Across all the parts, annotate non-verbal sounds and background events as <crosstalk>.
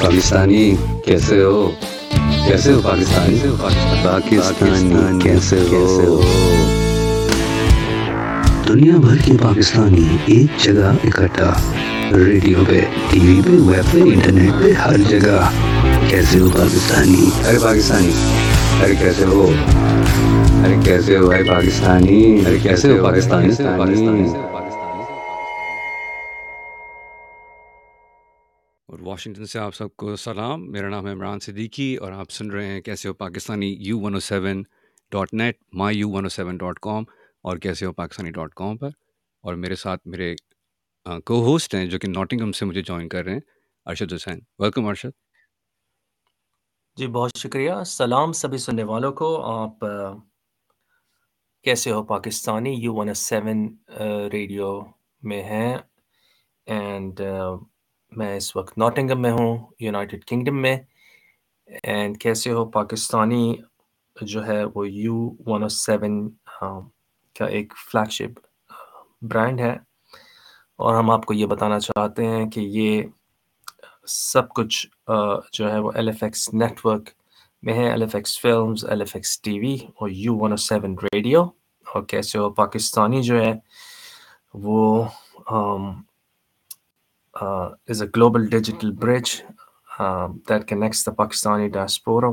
پاکستانی کیسے ہو کیسے ہو پاکستانی پاکستانی کیسے ہو دنیا بھر کے پاکستانی ایک جگہ اکٹھا ریڈیو پہ ٹی وی پہ ویب پہ انٹرنیٹ پہ ہر جگہ کیسے ہو پاکستانی ارے پاکستانی ارے کیسے ہو ارے کیسے ہو بھائی پاکستانی ارے کیسے ہو پاکستانی پاکستانی واشنگٹن سے آپ سب کو سلام میرا نام ہے عمران صدیقی اور آپ سن رہے ہیں کیسے ہو Pakistani U one O seven dot net my U one O seven dot com اور کیسے ہو پاکستانی ڈاٹ کام پر اور میرے ساتھ میرے کو ہوسٹ ہیں جو کہ ناٹنگم سے مجھے جوائن کر رہے ہیں ارشد حسین ویلکم ارشد جی بہت شکریہ سلام سبھی سننے والوں کو آپ کیسے ہو Pakistani U one O seven radio میں ہیں اینڈ میں اس وقت ناٹنگم میں ہوں یونائٹڈ کنگڈم میں اینڈ کیسے ہو پاکستانی جو ہے وہ یو ون او سیون کا ایک فلیگ شپ برانڈ ہے اور ہم آپ کو یہ بتانا چاہتے ہیں کہ یہ سب کچھ جو ہے وہ ایل ایف ایکس نیٹورک میں ہے L F X films L F X T V اور U one O seven radio اور کیسے ہو پاکستانی جو ہے وہ Uh, is a global digital bridge um, that connects the Pakistani diaspora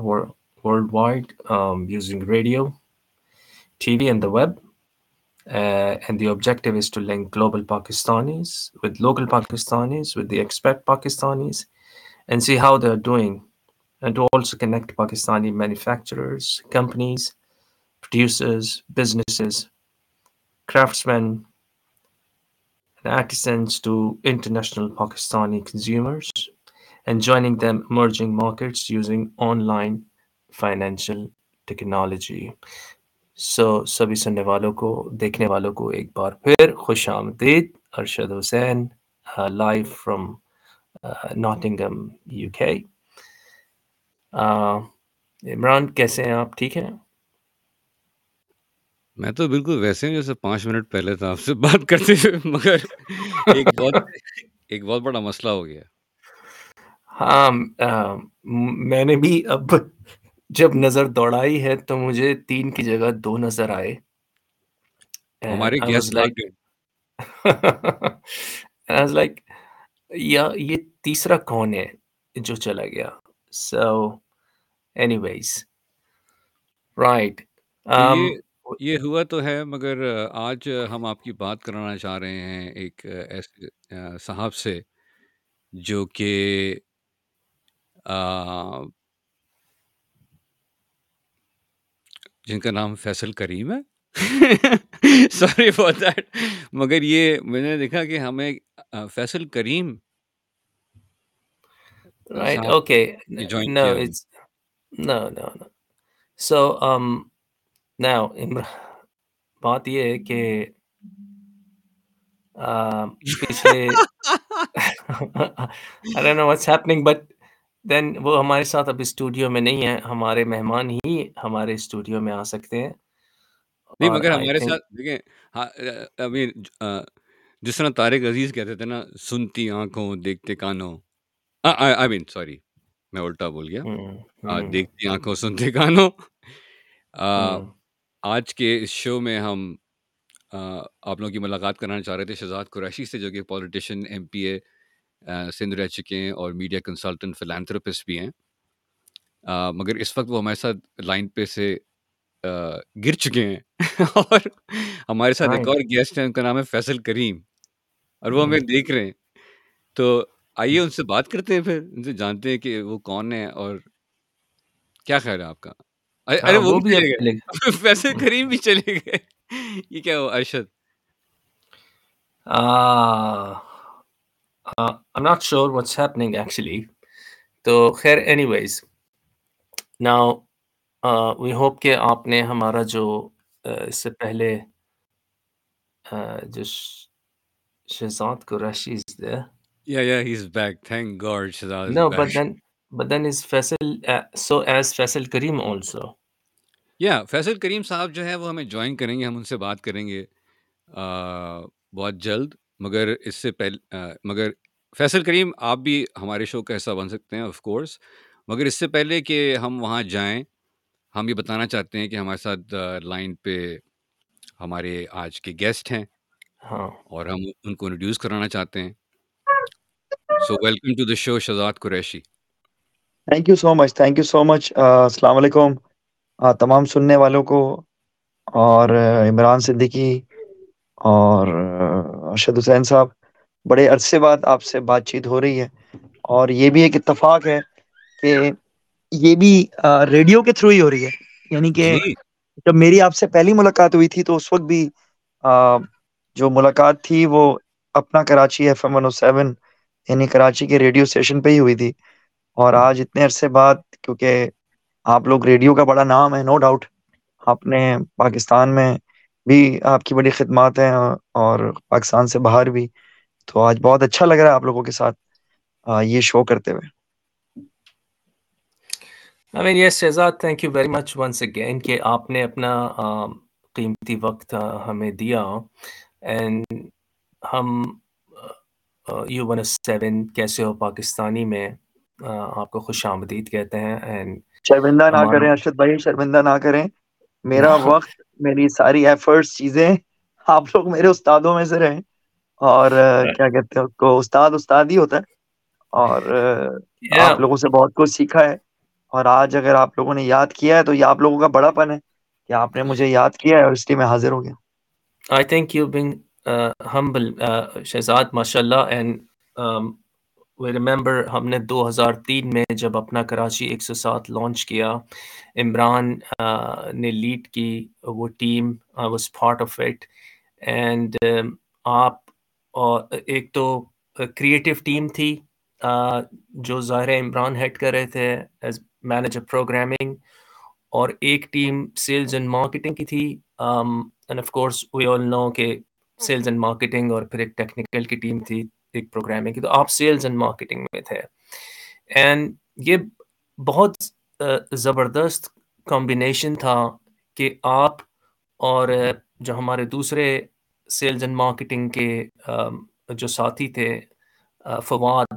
worldwide um, using radio, TV, and the web. Uh, and the objective is to link global Pakistanis with local Pakistanis, with the expat Pakistanis, and see how they're doing, and to also connect Pakistani manufacturers, companies, producers, businesses, craftsmen, Pakistani consumers ending markets using online financial technology so سبھی سننے والوں کو دیکھنے والوں کو ایک بار پھر خوش آمدید Arshad Hussain live from Nottingham U K Imran کیسے ہیں آپ ٹھیک ہیں میں تو بالکل ویسے ہی جیسے پانچ منٹ پہلے تھا آپ سے <laughs> بات کرتے ہوئے مگر ایک بہت ایک بہت بڑا مسئلہ ہو گیا ہاں میں نے بھی اب جب نظر دوڑائی ہے تو مجھے تین کی جگہ دو نظر آئے ہمارے لائک <laughs> یا یہ تیسرا کون ہے جو چلا گیا سو اینی وائز رائٹ یہ ہوا تو ہے مگر آج ہم آپ کی بات کرانا چاہ رہے ہیں ایک ایسے صاحب سے جو کہ جن کا نام فیصل کریم ہے سوری فار دیٹ مگر یہ میں نے دیکھا کہ ہمیں فیصل کریم سو Now, نا بات یہ ہے کہ ہمارے ساتھ اب اسٹوڈیو میں نہیں ہے ہمارے مہمان ہی ہمارے اسٹوڈیو میں آ سکتے ہیں نہیں مگر ہمارے ساتھ دیکھیں ابھی جس طرح طارق عزیز کہتے تھے نا سنتی آنکھوں دیکھتے کانوں آئی مین سوری میں الٹا بول گیا دیکھتی آنکھوں سنتے کانوں آج کے اس شو میں ہم آپ لوگوں کی ملاقات کرانا چاہ رہے تھے شہزاد قریشی سے جو کہ politician M P A Sindh رہ چکے ہیں اور میڈیا کنسلٹنٹ فلانتھروپسٹ بھی ہیں مگر اس وقت وہ ہمارے ساتھ لائن پہ سے گر چکے ہیں <laughs> اور ہمارے ساتھ ایک ہاں۔ اور گیسٹ ہیں ان کا نام ہے فیصل کریم اور وہ ہمیں ہاں۔ دیکھ رہے ہیں تو آئیے ان سے بات کرتے ہیں پھر ان سے جانتے ہیں کہ وہ کون ہیں اور کیا خیال ہے آپ کا آپ نے ہمارا جو اس سے پہلے جو Shahzad but then is Faisal Faisal uh, so as Kareem also یا فیصل کریم صاحب جو ہے وہ ہمیں جوائن کریں گے ہم ان سے بات کریں گے بہت جلد مگر اس سے پہلے مگر فیصل کریم آپ بھی ہمارے شو کا حصہ بن سکتے ہیں آف کورس مگر اس سے پہلے کہ ہم وہاں جائیں ہم یہ بتانا چاہتے ہیں کہ ہمارے ساتھ لائن پہ ہمارے آج کے گیسٹ ہیں اور ہم ان کو انٹروڈیوس کرانا چاہتے ہیں so welcome to the show Shahzad Qureshi thank you so much thank you so much السلام علیکم تمام سننے والوں کو اور uh, عمران صدیقی اور uh, ارشد حسین صاحب بڑے عرصے بعد آپ سے بات چیت ہو رہی ہے اور یہ بھی ایک اتفاق ہے کہ یہ بھی uh, ریڈیو کے تھرو ہی ہو رہی ہے یعنی کہ جی۔ جب میری آپ سے پہلی ملاقات ہوئی تھی تو اس وقت بھی جو ملاقات تھی وہ اپنا Karachi F M one O seven یعنی کراچی کے ریڈیو اسٹیشن پہ ہی ہوئی تھی اور آج اتنے عرصے بعد کیونکہ آپ لوگ ریڈیو کا بڑا نام ہے نو ڈاؤٹ آپ نے پاکستان میں بھی آپ کی بڑی خدمات ہیں اور پاکستان سے باہر بھی تو آج بہت اچھا لگ رہا ہے آپ لوگوں کے ساتھ یہ شو کرتے ہوئے ابھی یہ Shahzad thank you very much once again کہ آپ نے اپنا قیمتی وقت ہمیں دیا اینڈ ہم یو ون سیون کیسے ہو پاکستانی میں آپ کو خوش آمدید کہتے ہیں شرمندہ نہ کریں ارشد بھائی شرمندہ نہ کریں میرا <laughs> وقت میری ساری ایفرٹس چیزیں آپ لوگ میرے استادوں میں سے رہیں اور کیا کہتے ہیں کو استاد استاد ہی ہوتا ہے اور آپ لوگوں سے بہت کچھ سیکھا ہے اور آج اگر آپ لوگوں نے یاد کیا ہے تو یہ آپ لوگوں کا بڑا پن ہے کہ آپ نے مجھے یاد کیا ہے اور اس لیے میں حاضر ہو گیا I think you being humble Shahzad ماشاء اللہ اینڈ وی ریمبر ہم نے دو ہزار تین میں جب اپنا کراچی ایک سو سات لانچ کیا عمران نے لیڈ کی وہ team was part of eight and آپ ایک تو کریٹو ٹیم تھی جو ظاہر عمران ہیڈ کر رہے تھے ایز مینیجر پروگرامنگ اور ایک ٹیم سیلز اینڈ مارکیٹنگ کی تھی and of course we all know کہ سیلز اینڈ مارکیٹنگ اور پھر ایک ٹیکنیکل کی ٹیم تھی ایک پروگرام ہے کہ تو آپ سیلز اینڈ مارکیٹنگ میں تھے اینڈ یہ بہت زبردست کمبینیشن تھا کہ آپ اور جو ہمارے دوسرے سیلز اینڈ مارکیٹنگ کے جو ساتھی تھے فواد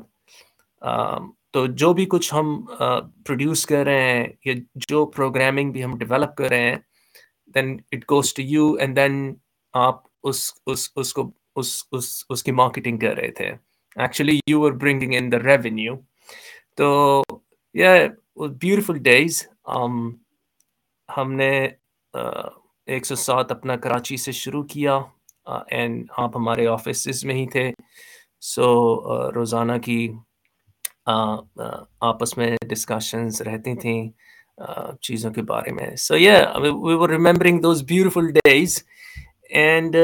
تو جو بھی کچھ ہم پروڈیوس کر رہے ہیں یا جو پروگرامنگ بھی ہم ڈیولپ کر رہے ہیں then it goes to you and then آپ اس اس اس کو اس اس اس کی مارکیٹنگ کر رہے تھے actually you are bringing in the revenue تو یہ بیوٹیفل ڈیز um, ہم نے ایک سو سات اپنا کراچی سے شروع کیا اینڈ آپ ہمارے آفسز میں ہی تھے سو روزانہ کی آپس میں ڈسکشنز رہتی تھیں چیزوں کے بارے میں سو یہ وی و remembering those beautiful days and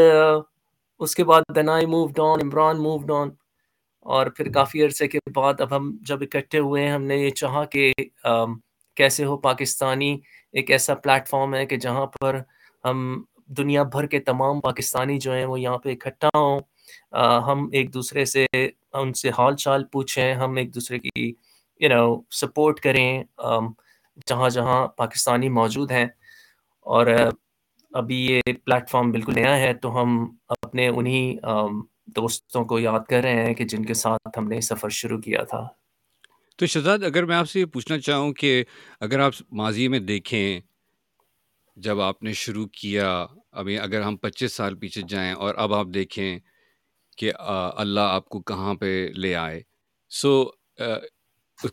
اس کے بعد دنائی moved on Imran moved on اور پھر کافی عرصے کے بعد اب ہم جب اکٹھے ہوئے ہیں ہم نے یہ چاہا کہ کیسے ہو پاکستانی ایک ایسا پلیٹ فارم ہے کہ جہاں پر ہم دنیا بھر کے تمام پاکستانی جو ہیں وہ یہاں پہ اکٹھا ہوں ہم ایک دوسرے سے ان سے حال چال پوچھیں ہم ایک دوسرے کی یو نو سپورٹ کریں جہاں جہاں پاکستانی موجود ہیں اور ابھی یہ پلیٹ فارم بالکل نیا ہے تو ہم اپنے انہیں دوستوں کو یاد کر رہے ہیں کہ جن کے ساتھ ہم نے سفر شروع کیا تھا تو شہزاد اگر میں آپ سے یہ پوچھنا چاہوں کہ اگر آپ ماضی میں دیکھیں جب آپ نے شروع کیا ابھی اگر ہم پچیس سال پیچھے جائیں اور اب آپ دیکھیں کہ اللہ آپ کو کہاں پہ لے آئے سو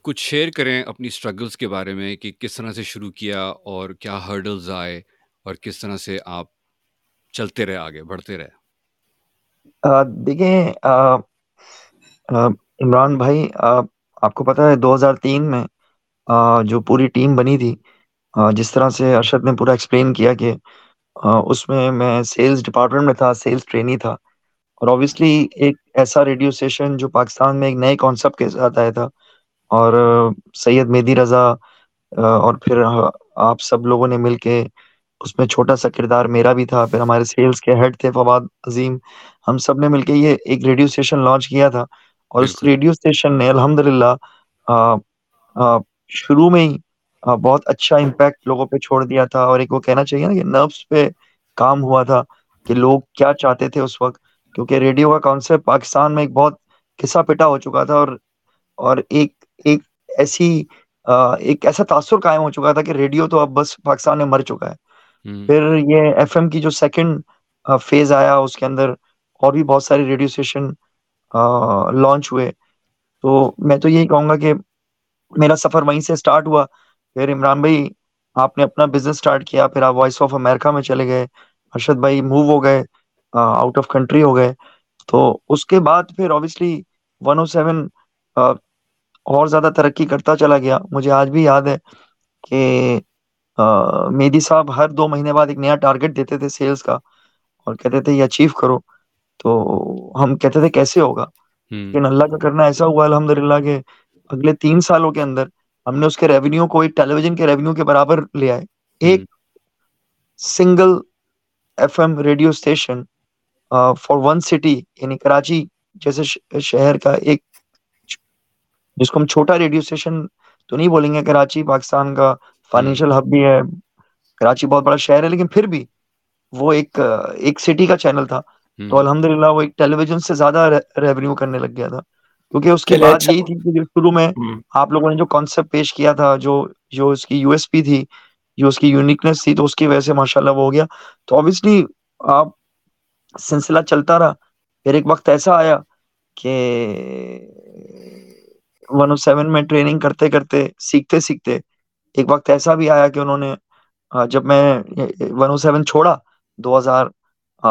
کچھ شیئر کریں اپنی اسٹرگلس کے بارے میں کہ کس طرح سے شروع کیا اور کیا ہرڈلز آئے اور کس طرح سے آپ چلتے رہے آگے بڑھتے رہے دیکھیں عمران بھائی آپ کو پتہ ہے دو ہزار تین میں جو پوری ٹیم بنی تھی جس طرح سے ارشد نے پورا ایکسپلین کیا کہ اس میں میں سیلز ڈپارٹمنٹ میں تھا سیلز ٹرینی تھا اور اوبیسلی ایک ایسا ریڈیو سیشن جو پاکستان میں ایک نئے کانسیپٹ کے ساتھ آیا تھا اور سید مہدی رضا اور پھر آپ سب لوگوں نے مل کے اس میں چھوٹا سا کردار میرا بھی تھا پھر ہمارے سیلز کے ہیڈ تھے فواد عظیم ہم سب نے مل کے یہ ایک ریڈیو اسٹیشن لانچ کیا تھا اور اس ریڈیو اسٹیشن نے الحمد للہ شروع میں ہی بہت اچھا امپیکٹ لوگوں پہ چھوڑ دیا تھا اور ایک وہ کہنا چاہیے نا کہ نربس پہ کام ہوا تھا کہ لوگ کیا چاہتے تھے اس وقت کیونکہ ریڈیو کا کانسیپٹ پاکستان میں ایک بہت قصہ پٹا ہو چکا تھا اور ایک ایک ایسی ایک ایسا تاثر قائم ہو چکا تھا کہ ریڈیو تو اب بس پاکستان میں مر چکا ہے پھر یہ ایف ایم کی جو سیکنڈ فیز آیا اس کے اندر اور بھی بہت سارے ریڈیو اسٹیشن لانچ ہوئے تو میں تو یہی کہوں گا کہ میرا سفر وہیں سے اسٹارٹ ہوا پھر عمران بھائی آپ نے اپنا بزنس اسٹارٹ کیا پھر آپ وائس آف امیرکا میں چلے گئے ارشد بھائی موو ہو گئے آؤٹ آف کنٹری ہو گئے تو اس کے بعد پھر اوبیسلی ون او سیون اور زیادہ ترقی کرتا چلا گیا مجھے آج بھی یاد ہے کہ میدی صاحب ہر دو مہینے بعد ایک نیا ٹارگٹ دیتے تھے سیلز کا اور کہتے تھے یہ کرو تو ہم کہتے تھے کیسے ہوگا لیکن اللہ کا کرنا ایسا ہوا الحمد للہ سالوں کے اندر ہم نے اس کے کے کے ریونیو ریونیو کو ایک ٹیلی ویژن برابر لیا ہے ایک single F M radio station for one city یعنی کراچی جیسے شہر کا ایک جس کو ہم چھوٹا ریڈیو اسٹیشن تو نہیں بولیں گے کراچی پاکستان کا فائنینشیل ہب بھی ہے کراچی بہت بڑا شہر ہے لیکن پھر بھی وہ ایک ایک سٹی کا چینل تھا تو الحمد للہ وہ ایک ٹیلی ویژن سے زیادہ ریونیو کرنے لگ گیا تھا کیونکہ اس کے بعد اچھا۔ یہی تھی کہ جو شروع میں آپ لوگوں نے جو کانسیپٹ پیش کیا تھا جو جو اس کی یو ایس پی تھی جو اس کی یونیکنیس تھی تو اس کی وجہ سے ماشاء اللہ وہ ہو گیا تو آبویسلی آپ سلسلہ چلتا رہا پھر ایک وقت ایسا آیا کہ ون او سیون میں ٹریننگ کرتے کرتے سیکھتے سیکھتے ایک وقت ایسا بھی آیا کہ انہوں نے جب میں ون او سیون چھوڑا دو ہزار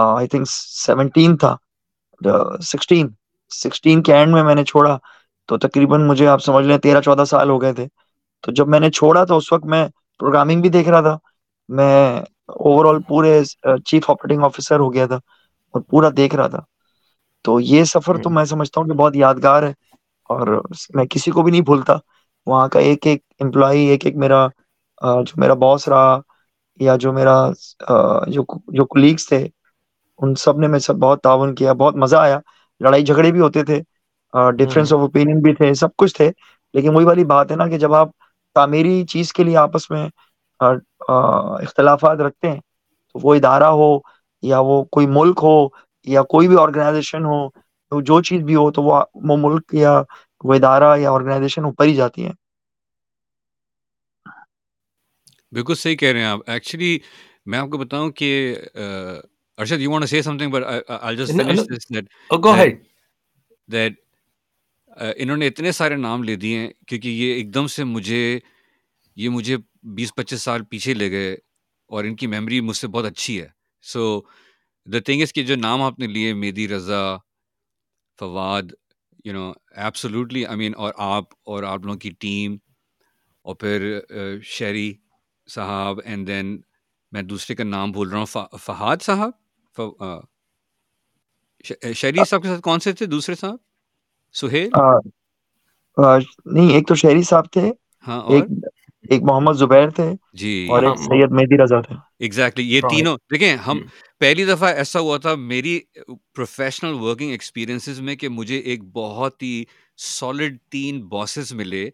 آئی تھنک سیونٹین تھا سکسٹین سکسٹین کے اینڈ میں میں نے چھوڑا تو تقریباً مجھے آپ سمجھ لیں تیرہ چودہ سال ہو گئے تھے تو جب میں نے چھوڑا تو اس وقت میں پروگرامنگ بھی دیکھ رہا تھا میں اوور آل پورے چیف آپریٹنگ آفیسر ہو گیا تھا اور پورا دیکھ رہا تھا تو یہ سفر تو میں سمجھتا ہوں کہ بہت یادگار ہے اور میں کسی کو بھی نہیں بھولتا وہاں کا ایک ایک امپلائی ایک ایک میرا میرا میرا جو جو جو جو باس رہا یا تھے ان سب نے بہت تعاون کیا بہت مزہ آیا لڑائی جھگڑے بھی ہوتے تھے ڈفرینس آف اوپینین بھی تھے سب کچھ تھے لیکن وہی والی بات ہے نا کہ جب آپ تعمیری چیز کے لیے آپس میں اختلافات رکھتے ہیں تو وہ ادارہ ہو یا وہ کوئی ملک ہو یا کوئی بھی آرگنائزیشن ہو جو چیز بھی ہو تو وہ ملک یا وہ ادارہ یا آرگنائزیشن اوپر ہی جاتی بالکل صحیح کہہ رہے ہیں آپ ایکچولی میں آپ کو بتاؤں کہ Arshad you want something that انہوں نے اتنے سارے نام لے دیے ہیں کیونکہ یہ ایک دم سے مجھے یہ مجھے بیس پچیس سال پیچھے لے گئے اور ان کی میموری مجھ سے بہت اچھی ہے سو دا تھنگ از کے جو نام آپ نے لیے Mehdi Raza Fawad you know absolutely I mean اور آپ اور آپ لوگوں کی ٹیم اور پھر شہری صاحب اینڈ دین میں دوسرے کا نام بھول رہا ہوں فہاد صاحب شہری صاحب کے ساتھ کون سے تھے دوسرے صاحب سہیل نہیں ایک تو شہری صاحب تھے ہاں ایک محمد زبیر تھے جی اور ایک سید مہدی رضا تھے ایگزیکٹلی یہ تینوں دیکھیں ہم جی۔ پہلی دفعہ ایسا ہوا تھا میری پروفیشنل ورکنگ ایکسپیرینس میں کہ مجھے ایک بہت ہی سالڈ تین باسز ملے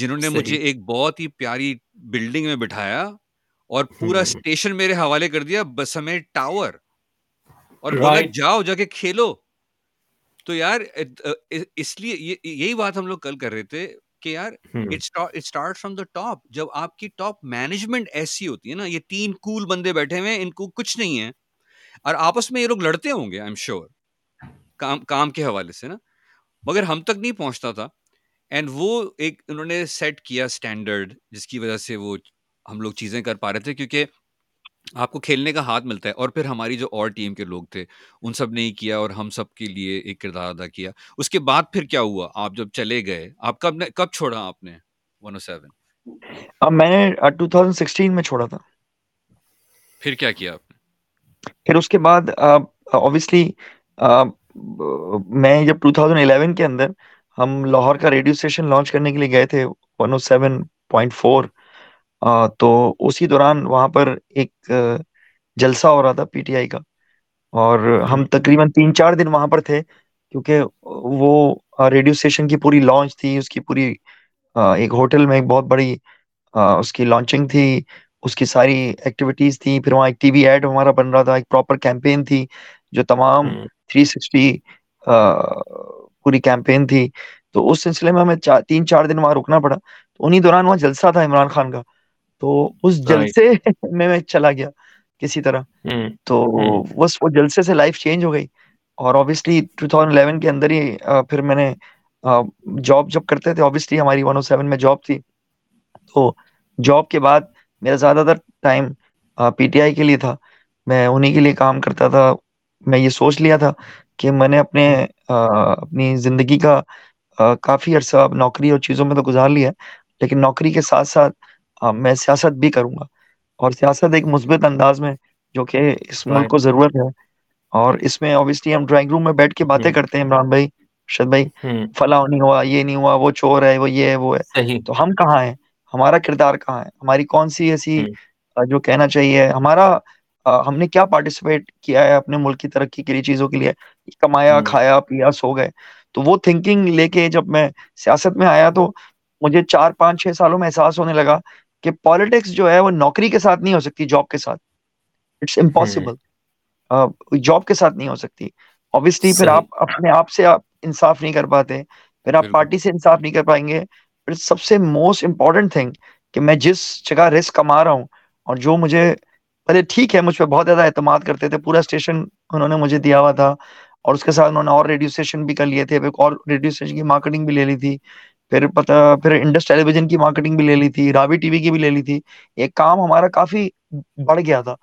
جنہوں نے مجھے ایک بہت ہی پیاری بلڈنگ میں بٹھایا اور پورا اسٹیشن میرے حوالے کر دیا بس میں ٹاور اور جاؤ جا کے کھیلو تو یار اس لیے یہی بات ہم لوگ کل کر رہے تھے کہ یار it start from the top جب آپ کی ٹاپ مینجمنٹ ایسی ہوتی ہے نا یہ تین کول بندے بیٹھے ہوئے ہیں ان کو کچھ نہیں ہے اور آپس میں یہ لوگ لڑتے ہوں گے آئی ایم شیور کام کام کے حوالے سے نا مگر ہم تک نہیں پہنچتا تھا اینڈ وہ ایک انہوں نے سیٹ کیا اسٹینڈرڈ جس کی وجہ سے وہ ہم لوگ چیزیں کر پا رہے تھے کیونکہ آپ کو کھیلنے کا ہاتھ ملتا ہے اور پھر ہماری جو اور ٹیم کے لوگ تھے ان سب نے کیا اور ہم سب کے لیے ایک کردار ادا کیا اس کے بعد پھر کیا ہوا آپ جب چلے گئے آپ آپ کب کب نے نے چھوڑا سکسٹین میں چھوڑا تھا پھر کیا کیا آپ نے پھر اس کے بعد اوبیسلی میں جب ٹو تھاؤزینڈ الیون کے اندر ہم لاہور کا ریڈیو اسٹیشن لانچ کرنے کے لیے گئے تھے one O seven point four تو اسی دوران وہاں پر ایک جلسہ ہو رہا تھا پی ٹی آئی کا اور ہم تقریباً تین چار دن وہاں پر تھے کیونکہ وہ ریڈیو اسٹیشن کی پوری لانچ تھی اس کی پوری ایک ہوٹل میں بہت بڑی اس کی لانچنگ تھی اس کی ساری ایکٹیویٹیز تھی پھر وہاں ایک ٹی وی ایڈ ہمارا بن رہا تھا ایک پراپر کیمپین تھی جو تمام تھری سکسٹی پوری کیمپین تھی تو اس سلسلے میں ہمیں تین چار دن وہاں رکنا پڑا تو انہی دوران وہاں جلسہ تھا عمران خان کا تو اس جلسے <laughs> میں میں چلا گیا کسی طرح تو بس وہ جلسے سے لائف چینج ہو گئی اور آبویسلی 2011 کے اندر ہی پھر میں نے جاب جب کرتے تھے آبویسلی ہماری 107 میں جاب تھی تو جاب کے بعد میرا زیادہ تر ٹائم پی ٹی آئی کے لیے تھا میں انہی کے لیے کام کرتا تھا میں یہ سوچ لیا تھا کہ میں نے اپنے اپنی زندگی کا کافی عرصہ نوکری اور چیزوں میں تو گزار لیا لیکن نوکری کے ساتھ ساتھ ہاں، میں سیاست بھی کروں گا اور سیاست ایک مثبت انداز میں جو کہ اس ملک کو ضرورت ہے اور اس میں اوبیسلی ہم ہم ڈرائنگ روم میں بیٹھ کے باتیں hmm. کرتے ہیں ہیں عمران بھائی بھائی hmm. فلاں نہیں نہیں ہوا ہوا یہ یہ وہ وہ وہ چور ہے ہے ہے تو کہاں ہمارا کردار کہاں ہے ہماری کون سی ایسی hmm. جو کہنا چاہیے ہمارا ہم نے کیا پارٹیسپیٹ کیا ہے اپنے ملک کی ترقی کے لیے چیزوں کے لیے کمایا کھایا پیا سو گئے تو وہ تھنکنگ لے کے جب میں سیاست میں آیا تو مجھے چار پانچ چھ سالوں میں احساس ہونے لگا کہ پالیٹکس جو ہے وہ نوکری کے ساتھ نہیں ہو سکتی جاب کے ساتھ اٹس امپاسبل جاب کے ساتھ نہیں ہو سکتی اوبیسلی پھر آپ آپ آپ اپنے سے انصاف نہیں کر پاتے پھر آپ پارٹی سے انصاف نہیں کر پائیں گے پھر سب سے موسٹ امپورٹنٹ تھنگ کہ میں جس جگہ رسک کما رہا ہوں اور جو مجھے پہلے ٹھیک ہے مجھ پہ بہت زیادہ اعتماد کرتے تھے پورا اسٹیشن انہوں نے مجھے دیا ہوا تھا اور اس کے ساتھ انہوں نے اور ریڈیو اسٹیشن بھی کر لیے تھے اور ریڈیو اسٹیشن کی مارکیٹنگ بھی لے لی تھی پھر پتا پھر انڈس ٹیلی ویژن کی مارکیٹنگ بھی لے لی تھی راوی ٹی وی کی بھی لے لی تھی ایک ہمارا کافی بڑھ گیا تھا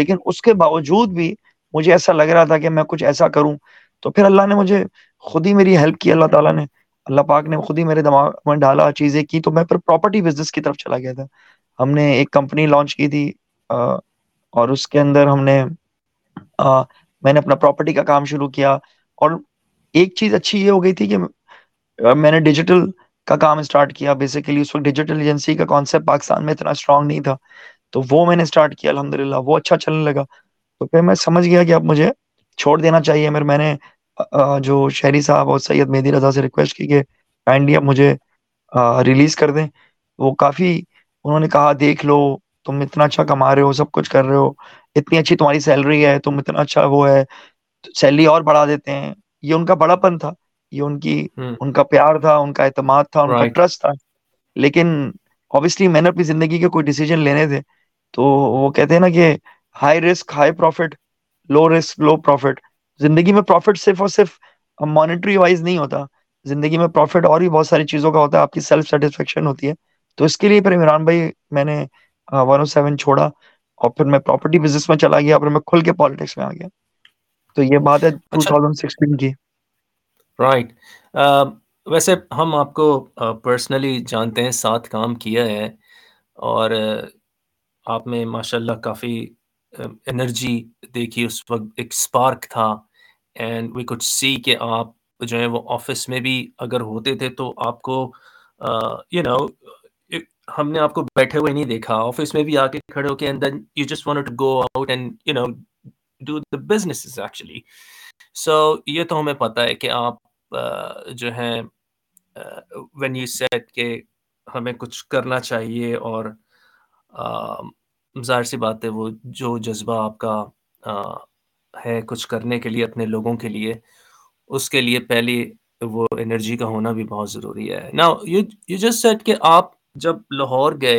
لیکن اس کے باوجود بھی مجھے ایسا لگ رہا تھا کہ میں کچھ ایسا کروں تو پھر اللہ نے مجھے خود ہی میری ہیلپ کی اللہ تعالیٰ نے اللہ پاک نے خود ہی میرے دماغ میں ڈالا چیزیں کی تو میں پھر پراپرٹی بزنس کی طرف چلا گیا تھا ہم نے ایک کمپنی لانچ کی تھی اور اس کے اندر ہم نے میں نے اپنا پراپرٹی کا کام شروع کیا اور ایک چیز اچھی یہ ہو گئی تھی کہ میں نے ڈیجیٹل کا کام اسٹارٹ کیا بیسیکلی اس وقت ڈیجیٹل ایجنسی کا کانسیپٹ پاکستان میں اتنا اسٹرانگ نہیں تھا تو وہ میں نے اسٹارٹ کیا الحمد للہ وہ اچھا چلنے لگا تو پھر میں سمجھ گیا کہ اب مجھے چھوڑ دینا چاہیے میں نے جو شہری صاحب اور سید مہدی رضا سے ریکویسٹ کی کہ اب مجھے ریلیز کر دیں وہ کافی انہوں نے کہا دیکھ لو تم اتنا اچھا کما رہے ہو سب کچھ کر رہے ہو اتنی اچھی تمہاری سیلری ہے تم اتنا اچھا وہ ہے سیلری اور بڑھا دیتے ہیں یہ ان کا بڑا پن تھا یہ ان کی ان کا پیار تھا ان کا اعتماد تھا ان کا ٹرسٹ تھا لیکن میں نے اپنی زندگی کے کوئی ڈیسیجن لینے تھے تو وہ کہتے ہیں نا کہ high risk high profit low risk low profit زندگی میں پروفٹ صرف اور صرف مانیٹری وائز نہیں ہوتا زندگی میں پروفٹ اور بھی بہت ساری چیزوں کا ہوتا ہے آپ کی سیلف سیٹسفیکشن ہوتی ہے تو اس کے لیے پھر عمران بھائی میں نے ون او سیون چھوڑا اور پھر میں پراپرٹی بزنس میں چلا گیا پھر میں کھل کے پالیٹکس میں آ گیا تو یہ بات ہے اچھا۔ کی رائٹ um, ویسے ہم آپ کو پرسنلی جانتے ہیں ساتھ کام کیا ہے اور آپ میں ماشاء اللہ کافی انرجی دیکھی اس وقت ایک اسپارک تھا اینڈ وی کچھ سی کہ آپ جو ہیں وہ آفس میں بھی اگر ہوتے تھے تو آپ کو یو نو ہم نے آپ کو بیٹھے ہوئے نہیں دیکھا آفس میں بھی آ کے کھڑے ہو کے you you just want go out and no do the business actually so یہ تو ہمیں پتہ ہے کہ آپ جو ہیں وین یو سیٹ کہ ہمیں کچھ کرنا چاہیے اور ظاہر سی بات ہے وہ جو جذبہ آپ کا ہے کچھ کرنے کے لیے اپنے لوگوں کے لیے اس کے لیے پہلی وہ انرجی کا ہونا بھی بہت ضروری ہے نا یو سیٹ کہ آپ جب لاہور گئے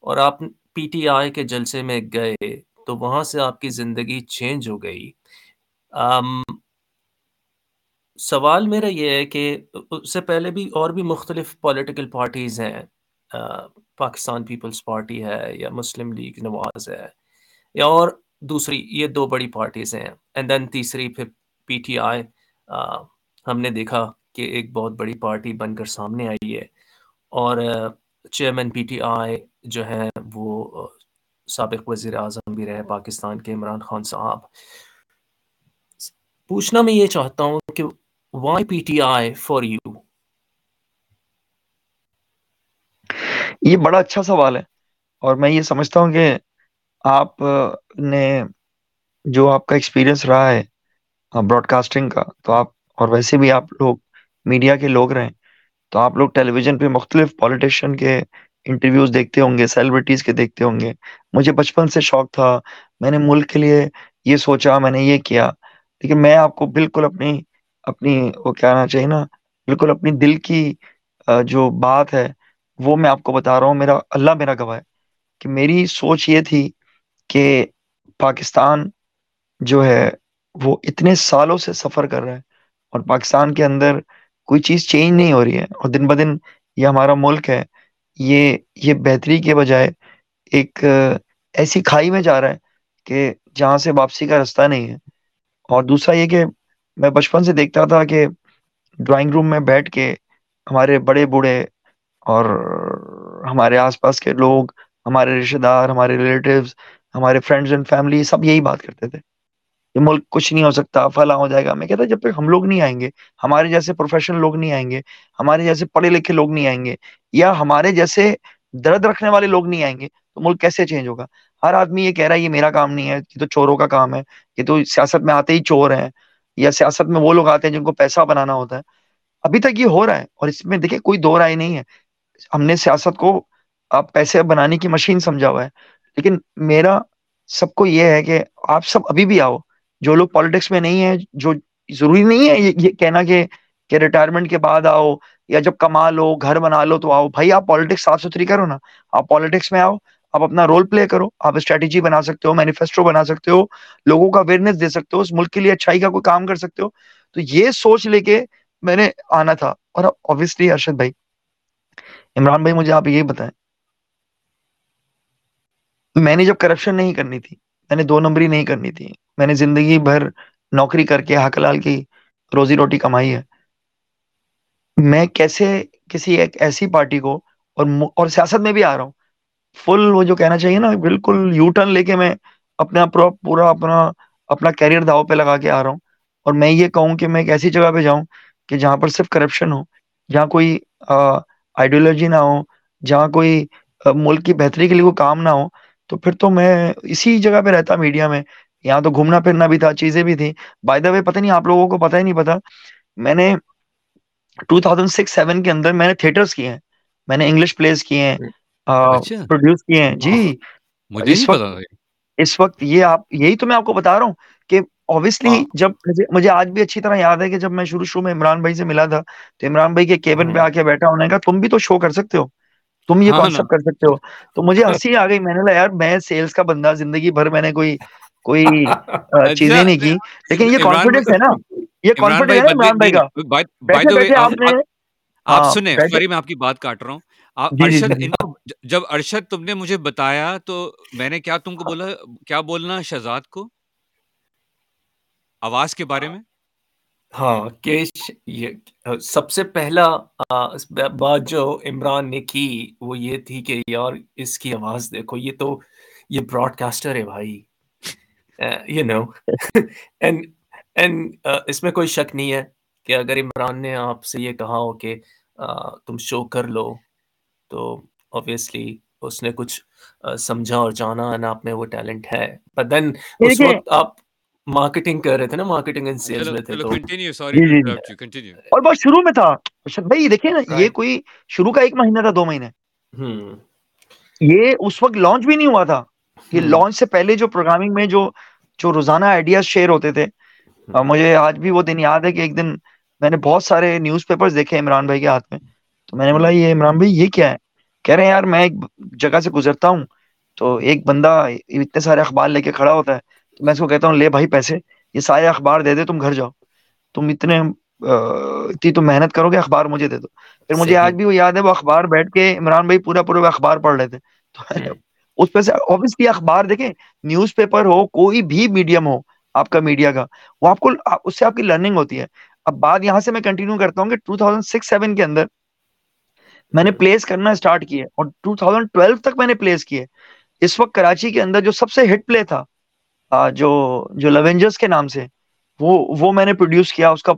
اور آپ پی ٹی آئی کے جلسے میں گئے تو وہاں سے آپ کی زندگی چینج ہو گئی سوال میرا یہ ہے کہ اس سے پہلے بھی اور بھی مختلف پولیٹیکل پارٹیز ہیں پاکستان پیپلز پارٹی ہے یا مسلم لیگ نواز ہے یا اور دوسری یہ دو بڑی پارٹیز ہیں اینڈ دین تیسری پھر پی ٹی آئی ہم نے دیکھا کہ ایک بہت بڑی پارٹی بن کر سامنے آئی ہے اور چیئرمین پی ٹی آئی جو ہیں وہ سابق وزیر اعظم بھی رہے پاکستان کے عمران خان صاحب پوچھنا میں یہ چاہتا ہوں کہ Y P T I for you یہ بڑا اچھا سوال ہے اور میں یہ سمجھتا ہوں کہ آپ آپ نے جو کا ایکسپیرینس رہا ہے براڈ کاسٹنگ کا تو آپ اور ویسے بھی آپ لوگ میڈیا کے لوگ رہے ہیں تو آپ لوگ ٹیلی ویژن پہ مختلف پالیٹیشین کے انٹرویوز دیکھتے ہوں گے سیلبریٹیز کے دیکھتے ہوں گے مجھے بچپن سے شوق تھا میں نے ملک کے لیے یہ سوچا میں نے یہ کیا لیکن میں آپ کو بالکل اپنی اپنی وہ کیا آنا چاہیے نا بالکل اپنی دل کی جو بات ہے وہ میں آپ کو بتا رہا ہوں میرا اللہ میرا گواہ ہے کہ میری سوچ یہ تھی کہ پاکستان جو ہے وہ اتنے سالوں سے سفر کر رہا ہے اور پاکستان کے اندر کوئی چیز چینج نہیں ہو رہی ہے اور دن بدن یہ ہمارا ملک ہے یہ یہ بہتری کے بجائے ایک ایسی کھائی میں جا رہا ہے کہ جہاں سے واپسی کا رستہ نہیں ہے اور دوسرا یہ کہ میں بچپن سے دیکھتا تھا کہ ڈرائنگ روم میں بیٹھ کے ہمارے بڑے بوڑھے اور ہمارے آس پاس کے لوگ ہمارے رشتے دار ہمارے ریلیٹیوز ہمارے فرینڈز اینڈ فیملی سب یہی بات کرتے تھے کہ ملک کچھ نہیں ہو سکتا فلاں ہو جائے گا میں کہتا جب تک ہم لوگ نہیں آئیں گے ہمارے جیسے پروفیشنل لوگ نہیں آئیں گے ہمارے جیسے پڑھے لکھے لوگ نہیں آئیں گے یا ہمارے جیسے درد رکھنے والے لوگ نہیں آئیں گے تو ملک کیسے چینج ہوگا ہر آدمی یہ کہہ رہا ہے یہ میرا کام نہیں ہے یہ تو چوروں کا کام ہے یہ تو سیاست میں آتے ہی چور ہیں یا سیاست میں وہ لوگ آتے ہیں جن کو پیسہ بنانا ہوتا ہے ابھی تک یہ ہو رہا ہے اور اس میں دیکھیں کوئی دو رائے نہیں ہے ہم نے سیاست کو آپ پیسے بنانے کی مشین سمجھا ہوا ہے لیکن میرا سب کو یہ ہے کہ آپ سب ابھی بھی آؤ جو لوگ پالیٹکس میں نہیں ہیں جو ضروری نہیں ہے یہ کہنا کہ ریٹائرمنٹ کے بعد آؤ یا جب کما لو گھر بنا لو تو آؤ بھائی آپ پالیٹکس صاف ستھری کرو نا آپ پالیٹکس میں آؤ آپ اپنا رول پلے کرو آپ اسٹریٹجی بنا سکتے ہو مینیفیسٹو بنا سکتے ہو لوگوں کا اویئرنیس دے سکتے ہو اس ملک کے لیے اچھائی کا کوئی کام کر سکتے ہو تو یہ سوچ لے کے میں نے آنا تھا اور آبویسلی ارشد بھائی عمران بھائی مجھے آپ یہ بتائیں میں نے جب کرپشن نہیں کرنی تھی میں نے دو نمبری نہیں کرنی تھی میں نے زندگی بھر نوکری کر کے حق لال کی روزی روٹی کمائی ہے میں کیسے کسی ایک ایسی پارٹی کو اور اور سیاست میں بھی آ رہا ہوں فل وہ جو کہنا چاہیے نا بالکل یو ٹرن لے کے میں اپنا پورا اپنا اپنا کیریئر داؤ پہ لگا کے آ رہا ہوں اور میں یہ کہوں کہ میں ایک ایسی جگہ پہ جاؤں کہ جہاں پر صرف کرپشن ہو جہاں کوئی آئیڈیولوجی نہ ہو جہاں کوئی ملک کی بہتری کے لیے کوئی کام نہ ہو تو پھر تو میں اسی جگہ پہ رہتا میڈیا میں یہاں تو گھومنا پھرنا بھی تھا چیزیں بھی تھیں بائی دا وے پتہ نہیں آپ لوگوں کو پتہ ہی نہیں پتا میں نے ٹو تھاؤزینڈ سکس سیون کے اندر میں نے تھیٹرس کیے ہیں میں نے انگلش پلیز کیے ہیں پروڈیوس اچھا۔ کیے ہیں جی مجھے اس وقت اس وقت یہ آپ یہی تو میں آپ کو بتا رہا ہوں کہ اوبیسلی ہاں۔ جب مجھے آج بھی اچھی طرح یاد ہے کہ جب میں شروع شروع میں عمران بھائی سے ملا تھا تو عمران بھائی کے کیبن ہاں۔ پہ آ کے بیٹھا ہونے کا تم بھی تو شو کر سکتے ہو تم یہ کانسیپٹ ہاں کر سکتے ہو تو مجھے ہنسی آ گئی میں نے کہا یار میں سیلس کا بندہ زندگی بھر میں نے کوئی کوئی <laughs> اچھا۔ چیزیں نہیں کی لیکن یہ کانفیڈینس ہے نا یہ کانفیڈینس ہے عمران بھائی کا بیٹھے بیٹھے آپ آپ سنیں سوری میں آپ کی بات کاٹ رہا ہوں جی، جی، ارشد جی۔ ان جب ارشد تم نے مجھے بتایا تو میں نے کیا تم کو بولا کیا بولنا شہزاد کو آواز کے بارے میں ہاں سب سے پہلا بات جو عمران نے کی وہ یہ تھی کہ یار اس کی آواز دیکھو یہ تو یہ براڈ کاسٹر ہے بھائی نو اینڈ اینڈ اس میں کوئی شک نہیں ہے کہ اگر عمران نے آپ سے یہ کہا ہو کہ تم شو کر لو تو آبویسلی اس نے کچھ سمجھا اور جانا اینڈ آپ میں وہ ٹیلنٹ ہے بٹ دین اس وقت آپ مارکیٹنگ کر رہے تھے نا مارکیٹنگ اینڈ سیلز میں تھے تو جی، جی، جی۔ اور بہت شروع میں تھا بھائی دیکھیں نا یہ کوئی شروع کا ایک مہینہ تھا دو مہینے یہ اس وقت لانچ بھی نہیں ہوا تھا یہ لانچ سے پہلے جو پروگرامنگ میں جو جو روزانہ آئیڈیاز شیئر ہوتے تھے مجھے آج بھی وہ دن یاد ہے کہ ایک دن میں نے بہت سارے نیوز پیپرز دیکھے عمران بھائی کے ہاتھ میں تو میں نے بولا یہ عمران بھائی یہ کیا ہے کہہ رہے ہیں یار میں ایک جگہ سے گزرتا ہوں تو ایک بندہ اتنے سارے اخبار لے کے کھڑا ہوتا ہے تو میں اس کو کہتا ہوں لے بھائی پیسے یہ سارے اخبار دے دے تم گھر جاؤ تم اتنے اتنی تم محنت کرو گے اخبار مجھے دے دو پھر مجھے آج بھی وہ یاد ہے وہ اخبار بیٹھ کے عمران بھائی پورا پورا اخبار پڑھ رہے تھے تو اس پہ سے آبیسلی اخبار دیکھیں نیوز پیپر ہو کوئی بھی میڈیم ہو آپ کا میڈیا کا وہ آپ کو اس سے آپ کی لرننگ ہوتی ہے اب بات یہاں سے میں کنٹینیو کرتا ہوں کہ ٹو تھاؤزینڈ سکس سیون کے اندر میں نے پلیس کرنا اسٹارٹ کیے اور 2012 تک میں نے پلیس کیے اس وقت کراچی کے اندر جو سب سے ہٹ پلے تھا جو جو لیونجرز کے نام سے وہ وہ میں نے پروڈیوس کیا اس کا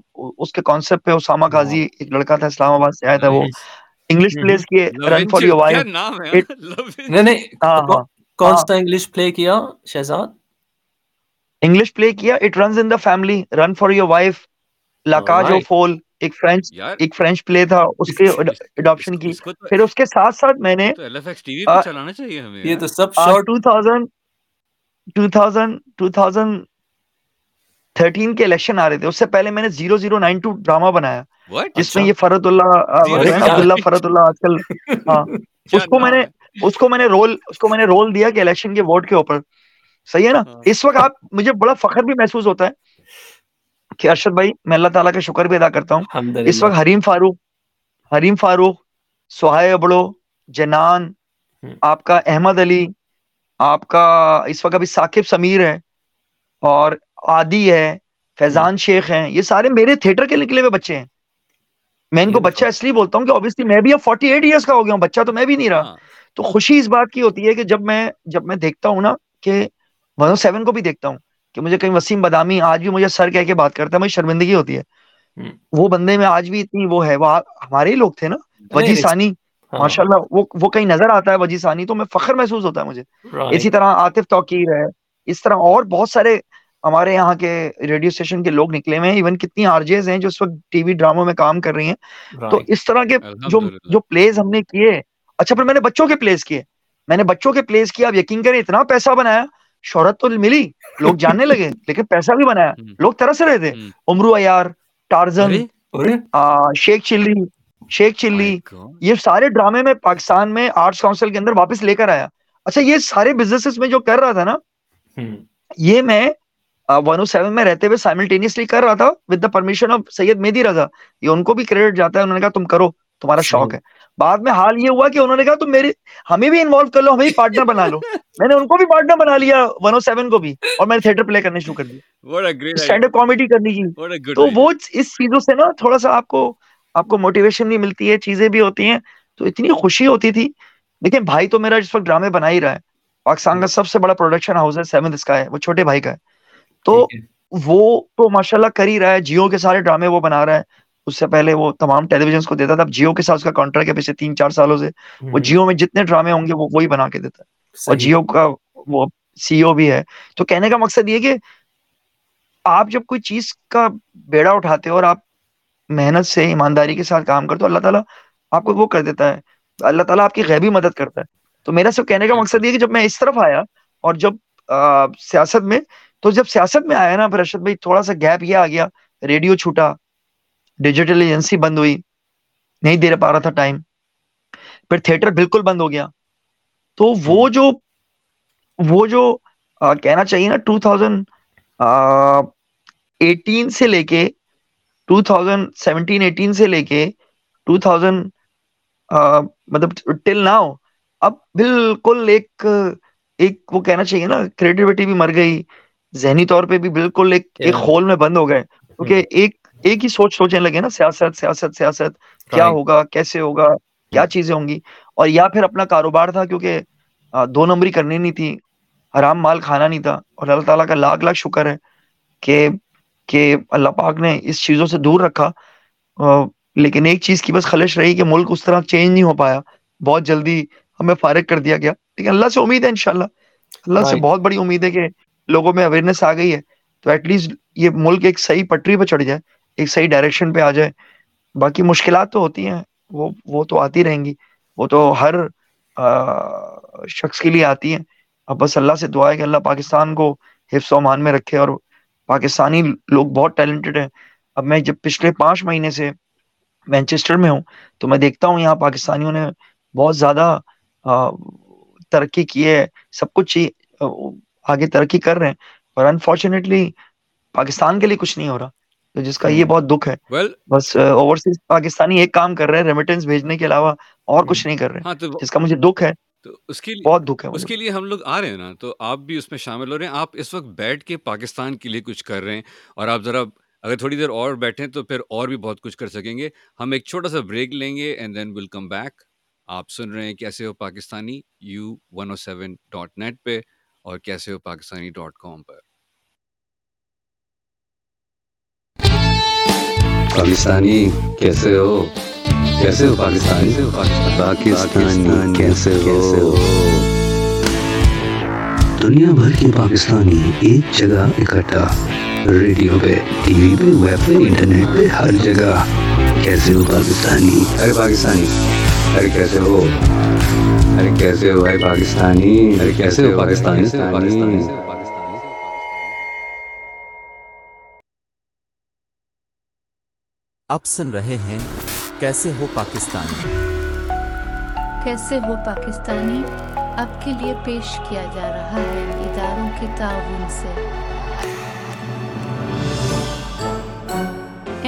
اس کے کانسیپٹ پہ اسامہ قاضی ایک لڑکا تھا اسلام آباد سے آیا تھا وہ انگلش پلیز mm-hmm. کیے رن فار یور وائف نہیں نہیں ہاں، کون ہاں، ہاں۔ سا انگلش پلے کیا شہزاد انگلش پلے کیا it runs in the family run for your wife لکا جو فول ایک فرینچ ایک فرینچ پلے تھا اس کے اڈاپشن کی پھر اس کے ساتھ ساتھ میں نے یہ تو سب کے الیکشن آ رہے تھے اس سے پہلے میں نے zero zero nine two drama بنایا جس میں اچھا۔ یہ فرد اللہ عبداللہ فرۃ اللہ آج کل اس کو میں نے اس کو میں نے رول اس کو میں نے رول دیا کہ الیکشن کے ووٹ کے اوپر صحیح ہے نا ہاں۔ اس وقت آپ مجھے بڑا فخر بھی محسوس ہوتا ہے کہ ارشد بھائی میں اللہ تعالیٰ کا شکر بھی ادا کرتا ہوں اس وقت حریم فاروق حریم فاروق سہائے ابڑو جنان آپ کا احمد علی آپ کا اس وقت ابھی ثاقب سمیر ہے اور عادی ہے فیضان شیخ ہیں یہ سارے میرے تھیٹر کے نکلے ہوئے بچے ہیں میں ان کو بچہ اس لیے بولتا ہوں کہ میں بھی اب فورٹی ایٹ ایئرس کا ہو گیا ہوں بچہ تو میں بھی نہیں رہا ہاں۔ تو خوشی اس بات کی ہوتی ہے کہ جب میں جب میں دیکھتا ہوں نا کہ کو بھی دیکھتا ہوں کہ مجھے کہیں وسیم بدامی آج بھی مجھے سر کہہ کے بات کرتا ہے مجھے شرمندگی ہوتی ہے وہ بندے میں آج بھی اتنی وہ وہ وہ ہے ہے ہمارے ہی لوگ تھے نا وجی وجی ہاں۔ ماشاء اللہ کہیں نظر آتا تو میں فخر محسوس ہوتا ہے مجھے اسی طرح آتف ہے اس طرح اور بہت سارے ہمارے یہاں کے ریڈیو اسٹیشن کے لوگ نکلے ہوئے ہیں ایون کتنی آر جیز ہیں جو اس وقت ٹی وی ڈراموں میں کام کر رہی ہیں تو اس طرح کے جو پلیز ہم نے کیے اچھا پھر میں نے بچوں کے پلیز کیے میں نے بچوں کے پلیز کیا آپ یقین کریں اتنا پیسہ بنایا شہرت تو ملی لوگ جاننے لگے لیکن پیسہ بھی بنایا لوگ طرح سے رہتے یہ سارے ڈرامے میں پاکستان میں آرٹس کاؤنسل کے اندر واپس لے کر آیا اچھا یہ سارے بزنس میں جو کر رہا تھا نا یہ میں ون او سیون میں رہتے ہوئے سائملٹینیسلی کر رہا تھا with the permission of Syed Mehdi Raza یہ ان کو بھی کریڈٹ جاتا ہے انہوں نے کہا تم کرو تمہارا شوق ہے بعد میں حال یہ ہوا کہ انہوں نے کہا تم میرے ہمیں بھی انوالو کر لو ہمیں پارٹنر بنا لو <laughs> میں نے ان کو بھی پارٹنر بنا لیا 107 کو بھی اور میں نے تھیٹر پلے کرنے شروع کر دیا اسٹینڈ اپ کامیڈی کرنی کی تو وہ اس چیزوں سے نا تھوڑا سا آپ کو آپ کو موٹیویشن بھی ملتی ہے چیزیں بھی ہوتی ہیں تو اتنی خوشی ہوتی تھی لیکن بھائی تو میرا جس وقت ڈرامے بنا ہی رہا ہے پاکستان کا سب سے بڑا پروڈکشن ہاؤس ہے سیون اس کا ہے وہ چھوٹے بھائی کا ہے تو وہ تو ماشاء اللہ کر ہی رہا ہے جیو کے سارے ڈرامے وہ بنا رہا ہے اس سے پہلے وہ تمام ٹیلی ویژن کو دیتا تھا اب جیو کے ساتھ اس کا کانٹریکٹ ہے پچھلے تین چار سالوں سے وہ جیو میں جتنے ڈرامے ہوں گے وہ وہی بنا کے دیتا ہے اور جیو کا وہ سی او بھی ہے تو کہنے کا مقصد یہ کہ آپ جب کوئی چیز کا بیڑا اٹھاتے ہو اور آپ محنت سے ایمانداری کے ساتھ کام کرتے ہو اللہ تعالیٰ آپ کو وہ کر دیتا ہے اللہ تعالیٰ آپ کی غیبی مدد کرتا ہے تو میرا سب کہنے کا مقصد یہ کہ جب میں اس طرف آیا اور جب سیاست میں تو جب سیاست میں آیا نا رشد بھائی تھوڑا سا گیپ یہ آ گیا ریڈیو چھوٹا ڈیجیٹل ایجنسی بند ہوئی نہیں دے پا رہا تھا ٹائم پھر تھیٹر بالکل بند ہو گیا تو وہ جو وہ جو کہنا چاہیے نا two two two thousand thousand سے سے لے لے کے کے مطلب ٹل ناؤ اب بالکل ایک ایک وہ کہنا چاہیے نا کریٹیوٹی بھی مر گئی ذہنی طور پہ بھی بالکل ایک ایک ہول میں بند ہو گئے کیونکہ ایک ایک ہی سوچ سوچنے لگے نا سیاست سیاست سیاست کیا ہوگا کیسے ہوگا کیا hmm. چیزیں ہوں گی اور یا پھر اپنا کاروبار تھا کیونکہ دو نمبری کرنی نہیں تھی حرام مال کھانا نہیں تھا اور اللہ تعالیٰ کا لاکھ لاکھ شکر ہے کہ کہ اللہ پاک نے اس چیزوں سے دور رکھا لیکن ایک چیز کی بس خلش رہی کہ ملک اس طرح چینج نہیں ہو پایا بہت جلدی ہمیں فارغ کر دیا گیا لیکن اللہ سے امید ہے انشاءاللہ اللہ اللہ سے بہت بڑی امید ہے کہ لوگوں میں اویئرنیس آ گئی ہے تو ایٹ لیسٹ یہ ملک ایک صحیح پٹری پہ چڑھ جائے ایک صحیح ڈائریکشن پہ آ جائے باقی مشکلات تو ہوتی ہیں وہ وہ تو آتی رہیں گی وہ تو ہر شخص کے لیے آتی ہیں اب بس اللہ سے دعا ہے کہ اللہ پاکستان کو حفظ و امان میں رکھے اور پاکستانی لوگ بہت ٹیلنٹڈ ہیں اب میں جب پچھلے پانچ مہینے سے مینچسٹر میں ہوں تو میں دیکھتا ہوں یہاں پاکستانیوں نے بہت زیادہ ترقی کی ہے سب کچھ آگے ترقی کر رہے ہیں اور انفارچونیٹلی پاکستان کے لیے کچھ نہیں ہو رہا تو جس کا یہ ہاں۔ بہت دکھ ہے بس اوورسیز پاکستانی ایک کام کر رہے ہیں ریمیٹنس بھیجنے کے علاوہ اور ہاں۔ کچھ نہیں کر رہے ہیں جس کا مجھے دکھ ہے تو اس کے لیے بہت دکھ ہے اس کے لیے ہم لوگ آ رہے ہیں نا تو آپ بھی اس میں شامل ہو رہے ہیں آپ اس وقت بیٹھ کے پاکستان کے لیے کچھ کر رہے ہیں اور آپ ذرا اگر تھوڑی دیر اور بیٹھیں تو پھر اور بھی بہت کچھ کر سکیں گے ہم ایک چھوٹا سا بریک لیں گے and then will come back آپ سن رہے ہیں کیسے ہو Pakistani U one O seven dot net پہ اور کیسے ہو پاکستانی ڈاٹ کام پر پاکستانی کیسے ہو کیسے ہو پاکستانی پاکستانی کیسے ہو دنیا بھر کے پاکستانی ایک جگہ اکٹھا ریڈیو پہ ٹی وی پہ ویب پہ انٹرنیٹ پہ ہر جگہ کیسے ہو پاکستانی ارے پاکستانی ارے کیسے ہو ارے کیسے ہو بھائی پاکستانی ارے کیسے ہو پاکستانی پاکستانی آپ سن رہے ہیں کیسے ہو پاکستانی کیسے ہو پاکستانی آپ کے لیے پیش کیا جا رہا ہے اداروں کے تعاون سے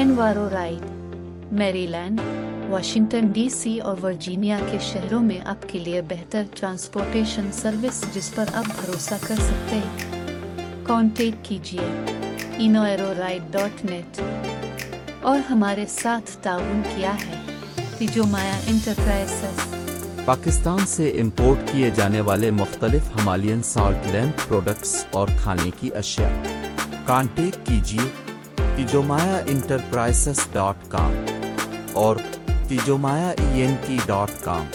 انوارو right Maryland Washington D C اور ورجینیا کے شہروں میں آپ کے لیے بہتر ٹرانسپورٹیشن سروس جس پر آپ بھروسہ کر سکتے ہیں کانٹیکٹ کیجیے انوائرو رائٹ ڈاٹ نیٹ اور ہمارے ساتھ تعاون کیا ہے مایا انٹرپرائز پاکستان سے امپورٹ کیے جانے والے مختلف ہمالین سالٹ لینڈ پروڈکٹس اور کھانے کی اشیاء کانٹیکٹ کیجیے تجومایا انٹرپرائسز ڈاٹ کام اور E N T dot com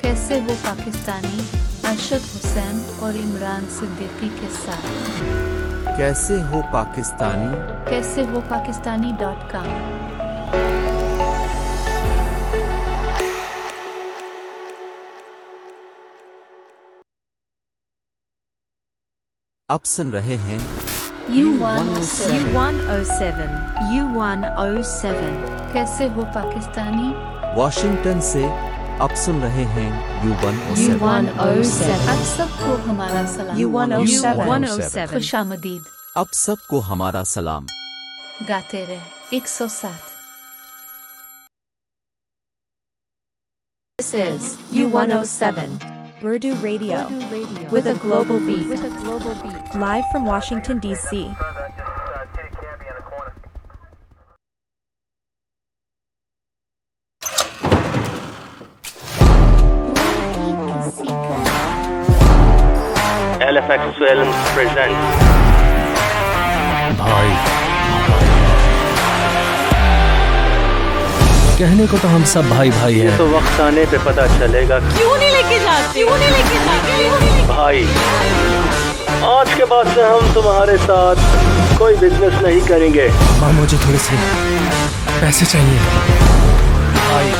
کیسے وہ پاکستانی ارشد حسین اور عمران صدیقی کے ساتھ کیسے ہو پاکستانی کیسے ہو پاکستانی ڈاٹ کام آپ سن رہے ہیں U one U one O seven U one O seven کیسے ہو پاکستانی واشنگٹن سے آپ سن رہے ہیں یو ون او سیون آپ سب کو ہمارا سلام یو ون او سیون خوش آمدید آپ سب کو ہمارا سلام گاتے رہے ایک سو سات This is U107, Urdu Radio, with a global beat. With a global beat. Live from Washington, D.C. LFX Films presents. بھائی کہنے کو تو ہم سب بھائی بھائی ہیں تو وقت آنے پہ پتا چلے گا کیوں نہیں لے کے جاتا کیوں نہیں لے کے جاتا بھائی آج کے بعد سے ہم تمہارے ساتھ کوئی بزنس نہیں کریں گے ماں مجھے تھوڑے سے پیسے چاہیے بھائی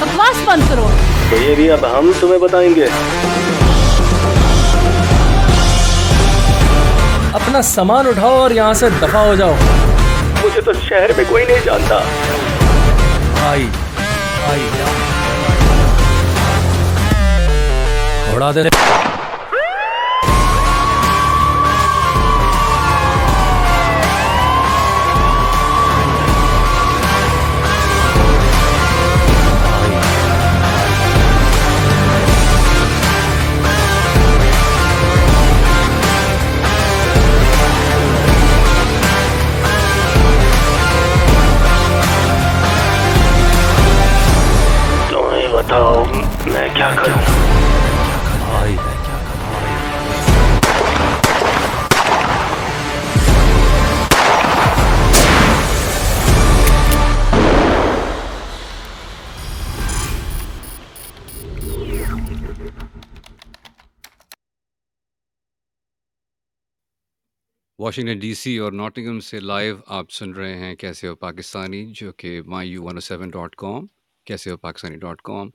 بکواس بند کرو تو یہ بھی اب ہم تمہیں بتائیں گے اپنا سامان اٹھاؤ اور یہاں سے دفاع ہو جاؤ مجھے تو شہر میں کوئی نہیں جانتا آئی آئی تھوڑا دے واشنگٹن ڈی سی اور ناٹنگم سے لائیو آپ سن رہے ہیں کیسے ہو پاکستانی جو کہ my U one O seven dot com کیسے ہو پاکستانی ڈاٹ کام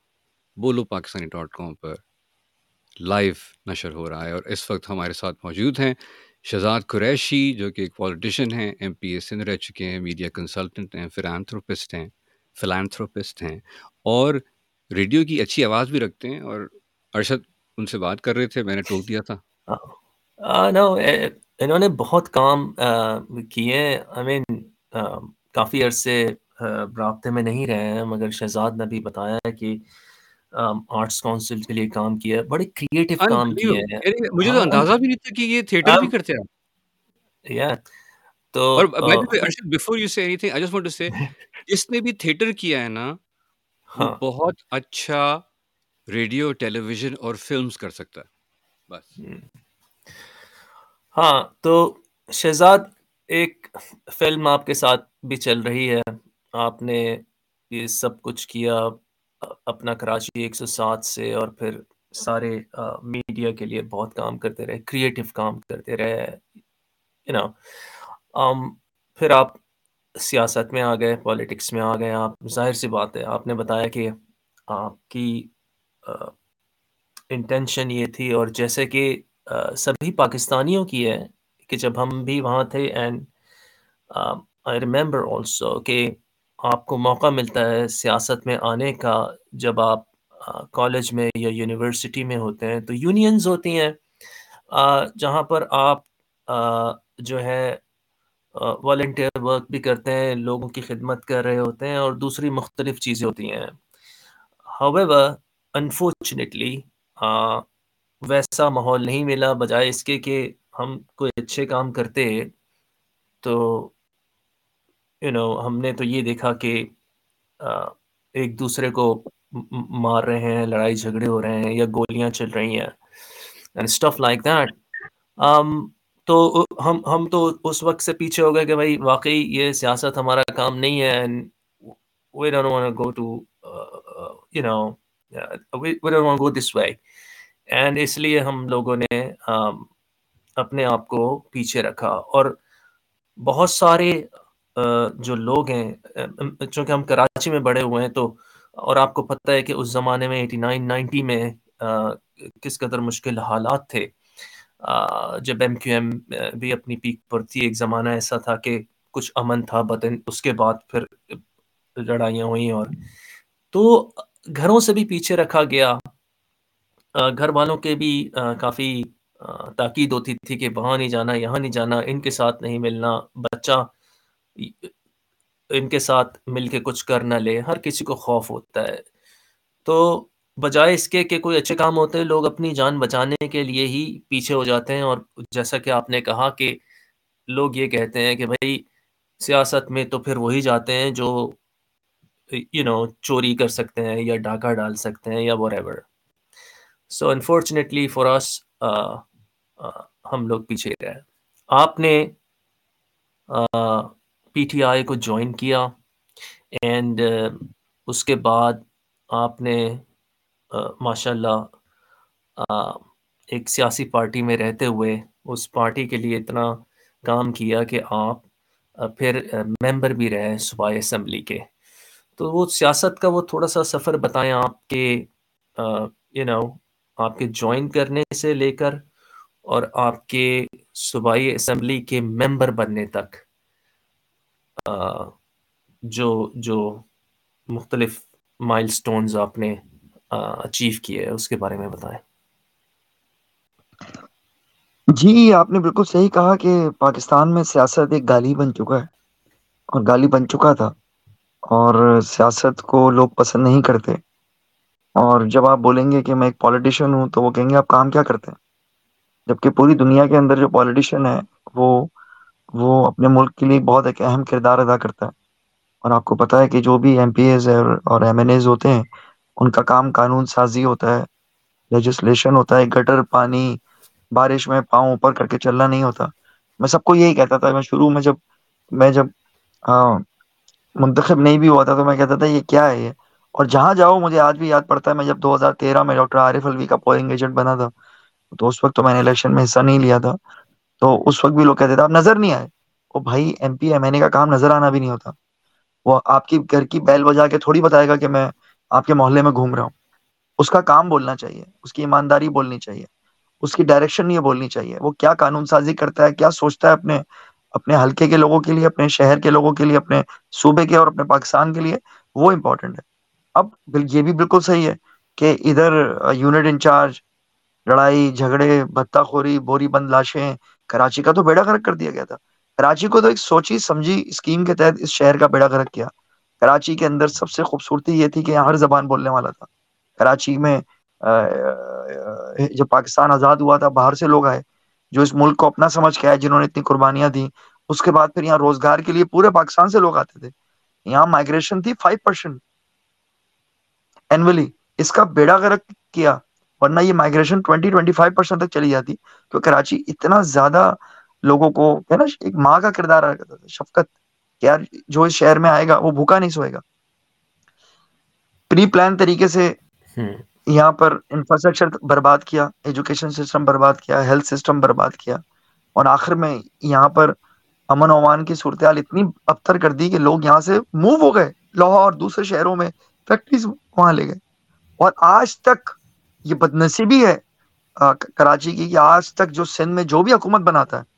بولو پاکستانی ڈاٹ کام پر لائیو نشر ہو رہا ہے اور اس وقت ہمارے ساتھ موجود ہیں شہزاد قریشی جو کہ ایک پالیٹیشین ہیں ایم پی اے سندھ رہ چکے ہیں میڈیا کنسلٹنٹ ہیں فلانتھروپسٹ ہیں فلانتھروپسٹ ہیں اور ریڈیو کی اچھی آواز بھی رکھتے ہیں اور ارشد ان سے بات کر رہے تھے میں نے ٹوک دیا تھا انہوں نے بہت کام کیے آئی مین کافی عرصے رابطے میں نہیں رہے ہیں مگر شہزاد نے بھی بتایا کہ آرٹس کونسل کے لیے کام کیا ہے بڑے کریٹو کام کیا ہے یعنی مجھے تو ہاں۔ اندازہ بھی نہیں تھا کہ یہ تھیٹر بھی کرتے ہیں یا تو اور Arshad before you say anything I just want to say جس نے بھی تھیٹر کیا ہے نا ہاں۔ بہت اچھا ریڈیو ٹیلی ویژن اور فلمز کر سکتا ہے بس ہاں تو شہزاد ایک فلم آپ کے ساتھ بھی چل رہی ہے آپ نے یہ سب کچھ کیا اپنا کراچی ایک سو سات سے اور پھر سارے میڈیا کے لیے بہت کام کرتے رہے کریٹو کام کرتے رہے نا پھر آپ سیاست میں آ گئے پالیٹکس میں آ گئے آپ ظاہر سی بات ہے آپ نے بتایا کہ آپ کی انٹینشن یہ تھی اور جیسے کہ سبھی پاکستانیوں کی ہے کہ جب ہم بھی وہاں تھے اینڈ آئی ریمبر آلسو کہ آپ کو موقع ملتا ہے سیاست میں آنے کا جب آپ کالج میں یا یونیورسٹی میں ہوتے ہیں تو یونینز ہوتی ہیں جہاں پر آپ جو ہے والنٹیئر ورک بھی کرتے ہیں لوگوں کی خدمت کر رہے ہوتے ہیں اور دوسری مختلف چیزیں ہوتی ہیں ہو انفارچونیٹلی ویسا ماحول نہیں ملا بجائے اس کے کہ ہم کوئی اچھے کام کرتے تو یو you نو know, ہم نے تو یہ دیکھا کہ ایک دوسرے کو مار رہے ہیں لڑائی جھگڑے ہو رہے ہیں یا گولیاں چل رہی ہیں اینڈ اسٹف لائک دیٹ تو ہم ہم تو اس وقت سے پیچھے ہو گئے کہ بھائی واقعی یہ سیاست ہمارا کام نہیں ہے اس لیے ہم لوگوں نے اپنے آپ کو پیچھے رکھا اور بہت سارے جو لوگ ہیں چونکہ ہم کراچی میں بڑے ہوئے ہیں تو اور آپ کو پتہ ہے کہ اس زمانے میں ایٹی نائن نائنٹی میں کس قدر مشکل حالات تھے جب ایم ایم کیو بھی اپنی پیک پر تھی ایک زمانہ ایسا تھا تھا کہ کچھ امن اس کے بعد پھر لڑائیاں ہوئیں اور تو گھروں سے بھی پیچھے رکھا گیا گھر والوں کے بھی کافی تاکید ہوتی تھی کہ وہاں نہیں جانا یہاں نہیں جانا ان کے ساتھ نہیں ملنا بچہ ان کے ساتھ مل کے کچھ کر نہ لے ہر کسی کو خوف ہوتا ہے تو بجائے اس کے کہ کوئی اچھے کام ہوتے ہیں لوگ اپنی جان بچانے کے لیے ہی پیچھے ہو جاتے ہیں اور جیسا کہ آپ نے کہا کہ لوگ یہ کہتے ہیں کہ بھائی سیاست میں تو پھر وہی جاتے ہیں جو یو you نو know, چوری کر سکتے ہیں یا ڈاکہ ڈال سکتے ہیں یا whatever so unfortunately as ہم لوگ پیچھے گئے آپ نے پی ٹی آئی کو جوائن کیا اینڈ uh, اس کے بعد آپ نے uh, ماشاء اللہ uh, ایک سیاسی پارٹی میں رہتے ہوئے اس پارٹی کے لیے اتنا کام کیا کہ آپ پھر ممبر بھی رہے صوبائی اسمبلی کے تو وہ سیاست کا وہ تھوڑا سا سفر بتائیں آپ کے یو نو آپ کے جوائن کرنے سے لے کر اور آپ کے صوبائی اسمبلی کے ممبر بننے تک جو جو مختلف مائل سٹونز آپ نے اچیو کیے اس کے بارے میں بتائیں جی آپ نے بالکل صحیح کہا کہ پاکستان میں سیاست ایک گالی بن چکا ہے اور گالی بن چکا تھا اور سیاست کو لوگ پسند نہیں کرتے اور جب آپ بولیں گے کہ میں ایک پالیٹیشین ہوں تو وہ کہیں گے آپ کام کیا کرتے ہیں جبکہ پوری دنیا کے اندر جو پالیٹیشین ہے وہ وہ اپنے ملک کے لیے بہت ایک اہم کردار ادا کرتا ہے اور آپ کو پتا ہے کہ جو بھی ایم پی ایز ہے ان کا کام قانون سازی ہوتا ہے لیجسلیشن ہوتا ہے گٹر پانی بارش میں پاؤں اوپر کر کے چلنا نہیں ہوتا میں سب کو یہی کہتا تھا میں شروع میں جب میں جب منتخب نہیں بھی ہوا تھا تو میں کہتا تھا یہ کیا ہے یہ اور جہاں جاؤ مجھے آج بھی یاد پڑتا ہے میں جب دو ہزار تیرہ میں ڈاکٹر عارف الوی کا پولنگ ایجنٹ بنا تھا تو اس وقت تو میں نے الیکشن میں حصہ نہیں لیا تھا تو اس وقت بھی لوگ کہتے تھے آپ نظر نہیں آئے وہ کام نظر آنا بھی نہیں ہوتا وہ آپ کی گھر کی بیل بجا کے تھوڑی بتائے گا کہ میں آپ کے محلے میں گھوم رہا ہوں اس اس اس کا کام بولنا چاہیے چاہیے چاہیے کی کی ایمانداری بولنی بولنی ڈائریکشن یہ وہ کیا قانون سازی کرتا ہے کیا سوچتا ہے اپنے اپنے ہلکے کے لوگوں کے لیے اپنے شہر کے لوگوں کے لیے اپنے صوبے کے اور اپنے پاکستان کے لیے وہ امپورٹنٹ ہے اب یہ بھی بالکل صحیح ہے کہ ادھر یونٹ انچارج لڑائی جھگڑے بھتہ خوری بوری بند لاشیں کراچی کا تو بیڑا غرق کر دیا گیا تھا کراچی کو تو ایک سوچی سمجھی اسکیم کے تحت اس شہر کا بیڑا غرق کیا کراچی کے اندر سب سے خوبصورتی یہ تھی کہ یہاں ہر زبان بولنے والا تھا کراچی میں جب پاکستان آزاد ہوا تھا باہر سے لوگ آئے جو اس ملک کو اپنا سمجھ کے آئے جنہوں نے اتنی قربانیاں دیں اس کے بعد پھر یہاں روزگار کے لیے پورے پاکستان سے لوگ آتے تھے یہاں مائگریشن تھی فائیو پرسینٹ اینولی اس کا بیڑا غرق کیا ورنہ یہ migration twenty twenty five percent تک چلی جاتی کراچی اتنا زیادہ لوگوں کو ہے نا ایک ماں کا کردار شفقت یار جو اس شہر میں آئے گا وہ بھوکا نہیں سوئے گا پری پلان طریقے سے یہاں پر انفراسٹرکچر برباد کیا ایجوکیشن سسٹم برباد کیا ہیلتھ سسٹم برباد کیا اور آخر میں یہاں پر امن امان کی صورتحال اتنی ابتر کر دی کہ لوگ یہاں سے موو ہو گئے لاہور دوسرے شہروں میں فیکٹریز وہاں لے گئے اور آج تک یہ نصیبی ہے کراچی کی کہ آج تک جو سندھ میں جو بھی حکومت بناتا ہے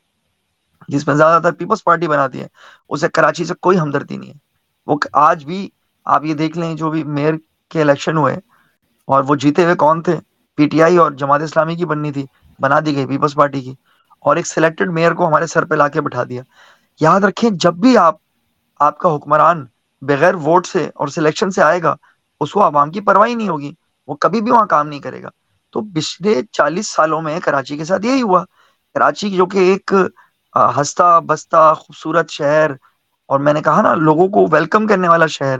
جس میں زیادہ تر پیپلز پارٹی بناتی ہے اسے کراچی سے کوئی ہمدردی نہیں ہے وہ آج بھی آپ یہ دیکھ لیں جو بھی میئر کے الیکشن ہوئے اور وہ جیتے ہوئے کون تھے پی ٹی آئی اور جماعت اسلامی کی بننی تھی بنا دی گئی پیپلز پارٹی کی اور ایک سلیکٹڈ میئر کو ہمارے سر پہ لا کے بٹھا دیا یاد رکھیں جب بھی آپ آپ کا حکمران بغیر ووٹ سے اور سلیکشن سے آئے گا اس کو عوام کی پرواہی نہیں ہوگی وہ کبھی بھی وہاں کام نہیں کرے گا تو پچھلے چالیس سالوں میں کراچی کے ساتھ یہی ہوا کراچی جو کہ ایک ہستا بستا خوبصورت شہر اور میں نے کہا نا لوگوں کو ویلکم کرنے والا شہر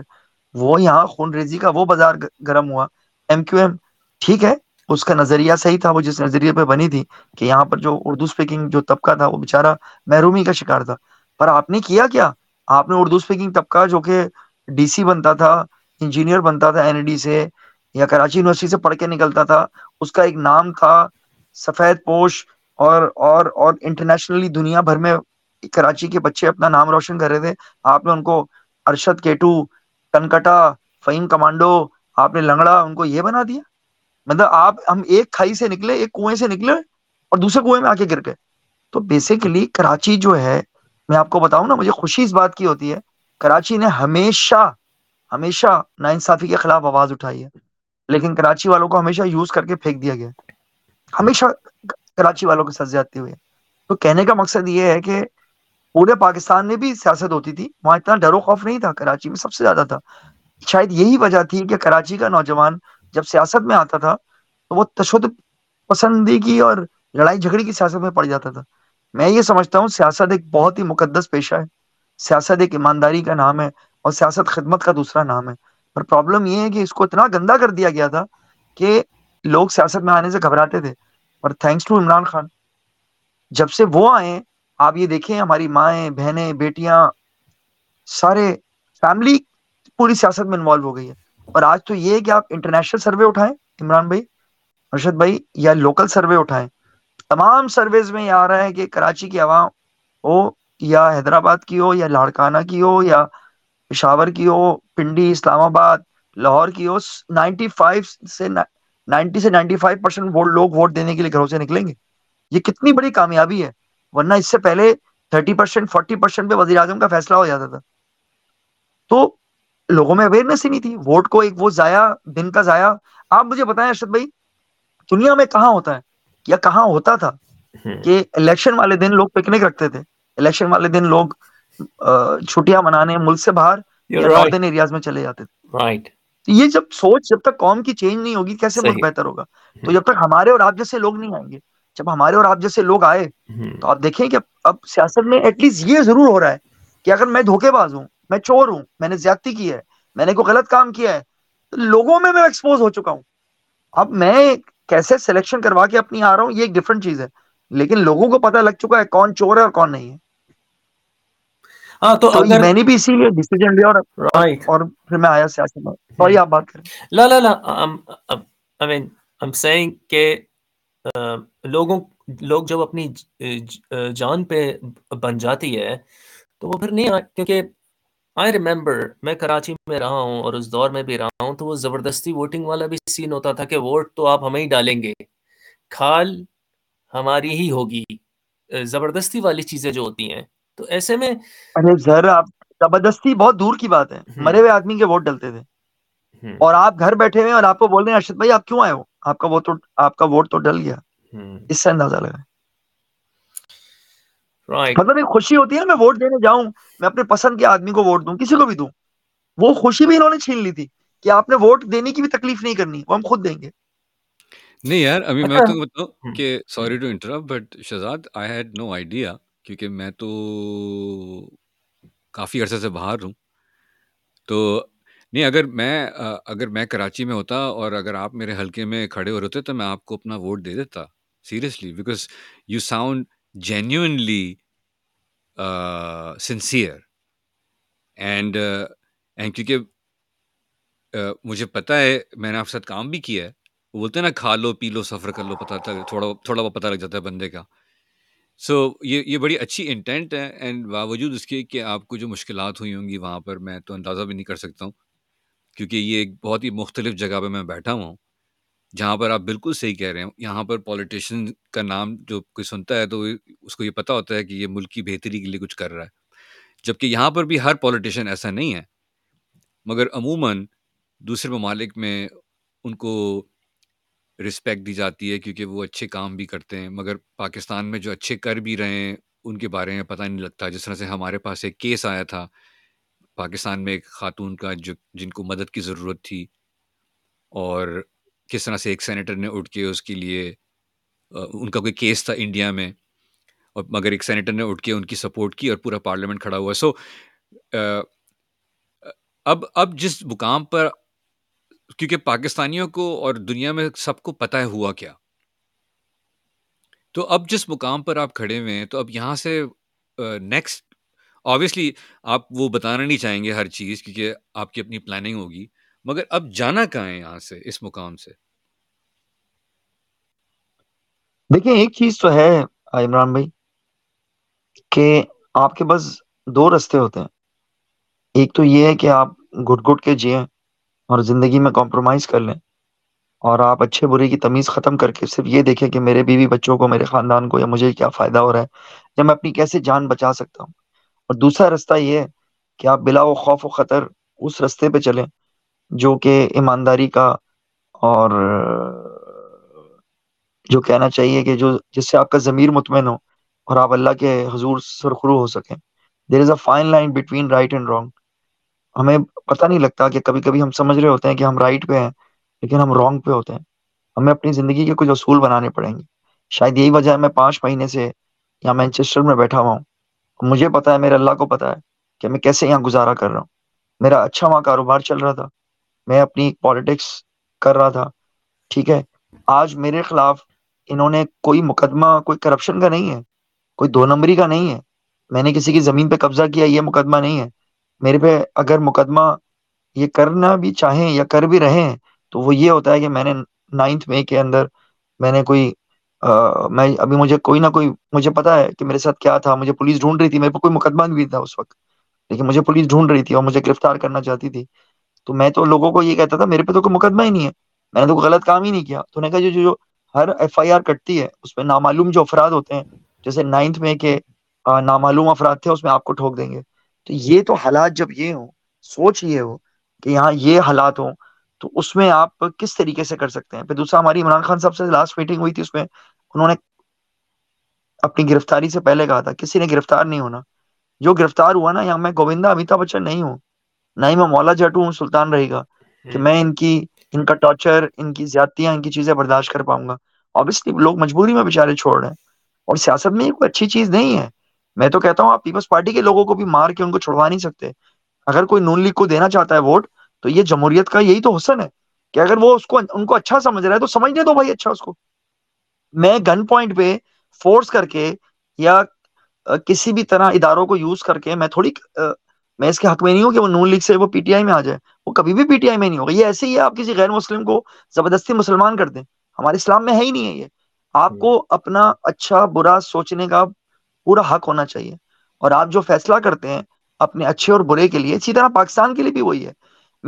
وہ یہاں خون ریزی کا وہ بازار گرم ہوا ایم کیو ایم ٹھیک ہے اس کا نظریہ صحیح تھا وہ جس نظریے پہ بنی تھی کہ یہاں پر جو اردو اسپیکنگ جو طبقہ تھا وہ بےچارا محرومی کا شکار تھا پر آپ نے کیا کیا آپ نے اردو اسپیکنگ طبقہ جو کہ ڈی سی بنتا تھا انجینئر بنتا تھا این ڈی e سے یا کراچی یونیورسٹی سے پڑھ کے نکلتا تھا اس کا ایک نام تھا سفید پوش اور اور اور انٹرنیشنلی دنیا بھر میں کراچی کے بچے اپنا نام روشن کر رہے تھے آپ نے ان کو ارشد کیٹو کنکٹا فہیم کمانڈو آپ نے لنگڑا ان کو یہ بنا دیا مطلب آپ ہم ایک کھائی سے نکلے ایک کنویں سے نکلے اور دوسرے کنویں میں آ کے گر گئے تو بیسیکلی کراچی جو ہے میں آپ کو بتاؤں نا مجھے خوشی اس بات کی ہوتی ہے کراچی نے ہمیشہ ہمیشہ نا انصافی کے خلاف آواز اٹھائی ہے لیکن کراچی والوں کو ہمیشہ یوز کر کے پھینک دیا گیا ہمیشہ کراچی والوں کے ساتھ زیادتی ہوئے تو کہنے کا مقصد یہ ہے کہ پورے پاکستان میں بھی سیاست ہوتی تھی وہاں اتنا ڈر و خوف نہیں تھا کراچی میں سب سے زیادہ تھا شاید یہی وجہ تھی کہ کراچی کا نوجوان جب سیاست میں آتا تھا تو وہ تشدد پسندی کی اور لڑائی جھگڑی کی سیاست میں پڑ جاتا تھا میں یہ سمجھتا ہوں سیاست ایک بہت ہی مقدس پیشہ ہے سیاست ایک ایمانداری کا نام ہے اور سیاست خدمت کا دوسرا نام ہے پر پرابلم یہ ہے کہ اس کو اتنا گندا کر دیا گیا تھا کہ لوگ سیاست میں آنے سے گھبراتے تھے اور تھینکس ٹو عمران خان جب سے وہ آئے آپ یہ دیکھیں ہماری مائیں بہنیں بیٹیاں سارے فیملی پوری سیاست میں انوالو ہو گئی ہے اور آج تو یہ ہے کہ آپ انٹرنیشنل سروے اٹھائیں عمران بھائی ارشد بھائی یا لوکل سروے اٹھائیں تمام سرویز میں یہ آ رہا ہے کہ کراچی کی عوام ہو یا حیدرآباد کی ہو یا لاڑکانہ کی ہو یا پشاور کی ہو پنڈی اسلام آباد لاہور کی اس نائنٹی فائیو سے نائنٹی سے نائنٹی فائیو پرسینٹ ووٹ لوگ ووٹ دینے کے لیے گھروں سے نکلیں گے یہ کتنی بڑی کامیابی ہے ورنہ اس سے پہلے تھرٹی پرسینٹ فورٹی پرسینٹ پہ وزیر اعظم کا فیصلہ ہو جاتا تھا تو لوگوں میں اویئرنیس ہی نہیں تھی ووٹ کو ایک وہ ضائع دن کا ضائع آپ مجھے بتائیں ارشد بھائی دنیا میں کہاں ہوتا ہے یا کہاں ہوتا تھا کہ الیکشن والے دن لوگ پکنک رکھتے تھے الیکشن والے دن لوگ چھٹیاں منانے ملک سے باہر چلے جاتے تھے یہ جب سوچ جب تک قوم کی چینج نہیں ہوگی کیسے ملک بہتر ہوگا تو جب تک ہمارے اور آپ جیسے لوگ نہیں آئیں گے جب ہمارے اور آپ جیسے لوگ آئے تو آپ دیکھیں کہ اب سیاست میں ایٹ لیسٹ یہ ضرور ہو رہا ہے کہ اگر میں دھوکے باز ہوں میں چور ہوں میں نے زیادتی کی ہے میں نے کوئی غلط کام کیا ہے تو لوگوں میں میں ایکسپوز ہو چکا ہوں اب میں کیسے سلیکشن کروا کے اپنی آ رہا ہوں یہ ایک ڈفرنٹ چیز ہے لیکن لوگوں کو پتہ لگ چکا ہے کون چور ہے اور کون نہیں ہے بھی اپنی جان پہ بن جاتی ہے تو وہ پھر نہیں کیونکہ آئی ریمبر میں کراچی میں رہا ہوں اور اس دور میں بھی رہا ہوں تو وہ زبردستی ووٹنگ والا بھی سین ہوتا تھا کہ ووٹ تو آپ ہمیں ہی ڈالیں گے کھال ہماری ہی ہوگی زبردستی والی چیزیں جو ہوتی ہیں تو ایسے میں ارے سر آپ زبردستی بہت دور کی بات ہے مرے ہوئے آدمی کے ووٹ ڈلتے تھے اور آپ گھر بیٹھے ہوئے اور آپ کو بول رہے ہیں ارشد بھائی آپ کیوں آئے ہو آپ کا ووٹ آپ کا ووٹ تو ڈل گیا اس سے اندازہ لگا مطلب ایک خوشی ہوتی ہے میں ووٹ دینے جاؤں میں اپنے پسند کے آدمی کو ووٹ دوں کسی کو بھی دوں وہ خوشی بھی انہوں نے چھین لی تھی کہ آپ نے ووٹ دینے کی بھی تکلیف نہیں کرنی وہ ہم خود دیں گے نہیں یار ابھی میں اچھا۔ تو بتاؤں کہ sorry to interrupt but Shahzad I had no idea کیونکہ میں تو کافی عرصے سے باہر ہوں تو نہیں اگر میں اگر میں کراچی میں ہوتا اور اگر آپ میرے ہلکے میں کھڑے رہے ہوتے تو میں آپ کو اپنا ووٹ دے دیتا seriously because you sound genuinely sincere and and کیونکہ مجھے پتہ ہے میں نے آپ کے ساتھ کام بھی کیا ہے وہ بولتے ہیں نا کھا لو پی لو سفر کر لو پتہ تھا تھوڑا تھوڑا بہت پتہ لگ جاتا ہے بندے کا سو یہ یہ بڑی اچھی انٹینٹ ہے اینڈ باوجود اس کے کہ آپ کو جو مشکلات ہوئی ہوں گی وہاں پر میں تو اندازہ بھی نہیں کر سکتا ہوں کیونکہ یہ ایک بہت ہی مختلف جگہ پہ میں بیٹھا ہوں جہاں پر آپ بالکل صحیح کہہ رہے ہیں یہاں پر پالیٹیشین کا نام جو کوئی سنتا ہے تو اس کو یہ پتہ ہوتا ہے کہ یہ ملک کی بہتری کے لیے کچھ کر رہا ہے جب کہ یہاں پر بھی ہر پالیٹیشین ایسا نہیں ہے مگر عموماً دوسرے ممالک میں ان کو رسپیکٹ دی جاتی ہے کیونکہ وہ اچھے کام بھی کرتے ہیں مگر پاکستان میں جو اچھے کر بھی رہے ہیں ان کے بارے میں پتہ نہیں لگتا جس طرح سے ہمارے پاس ایک کیس آیا تھا پاکستان میں ایک خاتون کا جو جن کو مدد کی ضرورت تھی اور کس طرح سے ایک سینیٹر نے اٹھ کے اس کے لیے ان کا کوئی کیس تھا انڈیا میں اور مگر ایک سینیٹر نے اٹھ کے ان کی سپورٹ کی اور پورا پارلیمنٹ کھڑا ہوا سو so, uh, اب اب جس مقام پر کیونکہ پاکستانیوں کو اور دنیا میں سب کو پتہ ہوا کیا تو اب جس مقام پر آپ کھڑے ہوئے ہیں تو اب یہاں سے نیکسٹ آبیسلی آپ وہ بتانا نہیں چاہیں گے ہر چیز کیونکہ آپ کی اپنی پلاننگ ہوگی مگر اب جانا کہاں ہے یہاں سے اس مقام سے دیکھیں ایک چیز تو ہے عمران بھائی کہ آپ کے پاس دو رستے ہوتے ہیں ایک تو یہ ہے کہ آپ گھٹ گھٹ کے جئیں اور زندگی میں کمپرومائز کر لیں اور آپ اچھے برے کی تمیز ختم کر کے صرف یہ دیکھیں کہ میرے بیوی بچوں کو میرے خاندان کو یا مجھے کیا فائدہ ہو رہا ہے یا میں اپنی کیسے جان بچا سکتا ہوں اور دوسرا رستہ یہ کہ آپ بلا و خوف و خطر اس رستے پہ چلیں جو کہ ایمانداری کا اور جو کہنا چاہیے کہ جو جس سے آپ کا ضمیر مطمئن ہو اور آپ اللہ کے حضور سرخرو ہو سکیں there is a fine line between right and wrong ہمیں پتا نہیں لگتا کہ کبھی کبھی ہم سمجھ رہے ہوتے ہیں کہ ہم رائٹ پہ ہیں لیکن ہم رانگ پہ ہوتے ہیں ہمیں اپنی زندگی کے کچھ اصول بنانے پڑیں گے شاید یہی وجہ ہے میں پانچ مہینے سے یہاں مینچسٹر میں بیٹھا ہوا ہوں مجھے پتا میرے اللہ کو پتا ہے کہ میں کیسے یہاں گزارا کر رہا ہوں میرا اچھا وہاں کاروبار چل رہا تھا میں اپنی پالیٹکس کر رہا تھا ٹھیک ہے آج میرے خلاف انہوں نے کوئی مقدمہ کوئی کرپشن کا نہیں ہے کوئی دو نمبری کا نہیں ہے میں نے کسی کی زمین پہ قبضہ کیا یہ مقدمہ نہیں ہے میرے پہ اگر مقدمہ یہ کرنا بھی چاہیں یا کر بھی رہے تو وہ یہ ہوتا ہے کہ میں نے نائنتھ مے کے اندر میں نے کوئی میں ابھی مجھے کوئی نہ کوئی مجھے پتا ہے کہ میرے ساتھ کیا تھا مجھے پولیس ڈھونڈ رہی تھی میرے پہ کوئی مقدمہ بھی تھا اس وقت لیکن مجھے پولیس ڈھونڈ رہی تھی اور مجھے گرفتار کرنا چاہتی تھی تو میں تو لوگوں کو یہ کہتا تھا میرے پہ تو کوئی مقدمہ ہی نہیں ہے میں نے تو کوئی غلط کام ہی نہیں کیا تو نے کہا جو, جو ہر ایف آئی آر کٹتی ہے اس میں نامعلوم جو افراد ہوتے ہیں جیسے نائنتھ مے کے نامعلوم افراد تھے اس میں آپ کو ٹھوک دیں گے تو یہ تو حالات جب یہ ہوں سوچ یہ ہو کہ یہاں یہ حالات ہوں تو اس میں آپ کس طریقے سے کر سکتے ہیں پھر دوسرا ہماری عمران خان صاحب سے لاسٹ میٹنگ ہوئی تھی اس میں انہوں نے اپنی گرفتاری سے پہلے کہا تھا کسی نے گرفتار نہیں ہونا جو گرفتار ہوا نا میں گوندا امیتابھ بچن نہیں ہوں نہ ہی میں مولا جٹ ہوں سلطان رہے گا کہ میں ان کی ان کا ٹارچر ان کی زیادتیاں ان کی چیزیں برداشت کر پاؤں گا اوبیسلی لوگ مجبوری میں بےچارے چھوڑ رہے ہیں اور سیاست میں کوئی اچھی چیز نہیں ہے میں تو کہتا ہوں آپ پیپلز پارٹی کے لوگوں کو بھی مار کے ان کو چھڑوا نہیں سکتے اگر کوئی نون لیگ کو دینا چاہتا ہے ووٹ تو یہ جمہوریت کا یہی تو حسن ہے کہ اگر وہ اس کو ان کو اچھا سمجھ رہا ہے تو سمجھنے دو بھائی اچھا اس کو میں گن پوائنٹ پہ فورس کر کے یا کسی بھی طرح اداروں کو یوز کر کے میں تھوڑی میں اس کے حق میں نہیں ہوں کہ وہ نون لیگ سے وہ پی ٹی آئی میں آ جائے وہ کبھی بھی پی ٹی آئی میں نہیں ہوگا یہ ایسے ہی ہے آپ کسی غیر مسلم کو زبردستی مسلمان کر دیں ہمارے اسلام میں ہے ہی نہیں ہے یہ آپ کو اپنا اچھا برا سوچنے کا پورا حق ہونا چاہیے اور آپ جو فیصلہ کرتے ہیں اپنے اچھے اور برے کے لیے اسی طرح پاکستان کے لیے بھی وہی ہے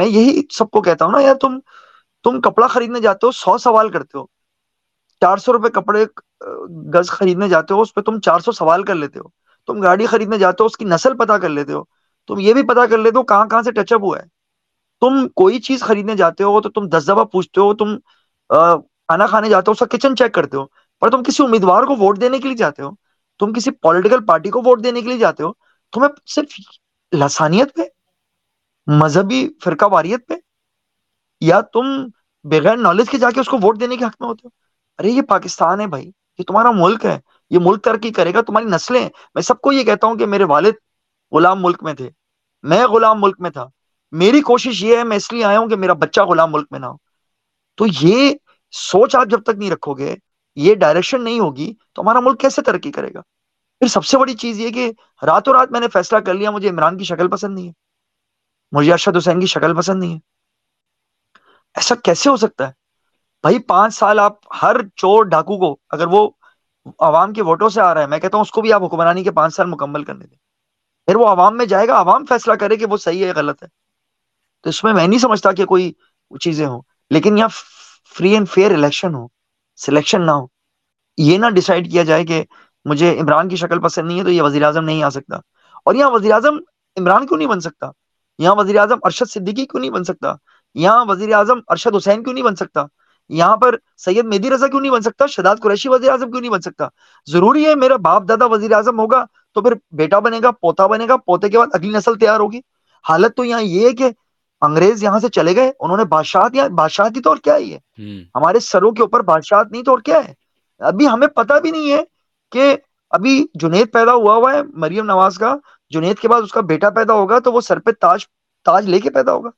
میں یہی سب کو کہتا ہوں نا یار تم تم کپڑا خریدنے جاتے ہو سو سوال کرتے ہو چار سو روپے کپڑے گز خریدنے جاتے ہو اس پہ تم چار سو سوال کر لیتے ہو تم گاڑی خریدنے جاتے ہو اس کی نسل پتا کر لیتے ہو تم یہ بھی پتا کر لیتے ہو کہاں کہاں سے ٹچ اپ ہوا ہے تم کوئی چیز خریدنے جاتے ہو تو تم دس دفعہ پوچھتے ہو تم کھانا کھانے جاتے ہو اس کا کچن چیک کرتے ہو پر تم کسی امیدوار کو ووٹ دینے کے لیے جاتے ہو تم کسی پولیٹیکل پارٹی کو ووٹ دینے کے لیے جاتے ہو تمہیں صرف لسانیت پہ مذہبی فرقہ واریت پہ یا تم بغیر نالج کے جا کے اس کو ووٹ دینے کے حق میں ہوتے ہو ارے یہ پاکستان ہے بھائی یہ تمہارا ملک ہے یہ ملک ترقی کرے گا تمہاری نسلیں میں سب کو یہ کہتا ہوں کہ میرے والد غلام ملک میں تھے میں غلام ملک میں تھا میری کوشش یہ ہے میں اس لیے آیا ہوں کہ میرا بچہ غلام ملک میں نہ ہو تو یہ سوچ آپ جب تک نہیں رکھو گے یہ ڈائریکشن نہیں ہوگی تو ہمارا ملک کیسے ترقی کرے گا پھر سب سے بڑی چیز یہ کہ راتوں رات میں نے فیصلہ کر لیا مجھے عمران کی شکل پسند نہیں ہے مجھے ارشد حسین کی شکل پسند نہیں ہے ایسا کیسے ہو سکتا ہے بھائی پانچ سال آپ ہر چور ڈاکو کو اگر وہ عوام کے ووٹوں سے آ رہا ہے میں کہتا ہوں اس کو بھی آپ حکمرانی کے پانچ سال مکمل کرنے دیں پھر وہ عوام میں جائے گا عوام فیصلہ کرے کہ وہ صحیح ہے غلط ہے تو اس میں میں نہیں سمجھتا کہ کوئی چیزیں ہوں لیکن یہاں فری اینڈ فیئر الیکشن ہو سلیکشن نہ ہو یہ نہ ڈیسائیڈ کیا جائے کہ مجھے عمران کی شکل پسند نہیں ہے تو یہ وزیر اعظم نہیں آ سکتا اور یہاں وزیر اعظم عمران کیوں نہیں بن سکتا یہاں وزیر اعظم ارشد صدیقی کیوں نہیں بن سکتا یہاں وزیر اعظم ارشد حسین کیوں نہیں بن سکتا یہاں پر سید مہدی رضا کیوں نہیں بن سکتا شداد قریشی وزیر اعظم کیوں نہیں بن سکتا ضروری ہے میرا باپ دادا وزیر اعظم ہوگا تو پھر بیٹا بنے گا پوتا بنے گا پوتے کے بعد اگلی نسل تیار ہوگی حالت تو یہاں یہ ہے کہ انگریز یہاں سے چلے گئے انہوں نے بادشاہت یا بادشاہتی طور کیا ہے ہمارے سروں کے اوپر بادشاہت نہیں طور کیا ہے ابھی ہمیں پتا بھی نہیں ہے کہ ابھی جنید پیدا ہوا ہوا ہے مریم نواز کا جنید کے بعد اس کا بیٹا پیدا ہوگا تو وہ سر پہ تاج تاج لے کے پیدا ہوگا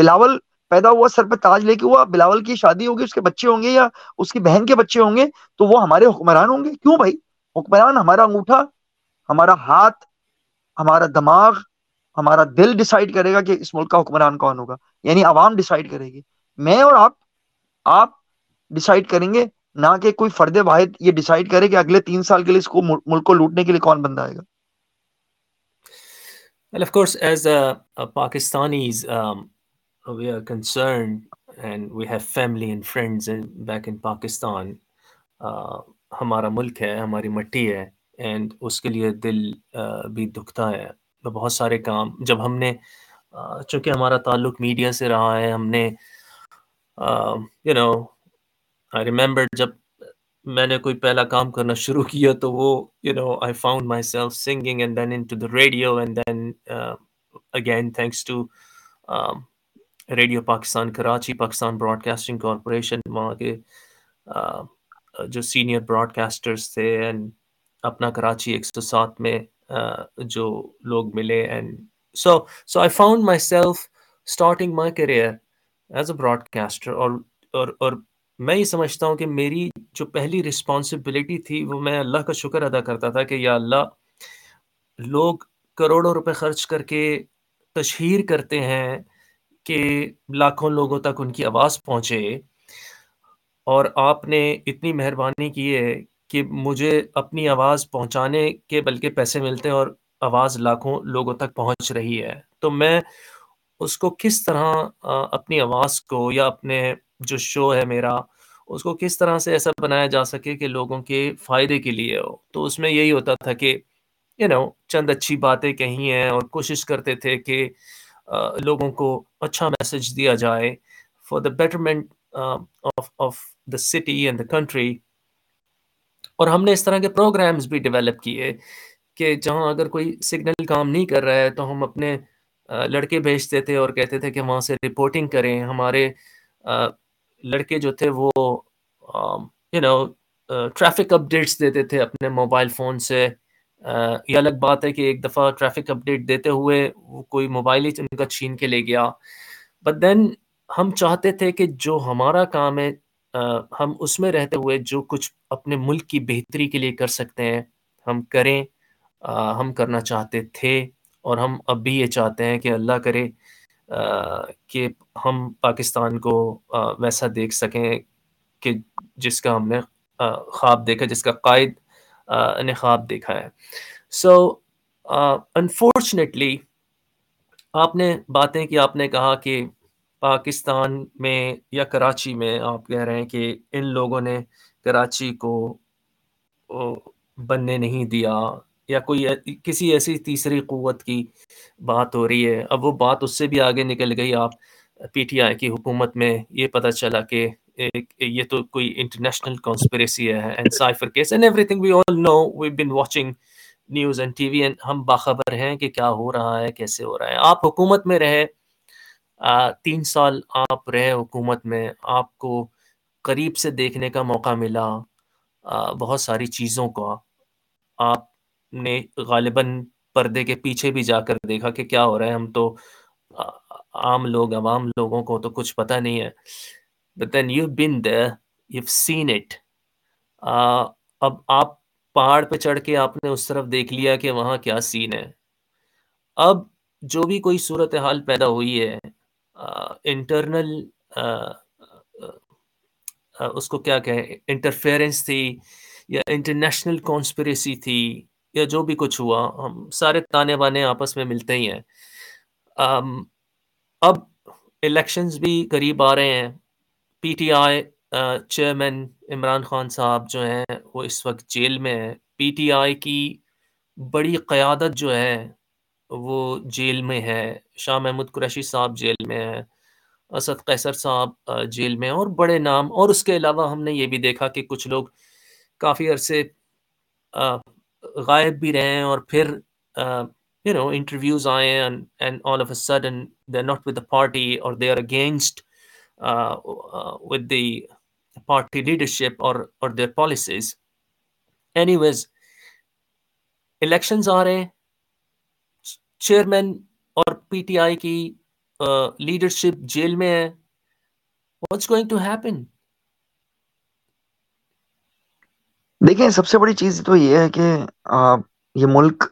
بلاول پیدا ہوا سر پہ تاج لے کے ہوا بلاول کی شادی ہوگی اس کے بچے ہوں گے یا اس کی بہن کے بچے ہوں گے تو وہ ہمارے حکمران ہوں گے کیوں بھائی حکمران ہمارا انگوٹھا ہمارا ہاتھ ہمارا دماغ ہمارا دل ڈیسائیڈ کرے گا کہ اس ملک کا حکمران کون ہوگا یعنی عوام ڈیسائیڈ کرے گی میں اور آپ آپ ڈیسائیڈ کریں گے نہ کہ کوئی فرد واحد یہ ڈیسائیڈ کرے کہ اگلے تین سال کے لیے اس کو ملک کو لوٹنے کے لیے کون بندہ آئے گا Well, of course, as uh, uh, Pakistanis, um, we are concerned and we have family and friends in, back in Pakistan. Uh, ہمارا ملک ہے ہماری مٹی ہے اینڈ اس کے لیے دل uh, بھی دکھتا ہے بہت سارے کام جب ہم نے چونکہ ہمارا تعلق میڈیا سے رہا ہے ہم نے یو نو آئی ریمبر جب میں نے کوئی پہلا کام کرنا شروع کیا تو وہ you know I found myself singing and then into the radio and then again thanks to radio Pakistan Karachi Pakistan broadcasting corporation وہاں کے جو سینئر براڈ کاسٹرس تھے اینڈ اپنا کراچی ایک سو سات میں جو لوگ ملے and so so I found myself starting my career as a broadcaster اور اور اور میں یہ سمجھتا ہوں کہ میری جو پہلی رسپانسبلٹی تھی وہ میں اللہ کا شکر ادا کرتا تھا کہ یا اللہ لوگ کروڑوں روپے خرچ کر کے تشہیر کرتے ہیں کہ لاکھوں لوگوں تک ان کی آواز پہنچے اور آپ نے اتنی مہربانی کی ہے کہ مجھے اپنی آواز پہنچانے کے بلکہ پیسے ملتے ہیں اور آواز لاکھوں لوگوں تک پہنچ رہی ہے تو میں اس کو کس طرح اپنی آواز کو یا اپنے جو شو ہے میرا اس کو کس طرح سے ایسا بنایا جا سکے کہ لوگوں کے فائدے کے لیے ہو تو اس میں یہی ہوتا تھا کہ یو نو چند اچھی باتیں کہیں ہیں اور کوشش کرتے تھے کہ لوگوں کو اچھا میسج دیا جائے for the betterment of the city and the country اور ہم نے اس طرح کے پروگرامز بھی ڈیولپ کیے کہ جہاں اگر کوئی سگنل کام نہیں کر رہا ہے تو ہم اپنے لڑکے بھیجتے تھے اور کہتے تھے کہ وہاں سے رپورٹنگ کریں ہمارے لڑکے جو تھے وہ یو نو ٹریفک اپڈیٹس دیتے تھے اپنے موبائل فون سے یہ الگ بات ہے کہ ایک دفعہ ٹریفک اپڈیٹ دیتے ہوئے وہ کوئی موبائل ہی ان کا چھین کے لے گیا بٹ دین ہم چاہتے تھے کہ جو ہمارا کام ہے ہم اس میں رہتے ہوئے جو کچھ اپنے ملک کی بہتری کے لیے کر سکتے ہیں ہم کریں ہم کرنا چاہتے تھے اور ہم اب بھی یہ چاہتے ہیں کہ اللہ کرے کہ ہم پاکستان کو ویسا دیکھ سکیں کہ جس کا ہم نے خواب دیکھا جس کا قائد نے خواب دیکھا ہے سو انفارچونیٹلی آپ نے باتیں کہ آپ نے کہا کہ پاکستان میں یا کراچی میں آپ کہہ رہے ہیں کہ ان لوگوں نے کراچی کو بننے نہیں دیا یا کوئی کسی ایسی تیسری قوت کی بات ہو رہی ہے اب وہ بات اس سے بھی آگے نکل گئی آپ پی ٹی آئی کی حکومت میں یہ پتہ چلا کہ یہ تو کوئی انٹرنیشنل کانسپریسی ہے cipher case every we we we all know news T ہم باخبر ہیں کہ کیا ہو رہا ہے کیسے ہو رہا ہے آپ حکومت میں رہے تین سال آپ رہے حکومت میں آپ کو قریب سے دیکھنے کا موقع ملا بہت ساری چیزوں کا آپ نے غالباً پردے کے پیچھے بھی جا کر دیکھا کہ کیا ہو رہا ہے ہم تو عام لوگ عوام لوگوں کو تو کچھ پتہ نہیں ہے اب آپ پہاڑ پہ چڑھ کے آپ نے اس طرف دیکھ لیا کہ وہاں کیا سین ہے اب جو بھی کوئی صورت حال پیدا ہوئی ہے انٹرنل اس کو کیا کہیں انٹرفیئرنس تھی یا انٹرنیشنل کانسپریسی تھی یا جو بھی کچھ ہوا ہم سارے تانے بانے آپس میں ملتے ہی ہیں اب الیکشنز بھی قریب آ رہے ہیں P T I chairman Imran Khan صاحب جو ہیں وہ اس وقت جیل میں ہیں پی ٹی آئی کی بڑی قیادت جو ہے وہ جیل میں ہے شاہ محمود قریشی صاحب جیل میں ہے اسد قیصر صاحب جیل میں اور بڑے نام اور اس کے علاوہ ہم نے یہ بھی دیکھا کہ کچھ لوگ کافی عرصے غائب بھی رہے ہیں اور پھر یو نو انٹرویوز آئے ہیں sudden they not with the party اور they are against with the party leadership اور اور their policies anyways elections آ رہے ہیں چیئرمین اور پی ٹی آئی کی لیڈرشپ جیل میں ہے واٹس گوئنگ ٹو ہیپن دیکھیں سب سے بڑی چیز تو یہ ہے کہ یہ ملک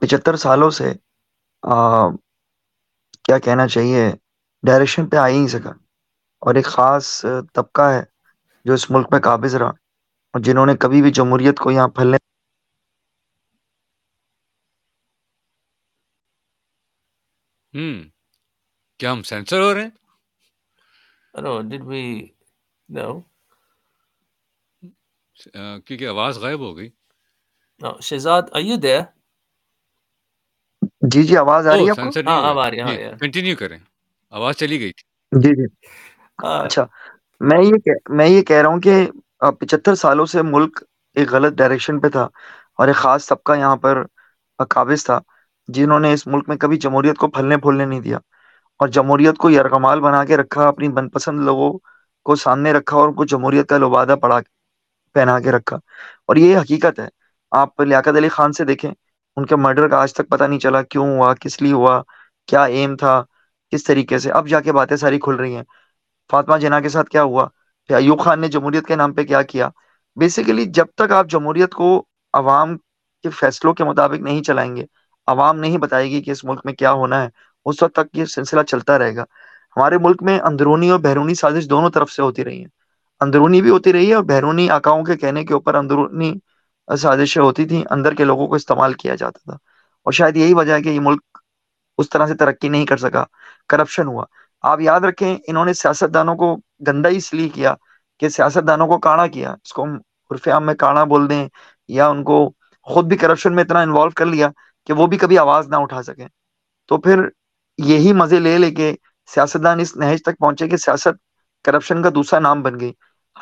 پچہتر سالوں سے کیا کہنا چاہیے ڈائریکشن پہ آ ہی نہیں سکا اور ایک خاص طبقہ ہے جو اس ملک میں قابض رہا اور جنہوں نے کبھی بھی جمہوریت کو یہاں پھلنے ہم کیا ہم سینسر ہو رہے ہیں نو ڈیڈ وی نو کیونکہ آواز غائب ہو گئی نو شہزاد ائیو دیر جی جی آواز آ رہی ہے ہاں آ رہی ہے کنٹینیو کریں آواز چلی گئی جی جی اچھا میں یہ میں یہ کہہ رہا ہوں کہ پچہتر سالوں سے ملک ایک غلط ڈائریکشن پہ تھا اور ایک خاص طبقہ یہاں پر قابض تھا جنہوں نے اس ملک میں کبھی جمہوریت کو پھلنے پھولنے نہیں دیا اور جمہوریت کو یرغمال بنا کے رکھا اپنی من پسند لوگوں کو سامنے رکھا اور ان کو جمہوریت کا لبادہ پہنا کے رکھا اور یہ حقیقت ہے آپ لیاقت علی خان سے دیکھیں ان کے مرڈر کا آج تک پتہ نہیں چلا کیوں ہوا کس لیے ہوا کیا ایم تھا کس طریقے سے اب جا کے باتیں ساری کھل رہی ہیں فاطمہ جناح کے ساتھ کیا ہوا پھر ایوب خان نے جمہوریت کے نام پہ کیا کیا بیسیکلی جب تک آپ جمہوریت کو عوام کے فیصلوں کے مطابق نہیں چلائیں گے عوام نہیں بتائے گی کہ اس ملک میں کیا ہونا ہے اس وقت تک یہ سلسلہ چلتا رہے گا ہمارے ملک میں اندرونی اور بیرونی سازش دونوں طرف سے ہوتی رہی ہیں اندرونی بھی ہوتی رہی ہے اور بیرونی آکاؤں کے کہنے کے اوپر اندرونی سازشیں ہوتی تھیں اندر کے لوگوں کو استعمال کیا جاتا تھا اور شاید یہی وجہ ہے کہ یہ ملک اس طرح سے ترقی نہیں کر سکا کرپشن ہوا آپ یاد رکھیں انہوں نے سیاست دانوں کو گندا اس لیے کیا کہ سیاست دانوں کو کاڑا کیا اس کو ہم عرف عام میں کاڑا بول دیں یا ان کو خود بھی کرپشن میں اتنا انوالو کر لیا کہ وہ بھی کبھی آواز نہ اٹھا سکیں تو پھر یہی مزے لے لے کے سیاستدان اس نہج تک پہنچے کہ سیاست کرپشن کا دوسرا نام بن گئی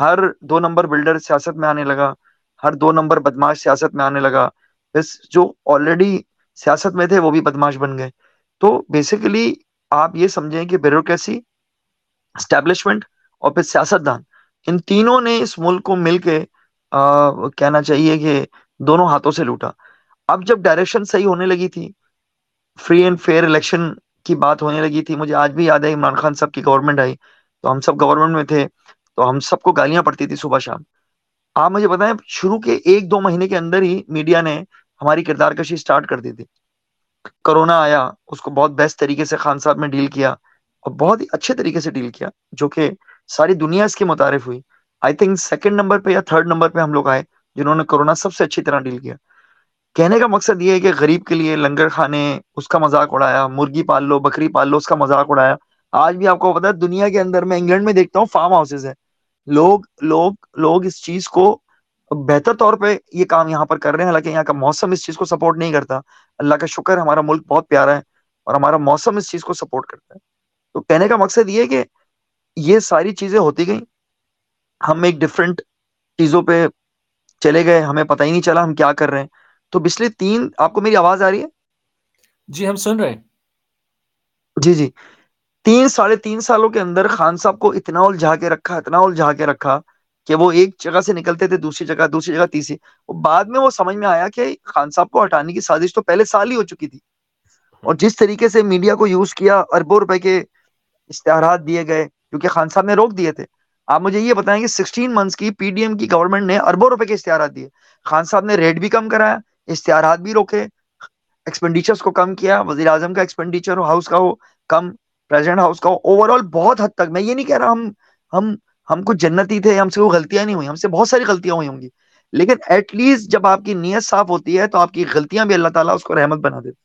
ہر دو نمبر بلڈر سیاست میں آنے لگا ہر دو نمبر بدماش سیاست میں آنے لگا بس جو آلریڈی سیاست میں تھے وہ بھی بدماش بن گئے تو بیسیکلی آپ یہ سمجھیں کہ بیوروکریسی اسٹیبلشمنٹ اور پھر سیاست دان ان تینوں نے اس ملک کو مل کے کہنا چاہیے کہ دونوں ہاتھوں سے لوٹا اب جب ڈائریکشن صحیح ہونے لگی تھی فری اینڈ فیئر الیکشن کی بات ہونے لگی تھی مجھے آج بھی یاد ہے عمران خان صاحب کی گورنمنٹ آئی تو ہم سب گورنمنٹ میں تھے تو ہم سب کو گالیاں پڑتی تھی صبح شام آپ مجھے بتائیں شروع کے ایک دو مہینے کے اندر ہی میڈیا نے ہماری کردار کشی اسٹارٹ کر دی تھی کرونا آیا اس کو بہت بیسٹ طریقے سے خان صاحب نے ڈیل کیا اور بہت ہی اچھے طریقے سے ڈیل کیا جو کہ ساری دنیا اس کے متعارف ہوئی آئی تھنک سیکنڈ نمبر پہ یا تھرڈ نمبر پہ ہم لوگ آئے جنہوں نے کرونا سب سے اچھی طرح ڈیل کیا کہنے کا مقصد یہ ہے کہ غریب کے لیے لنگر کھانے اس کا مذاق اڑایا مرغی پال لو بکری پال لو اس کا مذاق اڑایا آج بھی آپ کو پتا ہے دنیا کے اندر میں انگلینڈ میں دیکھتا ہوں فارم ہاؤسز ہے لوگ لوگ لوگ اس چیز کو بہتر طور پہ یہ کام یہاں پر کر رہے ہیں حالانکہ یہاں کا موسم اس چیز کو سپورٹ نہیں کرتا اللہ کا شکر ہمارا ملک بہت پیارا ہے اور ہمارا موسم اس چیز کو سپورٹ کرتا ہے تو کہنے کا مقصد یہ ہے کہ یہ ساری چیزیں ہوتی گئیں ہم ایک ڈفرینٹ چیزوں پہ چلے گئے ہمیں پتہ ہی نہیں چلا ہم کیا کر رہے ہیں تو پچھلے تین آپ کو میری آواز آ رہی ہے جی ہم سن رہے ہیں جی جی تین ساڑھے تین سالوں کے اندر خان صاحب کو اتنا الجھا کے رکھا اتنا الجھا کے رکھا کہ وہ ایک جگہ سے نکلتے تھے دوسری جگہ دوسری جگہ تیسری بعد میں وہ سمجھ میں آیا کہ خان صاحب کو ہٹانے کی سازش تو پہلے سال ہی ہو چکی تھی اور جس طریقے سے میڈیا کو یوز کیا اربوں روپے کے اشتہارات دیے گئے کیونکہ خان صاحب نے روک دیے تھے آپ مجھے یہ بتائیں کہ سکسٹین منتھس کی پی ڈی ایم کی گورنمنٹ نے اربوں روپے کے اشتہارات دیے خان صاحب نے ریٹ بھی کم کرایا اشتہارات بھی روکے ایکسپینڈیچرس کو کم کیا وزیر اعظم کا ایکسپینڈیچر ہاؤس ہاؤس کا کا ہو ہو کم پریزیڈنٹ اوور آل بہت حد تک میں یہ نہیں کہہ رہا ہم ہم ہم کو جنتی تھے ہم سے وہ غلطیاں نہیں ہوئی ہم سے بہت ساری غلطیاں ہوئی ہوں گی لیکن ایٹ لیسٹ جب آپ کی نیت صاف ہوتی ہے تو آپ کی غلطیاں بھی اللہ تعالیٰ اس کو رحمت بنا دیتے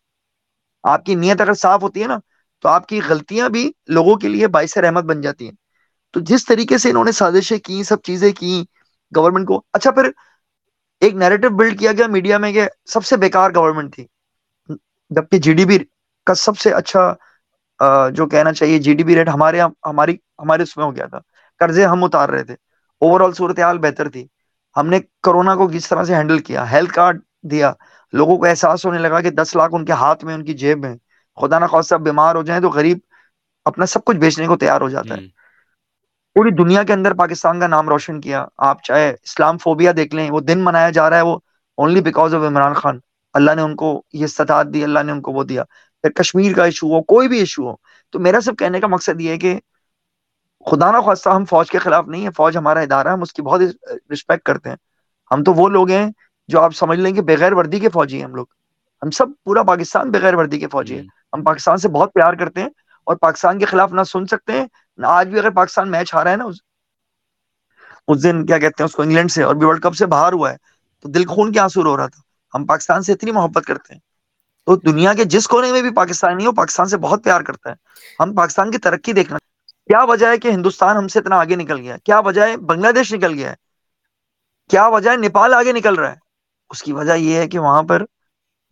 آپ کی نیت اگر صاف ہوتی ہے نا تو آپ کی غلطیاں بھی لوگوں کے لیے باعث رحمت بن جاتی ہیں تو جس طریقے سے انہوں نے سازشیں کی سب چیزیں کی گورنمنٹ کو اچھا پھر ایک نیریٹو بلڈ کیا گیا میڈیا میں کہ سب سے بیکار گورنمنٹ تھی جبکہ جی ڈی بی کا سب سے اچھا جو کہنا چاہیے جی ڈی بی ریٹ ہمارے ہماری ہمارے اس میں ہو گیا تھا قرضے ہم اتار رہے تھے اوور آل صورتحال بہتر تھی ہم نے کرونا کو کس طرح سے ہینڈل کیا ہیلتھ کارڈ دیا لوگوں کو احساس ہونے لگا کہ دس لاکھ ان کے ہاتھ میں ان کی جیب میں خدا خواصہ بیمار ہو جائیں تو غریب اپنا سب کچھ بیچنے کو تیار ہو جاتا ہے پوری دنیا کے اندر پاکستان کا نام روشن کیا آپ چاہے اسلام فوبیا دیکھ لیں وہ دن منایا جا رہا ہے وہ only because of Imran Khan اللہ نے ان ان کو کو یہ استطاعت دی اللہ نے وہ دیا پھر کشمیر کا ایشو ہو کوئی بھی ایشو ہو تو میرا سب کہنے کا مقصد یہ ہے کہ خدا نا خواستہ ہم فوج کے خلاف نہیں ہے فوج ہمارا ادارہ ہے ہم اس کی بہت رسپیکٹ کرتے ہیں ہم تو وہ لوگ ہیں جو آپ سمجھ لیں کہ بغیر وردی کے فوجی ہیں ہم لوگ ہم سب پورا پاکستان بغیر وردی کے فوجی ہے ہم پاکستان سے بہت پیار کرتے ہیں اور پاکستان کے خلاف نہ سن سکتے ہیں آج بھی اگر پاکستان میچ ہارا ہے نا اس دن کیا کہتے ہیں اس کو انگلینڈ سے اور بھی ورلڈ کپ سے باہر ہوا ہے تو دل خون کے آنسو رو رہا تھا ہم پاکستان سے اتنی محبت کرتے ہیں تو دنیا کے جس کونے میں بھی پاکستانی ہو پاکستان سے بہت پیار کرتا ہے ہم پاکستان کی ترقی دیکھنا کیا وجہ ہے کہ ہندوستان ہم سے اتنا آگے نکل گیا کیا وجہ ہے بنگلہ دیش نکل گیا ہے کیا وجہ ہے نیپال آگے نکل رہا ہے اس کی وجہ یہ ہے کہ وہاں پر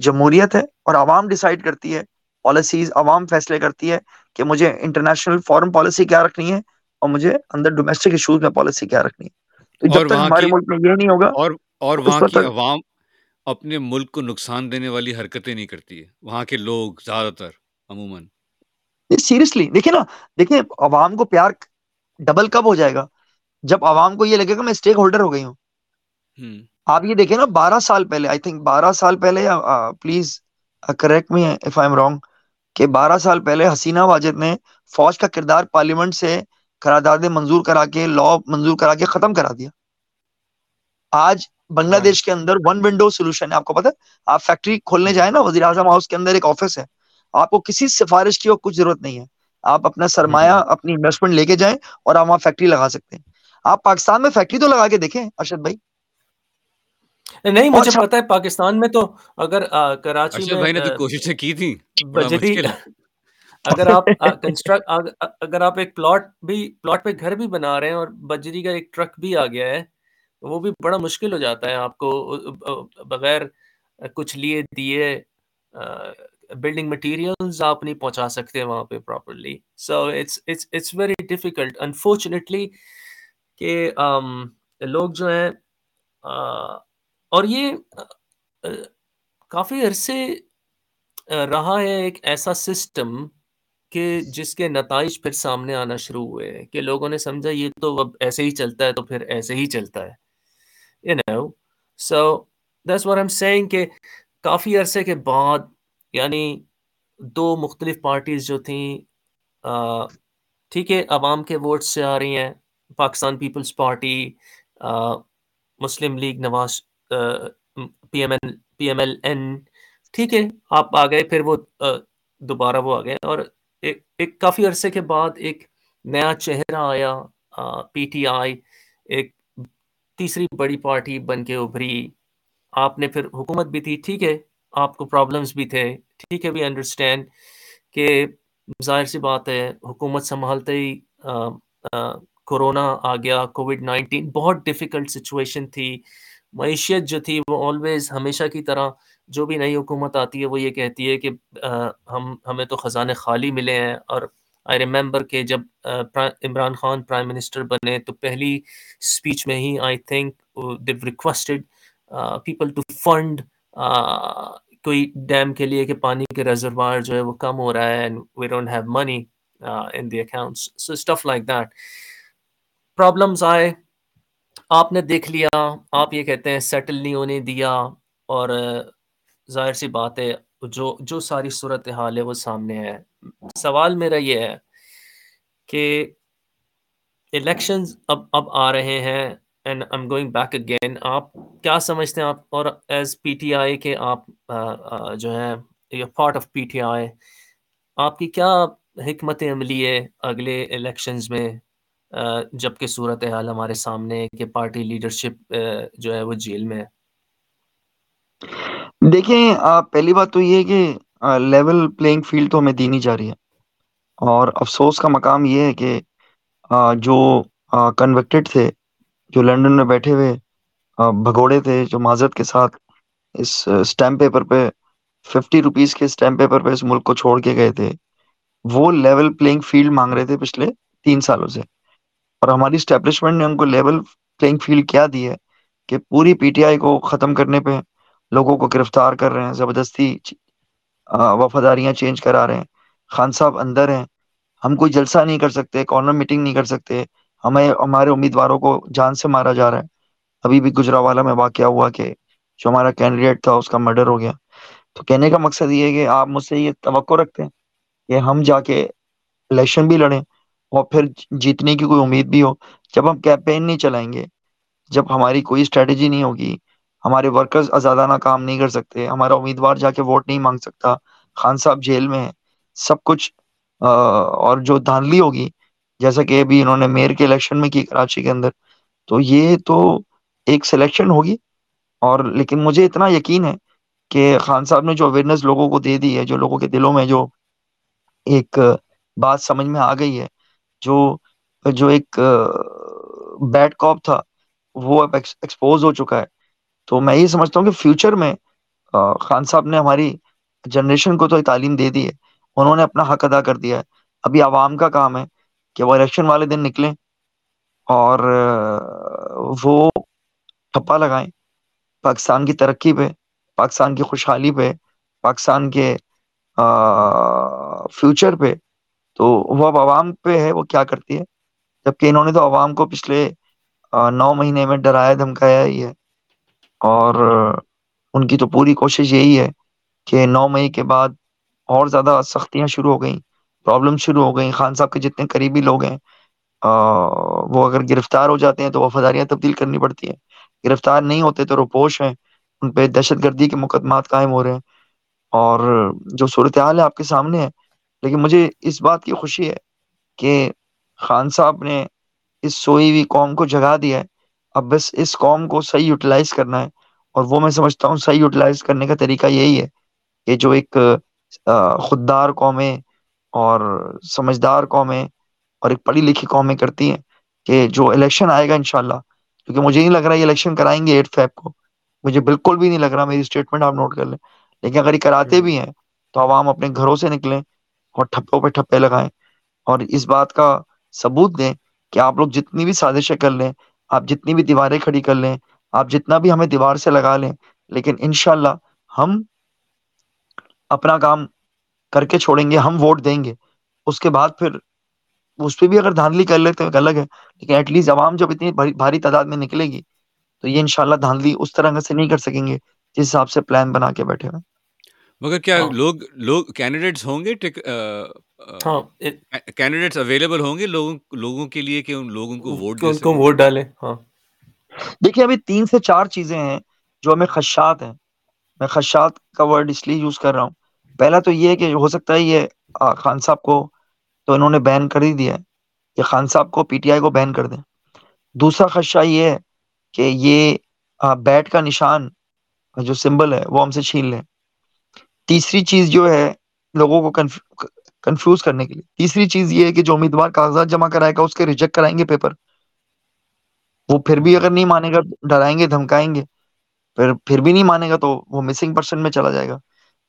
جمہوریت ہے اور عوام ڈیسائیڈ کرتی ہے پالیسیز عوام فیصلے کرتی ہے کہ مجھے انٹرنیشنل فارن پالیسی کیا رکھنی ہے اور مجھے اندر ڈومیسٹک ایشوز میں پالیسی کیا رکھنی ہے تو جب تک ہمارے ملک میں یہ نہیں ہوگا اور اور وہاں کی عوام اپنے ملک کو نقصان دینے والی حرکتیں نہیں کرتی ہے وہاں کے لوگ زیادہ تر عموماً سیریسلی دیکھیں نا دیکھیں عوام کو پیار ڈبل کب ہو جائے گا جب عوام کو یہ لگے گا میں اسٹیک ہولڈر ہو گئی ہوں آپ یہ دیکھیں نا بارہ سال پہلے آئی تھنک بارہ سال پہلے please correct me if I am wrong کہ بارہ سال پہلے حسینہ واجد نے فوج کا کردار پارلیمنٹ سے قرارداد منظور کرا کے لا منظور کرا کے ختم کرا دیا آج بنگلہ دیش کے اندر ون ونڈو سولوشن ہے آپ کو پتا آپ فیکٹری کھولنے جائیں نا وزیر اعظم ہاؤس کے اندر ایک آفس ہے آپ کو کسی سفارش کی اور کچھ ضرورت نہیں ہے آپ اپنا سرمایہ اپنی انویسٹمنٹ لے کے جائیں اور آپ وہاں فیکٹری لگا سکتے ہیں آپ پاکستان میں فیکٹری تو لگا کے دیکھیں ارشد بھائی نہیں مجھے اچھا۔ پتا ہے پاکستان میں تو اگر کراچی اچھا میں کوششیں کی تھی جی، <laughs> اگر آپ اگر آپ ایک پلاٹ بھی پلاٹ پہ گھر بھی بنا رہے ہیں اور بجری کا ایک ٹرک بھی آ گیا ہے وہ بھی بڑا مشکل ہو جاتا ہے آپ کو بغیر کچھ لیے دیے بلڈنگ مٹیریلز آپ نہیں پہنچا سکتے وہاں پہ properly so it's it's it's very difficult unfortunately کہ لوگ جو ہیں اور یہ کافی عرصے رہا ہے ایک ایسا سسٹم کہ جس کے نتائج پھر سامنے آنا شروع ہوئے کہ لوگوں نے سمجھا یہ تو اب ایسے ہی چلتا ہے تو پھر ایسے ہی چلتا ہے سو دس وار ایم سینگ کہ کافی عرصے کے بعد یعنی دو مختلف پارٹیز جو تھیں ٹھیک ہے عوام کے ووٹس سے آ رہی ہیں Pakistan peoples party Muslim league Nawaz P M L P M L N ٹھیک ہے آپ آ گئے پھر وہ دوبارہ وہ آ گئے اور ایک کافی عرصے کے بعد ایک نیا چہرہ آیا پی ٹی آئی ایک تیسری بڑی پارٹی بن کے ابھری آپ نے پھر حکومت بھی تھی ٹھیک ہے آپ کو پرابلمس بھی تھے ٹھیک ہے وی انڈرسٹینڈ کہ ظاہر سی بات ہے حکومت سنبھالتے ہی کورونا آ گیا کووڈ نائنٹین بہت ڈیفیکلٹ سچویشن تھی معیشت جو تھی وہ آلویز ہمیشہ کی طرح جو بھی نئی حکومت آتی ہے وہ یہ کہتی ہے کہ ہم ہمیں تو خزانے خالی ملے ہیں اور آئی ریمبر کہ جب عمران خان پرائم منسٹر بنے تو پہلی اسپیچ میں ہی I think they requested people to fund کوئی ڈیم کے لیے کہ پانی کے ریزروار جو ہے وہ کم ہو رہا ہے and we don't have money in the accounts so stuff like that problems آئے آپ نے دیکھ لیا آپ یہ کہتے ہیں سیٹل نہیں ہونے دیا اور ظاہر سی بات ہے جو جو ساری صورت حال ہے وہ سامنے ہے سوال میرا یہ ہے کہ الیکشنز اب اب آ رہے ہیں and I going back again آپ کیا سمجھتے ہیں آپ اور ایز پی ٹی آئی کے آپ جو ہیں part of P T I آپ کی کیا حکمت عملی ہے اگلے الیکشنز میں جبکہ صورت حال ہمارے سامنے پارٹی لیڈرشپ جو ہے وہ جیل میں دیکھیں پہلی بات تو یہ کہ لیول پلینگ فیلڈ تو کہیں جا رہی ہے اور افسوس کا مقام یہ ہے کہ جو کنوکٹڈ تھے جو لنڈن میں بیٹھے ہوئے بھگوڑے تھے جو معذرت کے ساتھ اس اسٹامپ پیپر پہ ففٹی روپیز کے اسٹمپ پیپر پہ اس ملک کو چھوڑ کے گئے تھے وہ لیول پلینگ فیلڈ مانگ رہے تھے پچھلے تین سالوں سے اور ہماری اسٹیبلشمنٹ نے ہم کو لیول پلینگ فیلڈ کیا دی ہے کہ پوری پی ٹی آئی کو ختم کرنے پہ لوگوں کو گرفتار کر رہے ہیں زبردستی وفاداریاں چینج کرا رہے ہیں خان صاحب اندر ہیں ہم کوئی جلسہ نہیں کر سکتے کارنر میٹنگ نہیں کر سکتے ہمیں ہمارے امیدواروں کو جان سے مارا جا رہا ہے ابھی بھی گجرا والا میں واقعہ ہوا کہ جو ہمارا کینڈیڈیٹ تھا اس کا مرڈر ہو گیا تو کہنے کا مقصد یہ ہے کہ آپ مجھ سے یہ توقع رکھتے ہیں کہ ہم جا کے الیکشن بھی لڑیں اور پھر جیتنے کی کوئی امید بھی ہو جب ہم کیمپین نہیں چلائیں گے جب ہماری کوئی اسٹریٹجی نہیں ہوگی ہمارے ورکرز آزادانہ کام نہیں کر سکتے ہمارا امیدوار جا کے ووٹ نہیں مانگ سکتا خان صاحب جیل میں ہے سب کچھ اور جو دھاندلی ہوگی جیسا کہ ابھی انہوں نے میئر کے الیکشن میں کی کراچی کے اندر تو یہ تو ایک سلیکشن ہوگی اور لیکن مجھے اتنا یقین ہے کہ خان صاحب نے جو اویئرنیس لوگوں کو دے دی ہے جو لوگوں کے دلوں میں جو ایک بات سمجھ میں آ گئی ہے جو جو ایک بیڈ کاپ تھا وہ اب ایکسپوز ہو چکا ہے تو میں یہ سمجھتا ہوں کہ فیوچر میں خان صاحب نے ہماری جنریشن کو تو تعلیم دے دی ہے انہوں نے اپنا حق ادا کر دیا ہے ابھی عوام کا کام ہے کہ وہ الیکشن والے دن نکلیں اور وہ ٹھپا لگائیں پاکستان کی ترقی پہ پاکستان کی خوشحالی پہ پاکستان کے فیوچر پہ تو وہ اب عوام پہ ہے وہ کیا کرتی ہے جبکہ انہوں نے تو عوام کو پچھلے نو مہینے میں ڈرایا دھمکایا ہی ہے اور ان کی تو پوری کوشش یہی ہے کہ نو مئی کے بعد اور زیادہ سختیاں شروع ہو گئیں پرابلم شروع ہو گئیں خان صاحب کے جتنے قریبی لوگ ہیں وہ اگر گرفتار ہو جاتے ہیں تو وفاداریاں تبدیل کرنی پڑتی ہیں گرفتار نہیں ہوتے تو روپوش ہیں ان پہ دہشت گردی کے مقدمات قائم ہو رہے ہیں اور جو صورتحال ہے آپ کے سامنے ہے لیکن مجھے اس بات کی خوشی ہے کہ خان صاحب نے اس سوئی ہوئی قوم کو جگا دیا ہے اب بس اس قوم کو صحیح یوٹیلائز کرنا ہے اور وہ میں سمجھتا ہوں صحیح یوٹیلائز کرنے کا طریقہ یہی ہے کہ جو ایک خوددار قومیں اور سمجھدار قومیں اور ایک پڑھی لکھی قومیں کرتی ہیں کہ جو الیکشن آئے گا انشاءاللہ کیونکہ مجھے نہیں لگ رہا یہ الیکشن کرائیں گے ایٹ فیب کو مجھے بالکل بھی نہیں لگ رہا میری اسٹیٹمنٹ آپ نوٹ کر لیں لیکن اگر یہ کراتے جی۔ بھی ہیں تو عوام اپنے گھروں سے نکلیں اور ٹھپوں پہ ٹھپے لگائیں اور اس بات کا ثبوت دیں کہ آپ لوگ جتنی بھی سازشیں کر لیں آپ جتنی بھی دیواریں کھڑی کر لیں آپ جتنا بھی ہمیں دیوار سے لگا لیں لیکن انشاءاللہ ہم اپنا کام کر کے چھوڑیں گے ہم ووٹ دیں گے اس کے بعد پھر اس پہ بھی اگر دھاندلی کر لیتے ہیں الگ ہے لیکن ایٹ لیسٹ عوام جب اتنی بھاری تعداد میں نکلے گی تو یہ انشاءاللہ دھاندلی اس طرح سے نہیں کر سکیں گے جس حساب سے پلان بنا کے بیٹھے ہوئے مگر کیا ہاں۔ لوگ لوگ کینڈیڈیٹس ہوں گے کینڈیڈیٹس اویلیبل ہاں، ہوں گے لوگوں لوگوں کے لیے کہ ان لوگوں کو ووٹ ان کو ووٹ ڈالیں ہاں دیکھیں ابھی تین سے چار چیزیں ہیں جو ہمیں خدشات ہیں میں خدشات کا ورڈ اس لیے یوز کر رہا ہوں پہلا تو یہ کہ ہو سکتا ہے یہ خان صاحب کو تو انہوں نے بین کر ہی دیا ہے کہ خان صاحب کو پی ٹی آئی کو بین کر دیں دوسرا خدشہ یہ ہے کہ یہ بیٹ کا نشان جو سمبل ہے وہ ہم سے چھین لیں تیسری چیز جو ہے لوگوں کو کنفیوز کرنے کے لیے تیسری چیز یہ ہے کہ جو امیدوار کاغذات جمع کرائے گا اس کے ریجیکٹ کرائیں گے پیپر وہ پھر بھی اگر نہیں مانے گا ڈرائیں گے دھمکائیں گے پھر پھر بھی نہیں مانے گا تو وہ مسنگ پرسن میں چلا جائے گا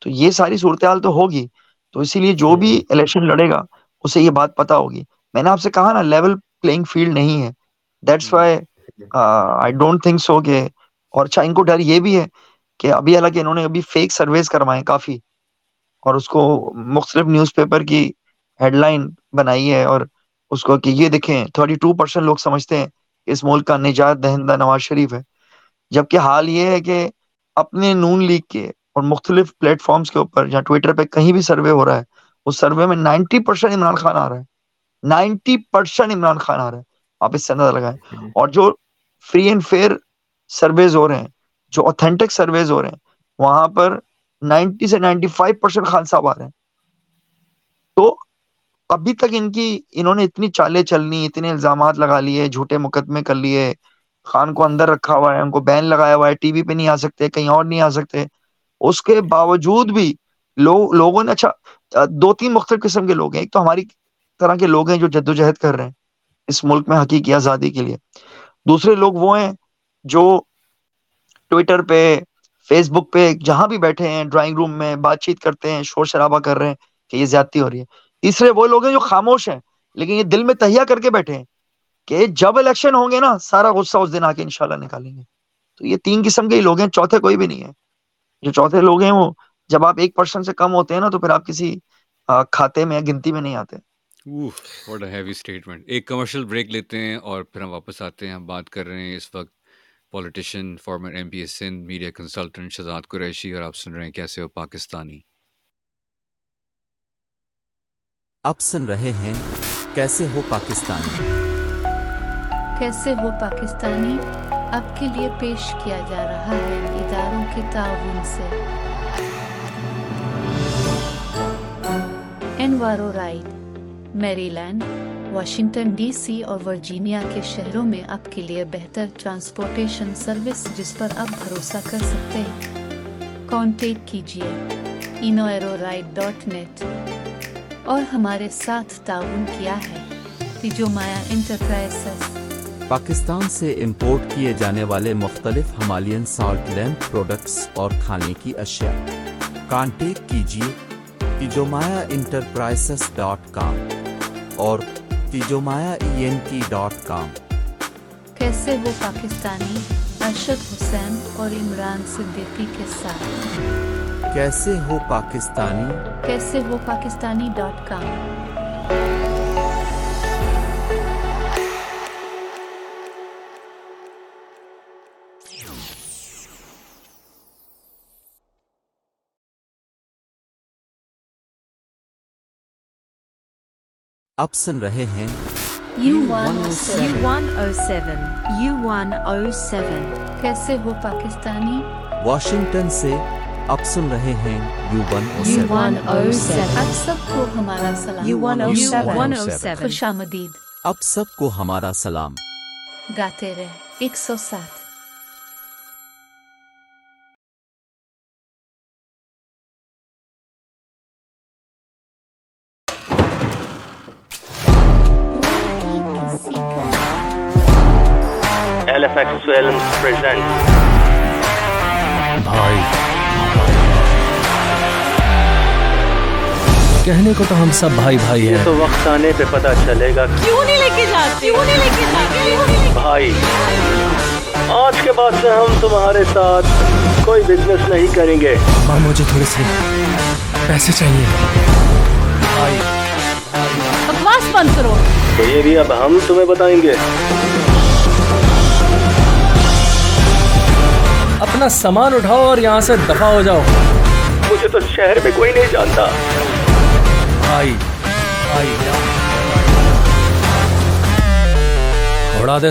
تو یہ ساری صورتحال تو ہوگی تو اسی لیے جو بھی الیکشن لڑے گا اسے یہ بات پتا ہوگی میں نے آپ سے کہا نا لیول پلئنگ فیلڈ نہیں ہے that's why I don't think so کہ اور اچھا ان کو ڈر یہ بھی ہے کہ ابھی حالانکہ انہوں نے ابھی فیک سرویز کروائے کافی اور اس کو مختلف نیوز پیپر کی ہیڈ لائن بنائی ہے اور اس کو کہ یہ دیکھیں تھرٹی ٹو پرسینٹ لوگ سمجھتے ہیں اس ملک کا نجات دہندہ نواز شریف ہے جبکہ حال یہ ہے کہ اپنے نون لیگ کے اور مختلف پلیٹ فارمز کے اوپر جہاں ٹویٹر پہ کہیں بھی سروے ہو رہا ہے اس سروے میں نائنٹی پرسینٹ عمران خان آ رہا ہے نائنٹی پرسینٹ عمران خان آ رہا ہے آپ اس سے نظر لگائیں جی۔ اور جو فری اینڈ فیئر سرویز ہو رہے ہیں جو اوتھینٹک سرویز ہو رہے ہیں وہاں پر نائنٹی سے نائنٹی فائیو پرسینٹ خان صاحب آ رہے ہیں تو ابھی تک ان کی انہوں نے اتنی چالیں چلنی اتنے الزامات لگا لیے خان کو اندر رکھا ہوا ہے ان کو بین لگایا ہوا ہے ٹی وی پہ نہیں آ سکتے کہیں اور نہیں آ سکتے اس کے باوجود بھی لوگ لوگوں نے اچھا دو تین مختلف قسم کے لوگ ہیں ایک تو ہماری طرح کے لوگ ہیں جو جد و جہد کر رہے ہیں اس ملک میں حقیقی آزادی کے لیے دوسرے لوگ وہ ہیں جو ٹویٹر پہ فیس بک پہ جہاں بھی بیٹھے ہیں ڈرائنگ روم میں بات چیت کرتے ہیں شور شرابہ کر رہے ہیں کہ یہ زیادتی ہو رہی ہے تیسرے وہ لوگ ہیں جو خاموش ہیں لیکن یہ دل میں تہیا کر کے بیٹھے ہیں کہ جب الیکشن ہوں گے نا سارا غصہ اس دن آ کے انشاءاللہ نکالیں گے تو یہ تین قسم کے ہی لوگ ہیں چوتھے کوئی بھی نہیں ہے جو چوتھے لوگ ہیں وہ جب آپ ایک پرسن سے کم ہوتے ہیں نا تو پھر آپ کسی کھاتے میں گنتی میں نہیں آتے ایک کمرشل بریک لیتے ہیں اور پھر ہم واپس آتے ہیں ہم بات کر رہے ہیں اس وقت politician former M P A Sindh media consultant Shahzad Qureshi اور آپ سن رہے ہیں کیسے ہو پاکستانی آپ سن رہے ہیں کیسے ہو پاکستانی کیسے ہو پاکستانی آپ کے لیے پیش کیا جا رہا ہے اداروں کے تعاون سے انوارو right Maryland Washington D C اور ورجینیا کے شہروں میں آپ کے لیے بہتر ٹرانسپورٹیشن سروس جس پر آپ بھروسہ کر سکتے ہیں کانٹیکٹ کیجیے رائڈ ڈاٹ نیٹ اور ہمارے ساتھ تعاون کیا ہے انٹرپرائز پاکستان سے امپورٹ کیے جانے والے مختلف ہمالین سالٹ لینڈ پروڈکٹس اور کھانے کی اشیاء کانٹیکٹ کیجیے مایا انٹرپرائز ڈاٹ کام اور ڈاٹ کام کیسے وہ پاکستانی ارشد حسین اور عمران صدیقی کے ساتھ کیسے ہو پاکستانی کیسے وہ پاکستانی ڈاٹ کام آپ سن رہے ہیں U one U one O seven U one O seven کیسے ہو پاکستانی واشنگٹن سے آپ سن رہے ہیں یو ون او سیون آپ سب کو ہمارا سلام یو ون او سیون خوش آمدید آپ سب کو ہمارا سلام گاتے رہے ایک سو سات Sexuellen Präsenz. کہنے کو تو ہم سب بھائی بھائی ہیں تو وقت آنے پہ پتا چلے گا کیوں نہیں لے کے جاتے کیوں نہیں لے کے جاتے بھائی آج کے بعد سے ہم تمہارے ساتھ کوئی بزنس نہیں کریں گے ماں مجھے تھوڑے سے پیسے چاہیے بکواس بند کرو تو یہ بھی اب ہم تمہیں بتائیں گے اپنا سامان اٹھاؤ اور یہاں سے دفاع ہو جاؤ مجھے تو شہر میں کوئی نہیں جانتا آئی آئی بڑا دے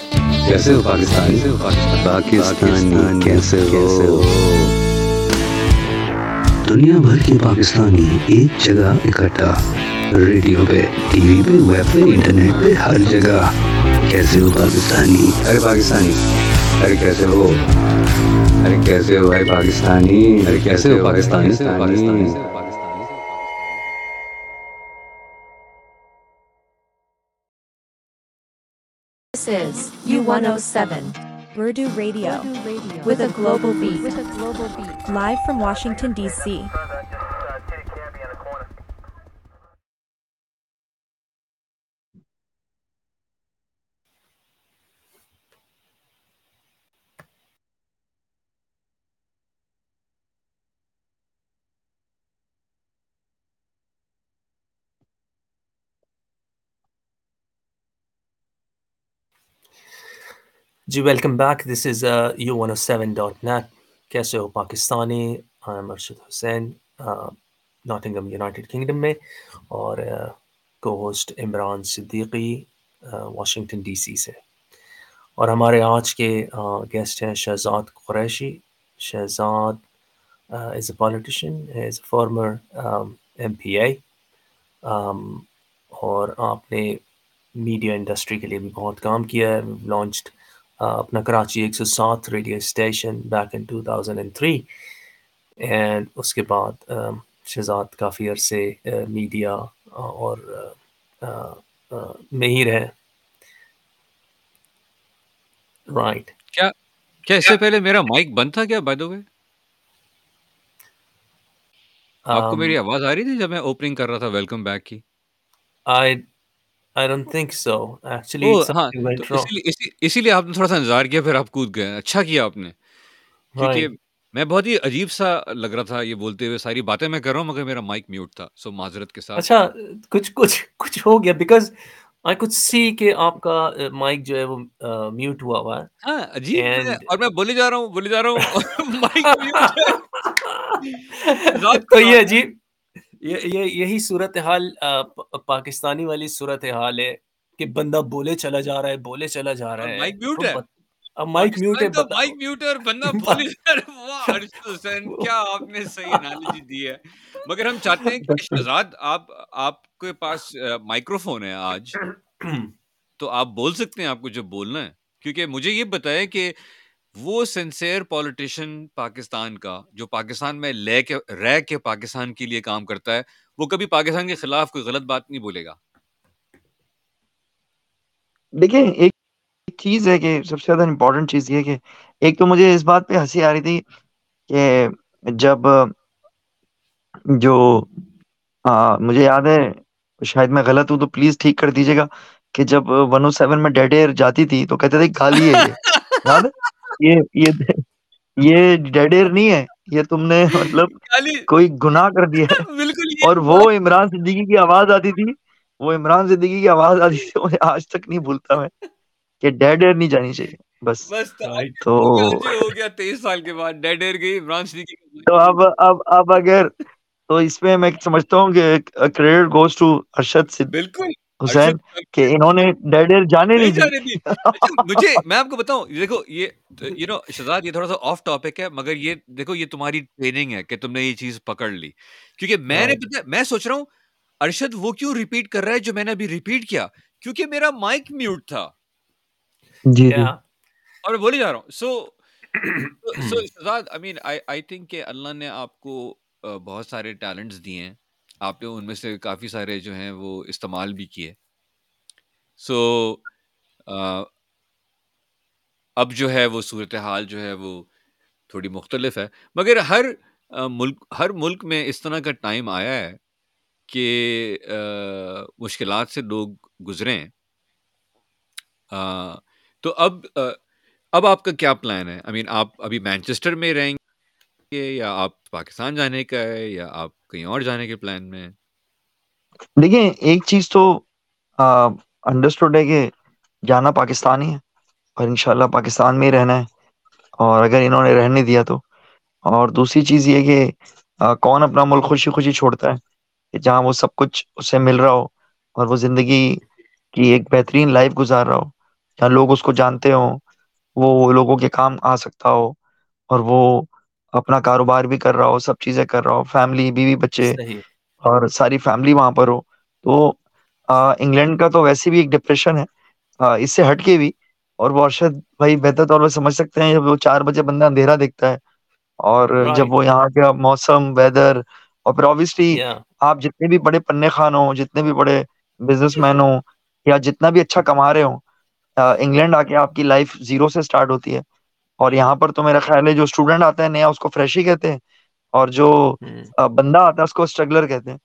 کیسے ہو پاکستانی پاکستانی کیسے ہو دنیا بھر کے پاکستانی ایک جگہ اکٹھا ریڈیو پہ ٹی وی پہ ویب پہ انٹرنیٹ پہ ہر جگہ کیسے ہو پاکستانی ارے پاکستانی ارے کیسے ہو ارے کیسے ہو بھائی پاکستانی ارے کیسے ہو پاکستانی سے پاکستانی سے This is U107 Urdu Radio with a global beat, live from Washington, D.C. G welcome back this is U one O seven dot net کیسے ہو پاکستانی مرشد حسین ناٹنگم انگم یونائٹیڈ کنگڈم میں اور کو host Imran Siddiqui Washington D C سے اور ہمارے آج کے گیسٹ uh, ہیں Shahzad Qureshi Shahzad as a politician as a former M P I اور آپ نے میڈیا انڈسٹری کے لیے بھی بہت کام کیا ہے لانچڈ اپنا کراچی ایک سو سات radio station back in two thousand and three and اس کے بعد شہزاد کافی عرصے میڈیا اور میں ہی رہے رائٹ کیا کیا اس سے پہلے میرا مائک بند تھا کیا بائی دو وے آپ کو میری آواز آ رہی تھی جب میں اوپننگ کر رہا تھا ویلکم بیک کی آئی ہاں، اسی لیے آپ نے تھوڑا سا انتظار کیا معذرت کے ساتھ اچھا، کچھ ہو گیا میوٹ ہوا ہاں، اور میں بولی جا رہا ہوں بولے جا رہا ہوں <laughs> <laughs> یہی پاکستانی والی ہے کہ بندہ بولے بندہ حسین کیا آپ نے صحیح نالج دی ہے مگر ہم چاہتے ہیں آپ کے پاس مائکرو فون ہے آج <clears throat> تو آپ بول سکتے ہیں آپ کو جب بولنا ہے کیونکہ مجھے یہ بتایا کہ وہ سنسیئر پالیٹیشین پاکستان کا جو پاکستان میں لے کے رہ کے پاکستان کے لیے کام کرتا ہے وہ کبھی پاکستان کے خلاف کوئی غلط بات نہیں بولے گا دیکھیں ایک چیز ہے کہ سب سے زیادہ امپورٹنٹ چیز یہ کہ ایک تو مجھے اس بات پہ ہنسی آ رہی تھی کہ جب جو آ, مجھے یاد ہے شاید میں غلط ہوں تو پلیز ٹھیک کر دیجیے گا کہ جب ون او oh سیون میں ڈیڈ ایئر جاتی تھی تو کہتے تھے گالی ہے یہ یہ نہیں ہے یہ تم نے مطلب کوئی گناہ کر دیا <laughs> بالکل اور وہ عمران صدیقی کی آواز آتی تھی وہ عمران صدیقی کی آواز آتی تھی آج تک نہیں بھولتا میں کہ ایئر نہیں جانی چاہیے بس تو تیئیس سال کے بعد گئی عمران صدیقی تو اب اب اب اگر تو اس میں میں سمجھتا ہوں کہ کریڈٹ گوز ٹو ارشد بالکل حسین کہ انہوں نے ڈیڈ ایئر جانے نہیں جانے دی <laughs> مجھے میں آپ کو بتاؤں دیکھو یہ یو نو شہزاد یہ تھوڑا سا آف ٹاپک ہے مگر یہ دیکھو یہ تمہاری ٹریننگ ہے کہ تم نے یہ چیز پکڑ لی کیونکہ میں نے پتہ میں سوچ رہا ہوں ارشد وہ کیوں ریپیٹ کر رہا ہے جو میں نے ابھی ریپیٹ کیا کیونکہ میرا مائک میوٹ تھا جی, جی۔ اور بولی جا رہا ہوں سو سو <clears throat> شہزاد آئی مین آئی تھنک کہ اللہ نے آپ کو بہت سارے ٹیلنٹس دیے ہیں آپ نے ان میں سے کافی سارے جو ہیں وہ استعمال بھی کیے سو اب جو ہے وہ صورت حال جو ہے وہ تھوڑی مختلف ہے مگر ہر ملک ہر ملک میں اس طرح کا ٹائم آیا ہے کہ مشکلات سے لوگ گزرے ہیں تو اب اب آپ کا کیا پلان ہے آئی مین آپ ابھی مینچسٹر میں رہیں گے کے یا آپ پاکستان جانے کا ہے یا آپ کہیں اور جانے کے پلان میں دیکھیں ایک چیز تو انڈرسٹوڈ ہے کہ جانا پاکستان ہی ہے اور انشاءاللہ پاکستان میں ہی رہنا ہے اور اگر انہوں نے رہنے دیا تو اور دوسری چیز یہ کہ کون اپنا ملک خوشی خوشی چھوڑتا ہے کہ جہاں وہ سب کچھ اسے مل رہا ہو اور وہ زندگی کی ایک بہترین لائف گزار رہا ہو جہاں لوگ اس کو جانتے ہوں وہ لوگوں کے کام آ سکتا ہو اور وہ اپنا کاروبار بھی کر رہا ہو سب چیزیں کر رہا ہو فیملی بیوی بچے اور ساری فیملی وہاں پر ہو تو انگلینڈ کا تو ویسے بھی ایک ڈپریشن ہے اس سے ہٹ کے بھی اور وہ ارشد بھائی بہتر طور پہ سمجھ سکتے ہیں جب وہ چار بجے بندہ اندھیرا دیکھتا ہے اور جب وہ یہاں کا موسم ویدر اور پھر آپ جتنے بھی بڑے پنے خان ہوں جتنے بھی بڑے بزنس مین ہوں یا جتنا بھی اچھا کما رہے ہوں انگلینڈ آ کے آپ کی لائف زیرو سے اسٹارٹ ہوتی ہے اور یہاں پر تو میرا خیال ہے جو اسٹوڈنٹ آتا ہے نیا اس کو فریش ہی کہتے ہیں اور جو بندہ آتا ہے اس کو اسٹرگلر کہتے ہیں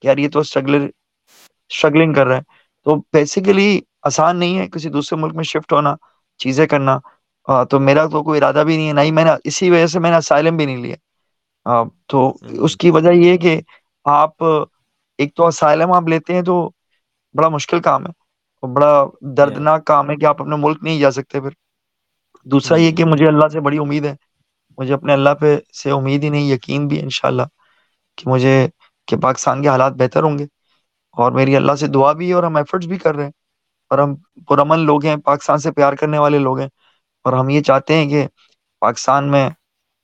کہ یار یہ تو اسٹرگلر اسٹرگلنگ کر رہا ہے تو بیسیکلی آسان نہیں ہے کسی دوسرے ملک میں شفٹ ہونا چیزیں کرنا تو میرا تو کوئی ارادہ بھی نہیں ہے نہ ہی میں نے اسی وجہ سے میں نے اسائلم بھی نہیں لیا تو اس کی وجہ یہ ہے کہ آپ ایک تو اسائلم آپ لیتے ہیں تو بڑا مشکل کام ہے اور بڑا دردناک کام ہے کہ آپ اپنے ملک نہیں جا سکتے پھر دوسرا یہ ہاں۔ کہ مجھے اللہ سے بڑی امید ہے مجھے اپنے اللہ پہ سے امید ہی نہیں یقین بھی انشاءاللہ کہ مجھے کہ پاکستان کے حالات بہتر ہوں گے اور میری اللہ سے دعا بھی ہے اور ہم ایفرٹس بھی کر رہے ہیں اور ہم پرامن لوگ ہیں پاکستان سے پیار کرنے والے لوگ ہیں اور ہم یہ چاہتے ہیں کہ پاکستان میں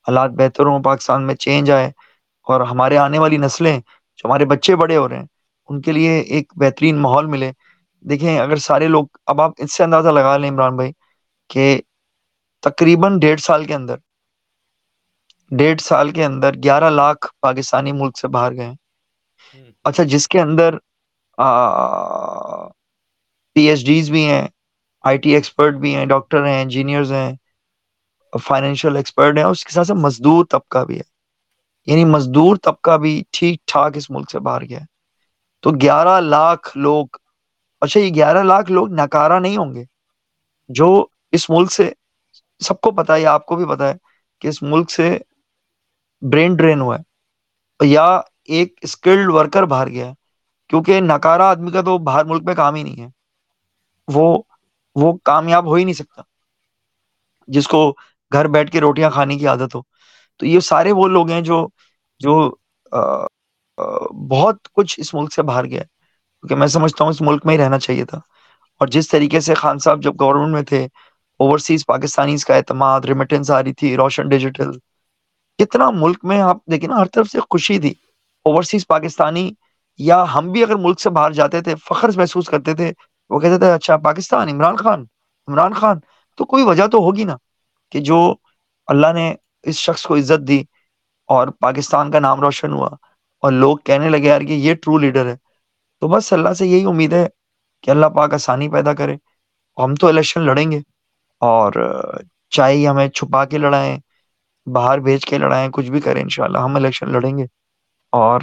حالات بہتر ہوں پاکستان میں چینج آئے اور ہمارے آنے والی نسلیں جو ہمارے بچے بڑے ہو رہے ہیں ان کے لیے ایک بہترین ماحول ملے دیکھیں اگر سارے لوگ اب آپ اس سے اندازہ لگا لیں عمران بھائی کہ تقریباً ڈیڑھ سال کے اندر ڈیڑھ سال کے اندر گیارہ لاکھ پاکستانی ملک سے باہر گئے اچھا جس کے اندر پی ایچ ڈیز بھی ہیں آئی ٹی ایکسپرٹ بھی ہیں ڈاکٹر ہیں انجینئرز ہیں فائنینشیل ایکسپرٹ ہیں اس کے ساتھ مزدور طبقہ بھی ہے یعنی مزدور طبقہ بھی ٹھیک ٹھاک اس ملک سے باہر ہے تو گیارہ لاکھ لوگ اچھا یہ گیارہ لاکھ لوگ ناکارا نہیں ہوں گے جو اس ملک سے سب کو پتا ہے آپ کو بھی پتا ہے کہ اس ملک سے برین ڈرین ہوا ہے یا ایک اسکلڈ ورکر باہر گیا ہے کیونکہ ناکارا آدمی کا تو باہر ملک میں کام ہی نہیں ہے وہ, وہ کامیاب ہو ہی نہیں سکتا جس کو گھر بیٹھ کے روٹیاں کھانے کی عادت ہو تو یہ سارے وہ لوگ ہیں جو جو آ, آ, بہت کچھ اس ملک سے باہر گیا ہے کیونکہ میں سمجھتا ہوں اس ملک میں ہی رہنا چاہیے تھا اور جس طریقے سے خان صاحب جب گورنمنٹ میں تھے اوورسیز پاکستانیز کا اعتماد ریمیٹنس آ رہی تھی روشن ڈیجیٹل کتنا ملک میں آپ دیکھیں نا ہر طرف سے خوشی تھی اوورسیز پاکستانی یا ہم بھی اگر ملک سے باہر جاتے تھے فخر محسوس کرتے تھے وہ کہتے تھے اچھا پاکستان عمران خان عمران خان تو کوئی وجہ تو ہوگی نا کہ جو اللہ نے اس شخص کو عزت دی اور پاکستان کا نام روشن ہوا اور لوگ کہنے لگے یار کہ یہ ٹرو لیڈر ہے تو بس اللہ سے یہی امید ہے کہ اللہ پاک آسانی پیدا کرے ہم تو الیکشن لڑیں گے اور چاہے ہمیں چھپا کے لڑائیں باہر بھیج کے لڑائیں کچھ بھی کریں انشاءاللہ ہم الیکشن لڑیں گے اور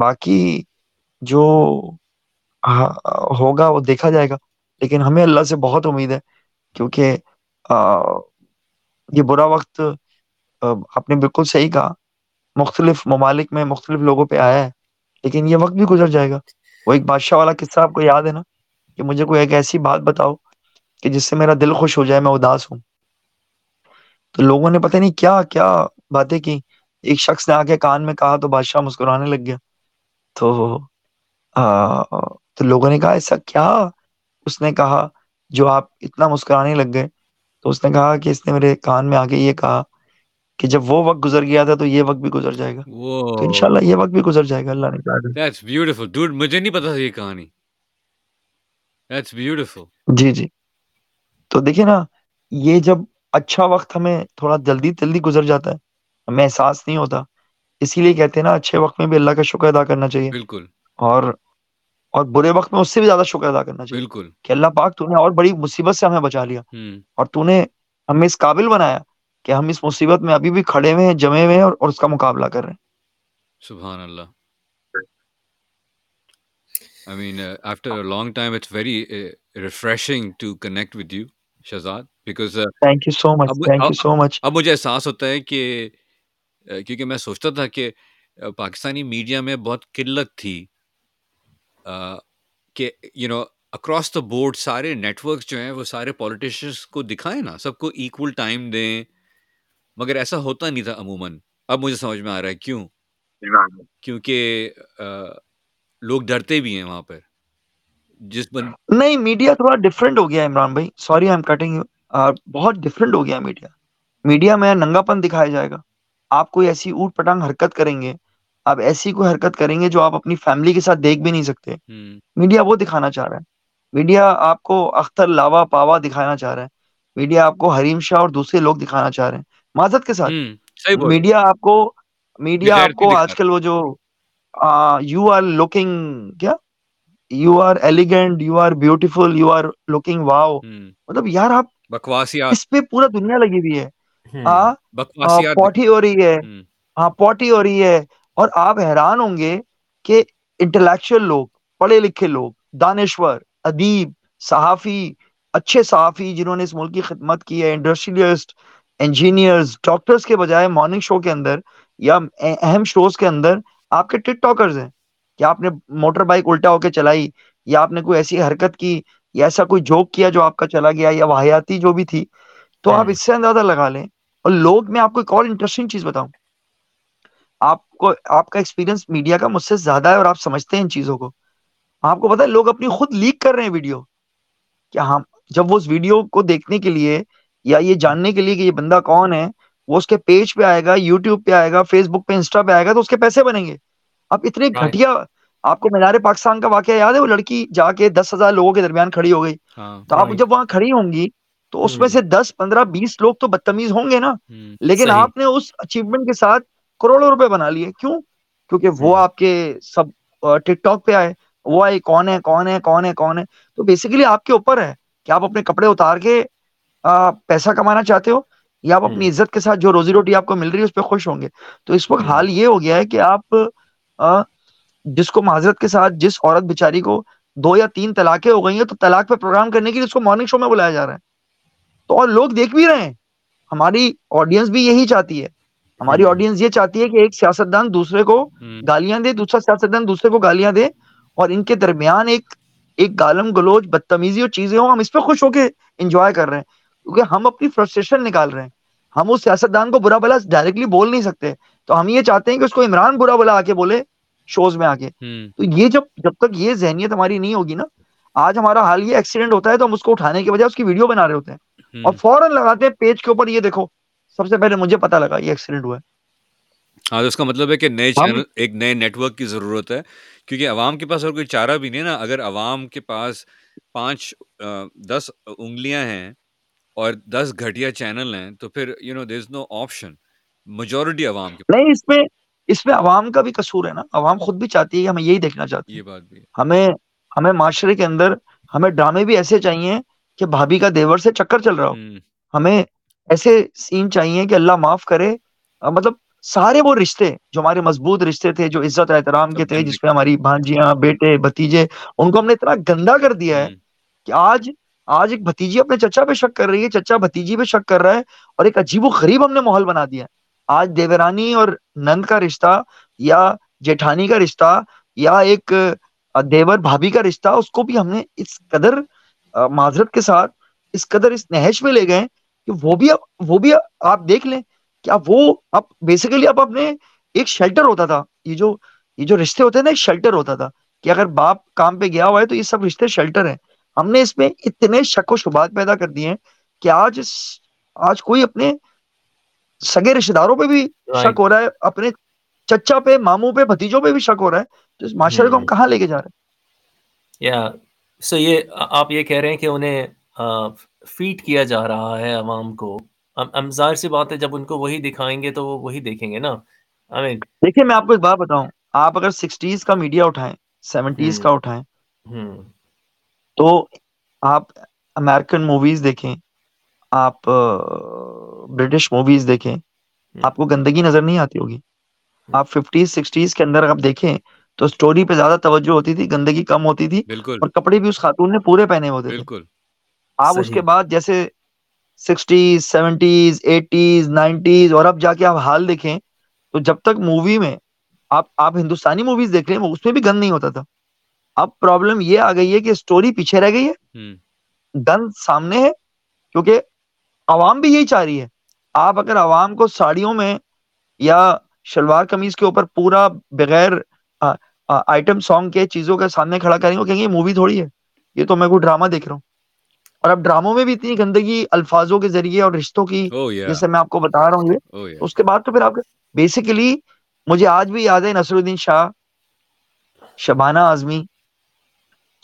باقی جو ہاں، ہوگا وہ دیکھا جائے گا لیکن ہمیں اللہ سے بہت امید ہے کیونکہ یہ برا وقت آپ نے بالکل صحیح کہا مختلف ممالک میں مختلف لوگوں پہ آیا ہے لیکن یہ وقت بھی گزر جائے گا وہ ایک بادشاہ والا قصہ آپ کو یاد ہے نا کہ مجھے کوئی ایک ایسی بات بتاؤ کہ جس سے میرا دل خوش ہو جائے میں اداس ہوں تو لوگوں نے پتہ نہیں کیا کیا باتیں کی ایک شخص نے آ کے کان میں کہا تو بادشاہ مسکرانے لگ گیا تو, آ, تو لوگوں نے کہا ایسا کیا اس نے کہا جو آپ اتنا مسکرانے لگ گئے تو اس نے کہا کہ اس نے میرے کان میں آ کے یہ کہا کہ جب وہ وقت گزر گیا تھا تو یہ وقت بھی گزر جائے گا Whoa. تو انشاءاللہ یہ وقت بھی گزر جائے گا اللہ نے کہا مجھے نہیں پتا تھا یہ کہانی That's beautiful. جی جی تو دیکھیں نا یہ جب اچھا وقت ہمیں تھوڑا جلدی جلدی گزر جاتا ہے ہمیں احساس نہیں ہوتا اسی لیے کہتے ہیں نا اچھے وقت میں بھی اللہ کا شکر ادا کرنا چاہیے بالکل اور اور برے وقت میں اس سے بھی زیادہ شکر ادا کرنا چاہیے بالکل کہ اللہ پاک تو نے اور بڑی مصیبت سے ہمیں بچا لیا اور تو نے ہمیں اس قابل بنایا کہ ہم اس مصیبت میں ابھی بھی کھڑے ہوئے ہیں جمے ہوئے ہیں اور اس کا مقابلہ کر رہے ہیں سبحان اللہ I mean, uh, after a long time, it's very uh, refreshing to connect with you. Shahzad because thank thank you you so so much much اب مجھے احساس ہوتا ہے کہ uh, کیونکہ میں سوچتا تھا کہ uh, پاکستانی میڈیا میں بہت قلت تھی uh, کہ you know across the board سارے نیٹ ورکس جو ہیں وہ سارے پالیٹیشن کو دکھائیں نا سب کو ایکول ٹائم دیں مگر ایسا ہوتا نہیں تھا عموماً اب مجھے سمجھ میں آ رہا ہے کیوں کیونکہ لوگ ڈرتے بھی ہیں وہاں پر جس بن نہیں میڈیا تھوڑا ڈفرینٹ ہو گیا عمران بھائی سوری آئی ایم کٹنگ بہت ڈفرینٹ ہو گیا میڈیا میڈیا میں ننگا پن دکھایا جائے گا آپ کوئی ایسی اوٹ پٹانگ حرکت کریں گے آپ ایسی کوئی حرکت کریں گے جو آپ اپنی فیملی کے ساتھ دیکھ بھی نہیں سکتے میڈیا وہ دکھانا چاہ رہا ہے میڈیا آپ کو اختر لاوا پاوا دکھانا چاہ رہا ہے میڈیا آپ کو حریم شاہ اور دوسرے لوگ دکھانا چاہ رہے ہیں معذرت کے ساتھ میڈیا آپ کو میڈیا آپ کو آج کل وہ جو یو آر لوکنگ کیا you are elegant you are beautiful you are looking wow مطلب یار آپ بکواس اس پہ پورا دنیا لگی ہوئی ہے ہو رہی ہے ہاں پوٹی ہو رہی ہے اور آپ حیران ہوں گے کہ انٹلیکچوئل لوگ پڑھے لکھے لوگ دانشور ادیب صحافی اچھے صحافی جنہوں نے اس ملک کی خدمت کی ہے انڈسٹریلسٹ انجینئر ڈاکٹرس کے بجائے مارننگ شو کے اندر یا اہم شوز کے اندر آپ کے ٹک ٹاکرز ہیں کیا آپ نے موٹر بائک الٹا ہو کے چلائی یا آپ نے کوئی ایسی حرکت کی یا ایسا کوئی جوک کیا جو آپ کا چلا گیا یا واحتی جو بھی تھی تو آپ ہاں۔ اس سے اندازہ لگا لیں اور لوگ میں آپ کو ایک اور انٹرسٹنگ چیز بتاؤں آپ آپ کو کا ایکسپیرینس میڈیا کا مجھ سے زیادہ ہے اور آپ سمجھتے ہیں ان چیزوں کو آپ کو پتا ہے لوگ اپنی خود لیک کر رہے ہیں ویڈیو کہ ہاں جب وہ اس ویڈیو کو دیکھنے کے لیے یا یہ جاننے کے لیے کہ یہ بندہ کون ہے وہ اس کے پیج پہ آئے گا یوٹیوب پہ آئے گا فیس بک پہ انسٹا پہ آئے گا تو اس کے پیسے بنیں گے آپ اتنے گھٹیا آپ کو مینار پاکستان کا واقعہ یاد ہے وہ لڑکی جا کے دس ہزار لوگوں کے درمیان کھڑی ہو گئی ہاں، تو آپ جب وہاں کھڑی ہوں گی تو اس میں hmm. سے دس پندرہ بیس لوگ تو بدتمیز ہوں گے نا hmm. لیکن آپ نے اس اچیومنٹ کے ساتھ کروڑوں روپے بنا لیے کیوں کیونکہ وہ hmm. آپ کے سب ٹک ٹاک پہ آئے وہ آئے کون ہے کون ہے کون ہے کون ہے تو بیسیکلی آپ کے اوپر ہے کہ آپ اپنے کپڑے اتار کے پیسہ کمانا چاہتے ہو یا آپ اپنی عزت کے ساتھ جو روزی روٹی آپ کو مل رہی ہے اس پہ خوش ہوں گے تو اس وقت حال یہ ہو گیا ہے کہ آپ جس کو معذرت کے ساتھ جس عورت بیچاری کو دو یا تین طلاقیں ہو گئی ہیں تو طلاق پہ پروگرام کرنے کے لیے اس کو مارننگ شو میں بلایا جا رہا ہے تو اور لوگ دیکھ بھی رہے ہیں ہماری آڈینس بھی یہی چاہتی ہے ہماری آڈینس یہ چاہتی ہے کہ ایک سیاستدان دوسرے کو گالیاں دے دوسرا سیاستدان دوسرے کو گالیاں دے اور ان کے درمیان ایک ایک گالم گلوچ بدتمیزی اور چیزیں ہوں ہم اس پہ خوش ہو کے انجوائے کر رہے ہیں کیونکہ ہم اپنی فرسٹریشن نکال رہے ہیں ہم اس سیاستدان کو برا بلا ڈائریکٹلی بول نہیں سکتے تو ہم یہ چاہتے ہیں کہ اس کو عمران برا بلا آ کے بولے شوز میں آ کے تو یہ جب جب تک یہ ذہنیت ہماری نہیں ہوگی نا آج ہمارا حال یہ ایکسیڈنٹ ہوتا ہے تو ہم اس کو اٹھانے کے بجائے اس کی ویڈیو بنا رہے ہوتے ہیں اور فوراً لگاتے ہیں پیج کے اوپر یہ یہ دیکھو سب سے پہلے مجھے پتا لگا ایکسیڈنٹ ہوا ہے ہاں اس کا مطلب ہے کہ نئے چینل ایک نئے نیٹ ورک کی ضرورت ہے کیونکہ عوام کے پاس اور کوئی چارہ بھی نہیں نا اگر عوام کے پاس پانچ دس انگلیاں ہیں اور دس گھٹیا چینل ہیں تو پھر you know there is no option majority عوام نہیں اس میں اس میں عوام کا بھی قصور ہے نا عوام خود بھی چاہتی ہے کہ ہمیں یہی دیکھنا چاہتی ہے ہمیں ہمیں معاشرے کے اندر ہمیں ڈرامے بھی ایسے چاہیے کہ بھابھی کا دیور سے چکر چل رہا ہو ہمیں ایسے سین چاہیے کہ اللہ معاف کرے مطلب سارے وہ رشتے جو ہمارے مضبوط رشتے تھے جو عزت احترام کے تھے جس پہ ہماری بھانجیاں بیٹے بھتیجے ان کو ہم نے اتنا گندا کر دیا ہے کہ آج آج ایک بھتیجی اپنے چچا پہ شک کر رہی ہے چچا بھتیجی پہ شک کر رہا ہے اور ایک عجیب و غریب ہم نے ماحول بنا دیا ہے آج دیورانی اور نند کا رشتہ یا جیٹھانی کا رشتہ یا ایک دیور بھابی کا رشتہ اس کو بھی ہم نے اس قدر معذرت کے ساتھ اس قدر اس نہش میں لے گئے کہ وہ بھی اب وہ بھی آپ دیکھ لیں کیا وہ اب بیسیکلی اب اپنے ایک شیلٹر ہوتا تھا یہ جو یہ جو رشتے ہوتے ہیں نا ایک شیلٹر ہوتا تھا کہ اگر باپ کام پہ گیا ہوا ہے تو یہ سب رشتے شیلٹر ہیں ہم نے اس میں اتنے شک و شبات پیدا کر دیے ہیں کہ آج اس آج کوئی اپنے سگے رشتے داروں پہ بھی شک ہو رہا ہے اپنے چچا پہ ماموں پہ بھتیجوں پہ بھی شک ہو رہا ہے تو اس معاشرے کو ہم کہاں لے کے جا جا رہے رہے ہیں ہیں یا سو یہ یہ آپ کہہ کہ انہیں فیٹ کیا رہا ہے عوام کو بات ہے جب ان کو وہی دکھائیں گے تو وہ وہی دیکھیں گے نا دیکھیں میں آپ کو ایک بات بتاؤں آپ اگر سکسٹیز کا میڈیا اٹھائیں سیونٹیز hmm. کا اٹھائیں hmm. تو آپ امیرکن موویز دیکھیں آپ برٹش موویز دیکھیں آپ کو گندگی نظر نہیں آتی ہوگی آپ ففٹیز سکسٹیز کے اندر آپ دیکھیں تو سٹوری پہ زیادہ توجہ ہوتی تھی گندگی کم ہوتی تھی اور کپڑے بھی اس خاتون نے پورے پہنے ہوتے تھے آپ اس کے بعد جیسے سکسٹیز سیونٹیز ایٹیز نائنٹیز اور اب جا کے آپ حال دیکھیں تو جب تک مووی میں آپ آپ ہندوستانی موویز دیکھ رہے ہیں اس میں بھی گند نہیں ہوتا تھا اب پرابلم یہ آ گئی ہے کہ اسٹوری پیچھے رہ گئی ہے گند سامنے ہے کیونکہ عوام بھی یہی چاہ رہی ہے آپ اگر عوام کو ساڑیوں میں یا شلوار قمیض کے اوپر پورا بغیر آئٹم سانگ کے کے چیزوں سامنے کھڑا کریں گے گے کہیں یہ مووی تھوڑی ہے یہ تو میں کوئی ڈرامہ دیکھ رہا ہوں اور اب ڈراموں میں بھی اتنی گندگی الفاظوں کے ذریعے اور رشتوں کی oh, جیسے میں آپ کو بتا رہا ہوں oh, اس کے بعد تو پھر آپ بیسیکلی مجھے آج بھی یاد ہے نصر الدین شاہ شبانہ اعظمی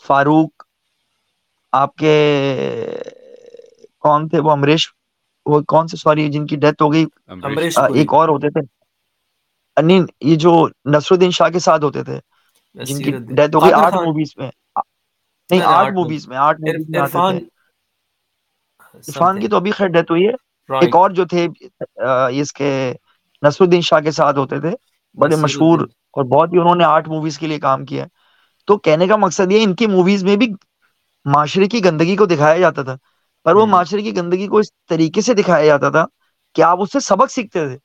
فاروق آپ کے کون تھے وہ امریش وہ کون سے سوری جن کی ڈیتھ ہو گئی ایک اور ہوتے تھے یہ جو نصر الدین شاہ کے ساتھ ہوتے تھے جن کی ڈیتھ ہو گئی آٹھ آٹھ آٹھ میں میں نہیں عرفان کی تو ابھی خیر ڈیتھ ہوئی ہے ایک اور جو تھے اس کے نصر الدین شاہ کے ساتھ ہوتے تھے بڑے مشہور اور بہت ہی انہوں نے آٹھ موویز کے لیے کام کیا ہے تو کہنے کا مقصد یہ ان کی موویز میں بھی معاشرے کی گندگی کو دکھایا جاتا تھا پر وہ معاشرے کی گندگی کو اس طریقے سے دکھایا جاتا تھا کہ آپ اس سے سبق سیکھتے تھے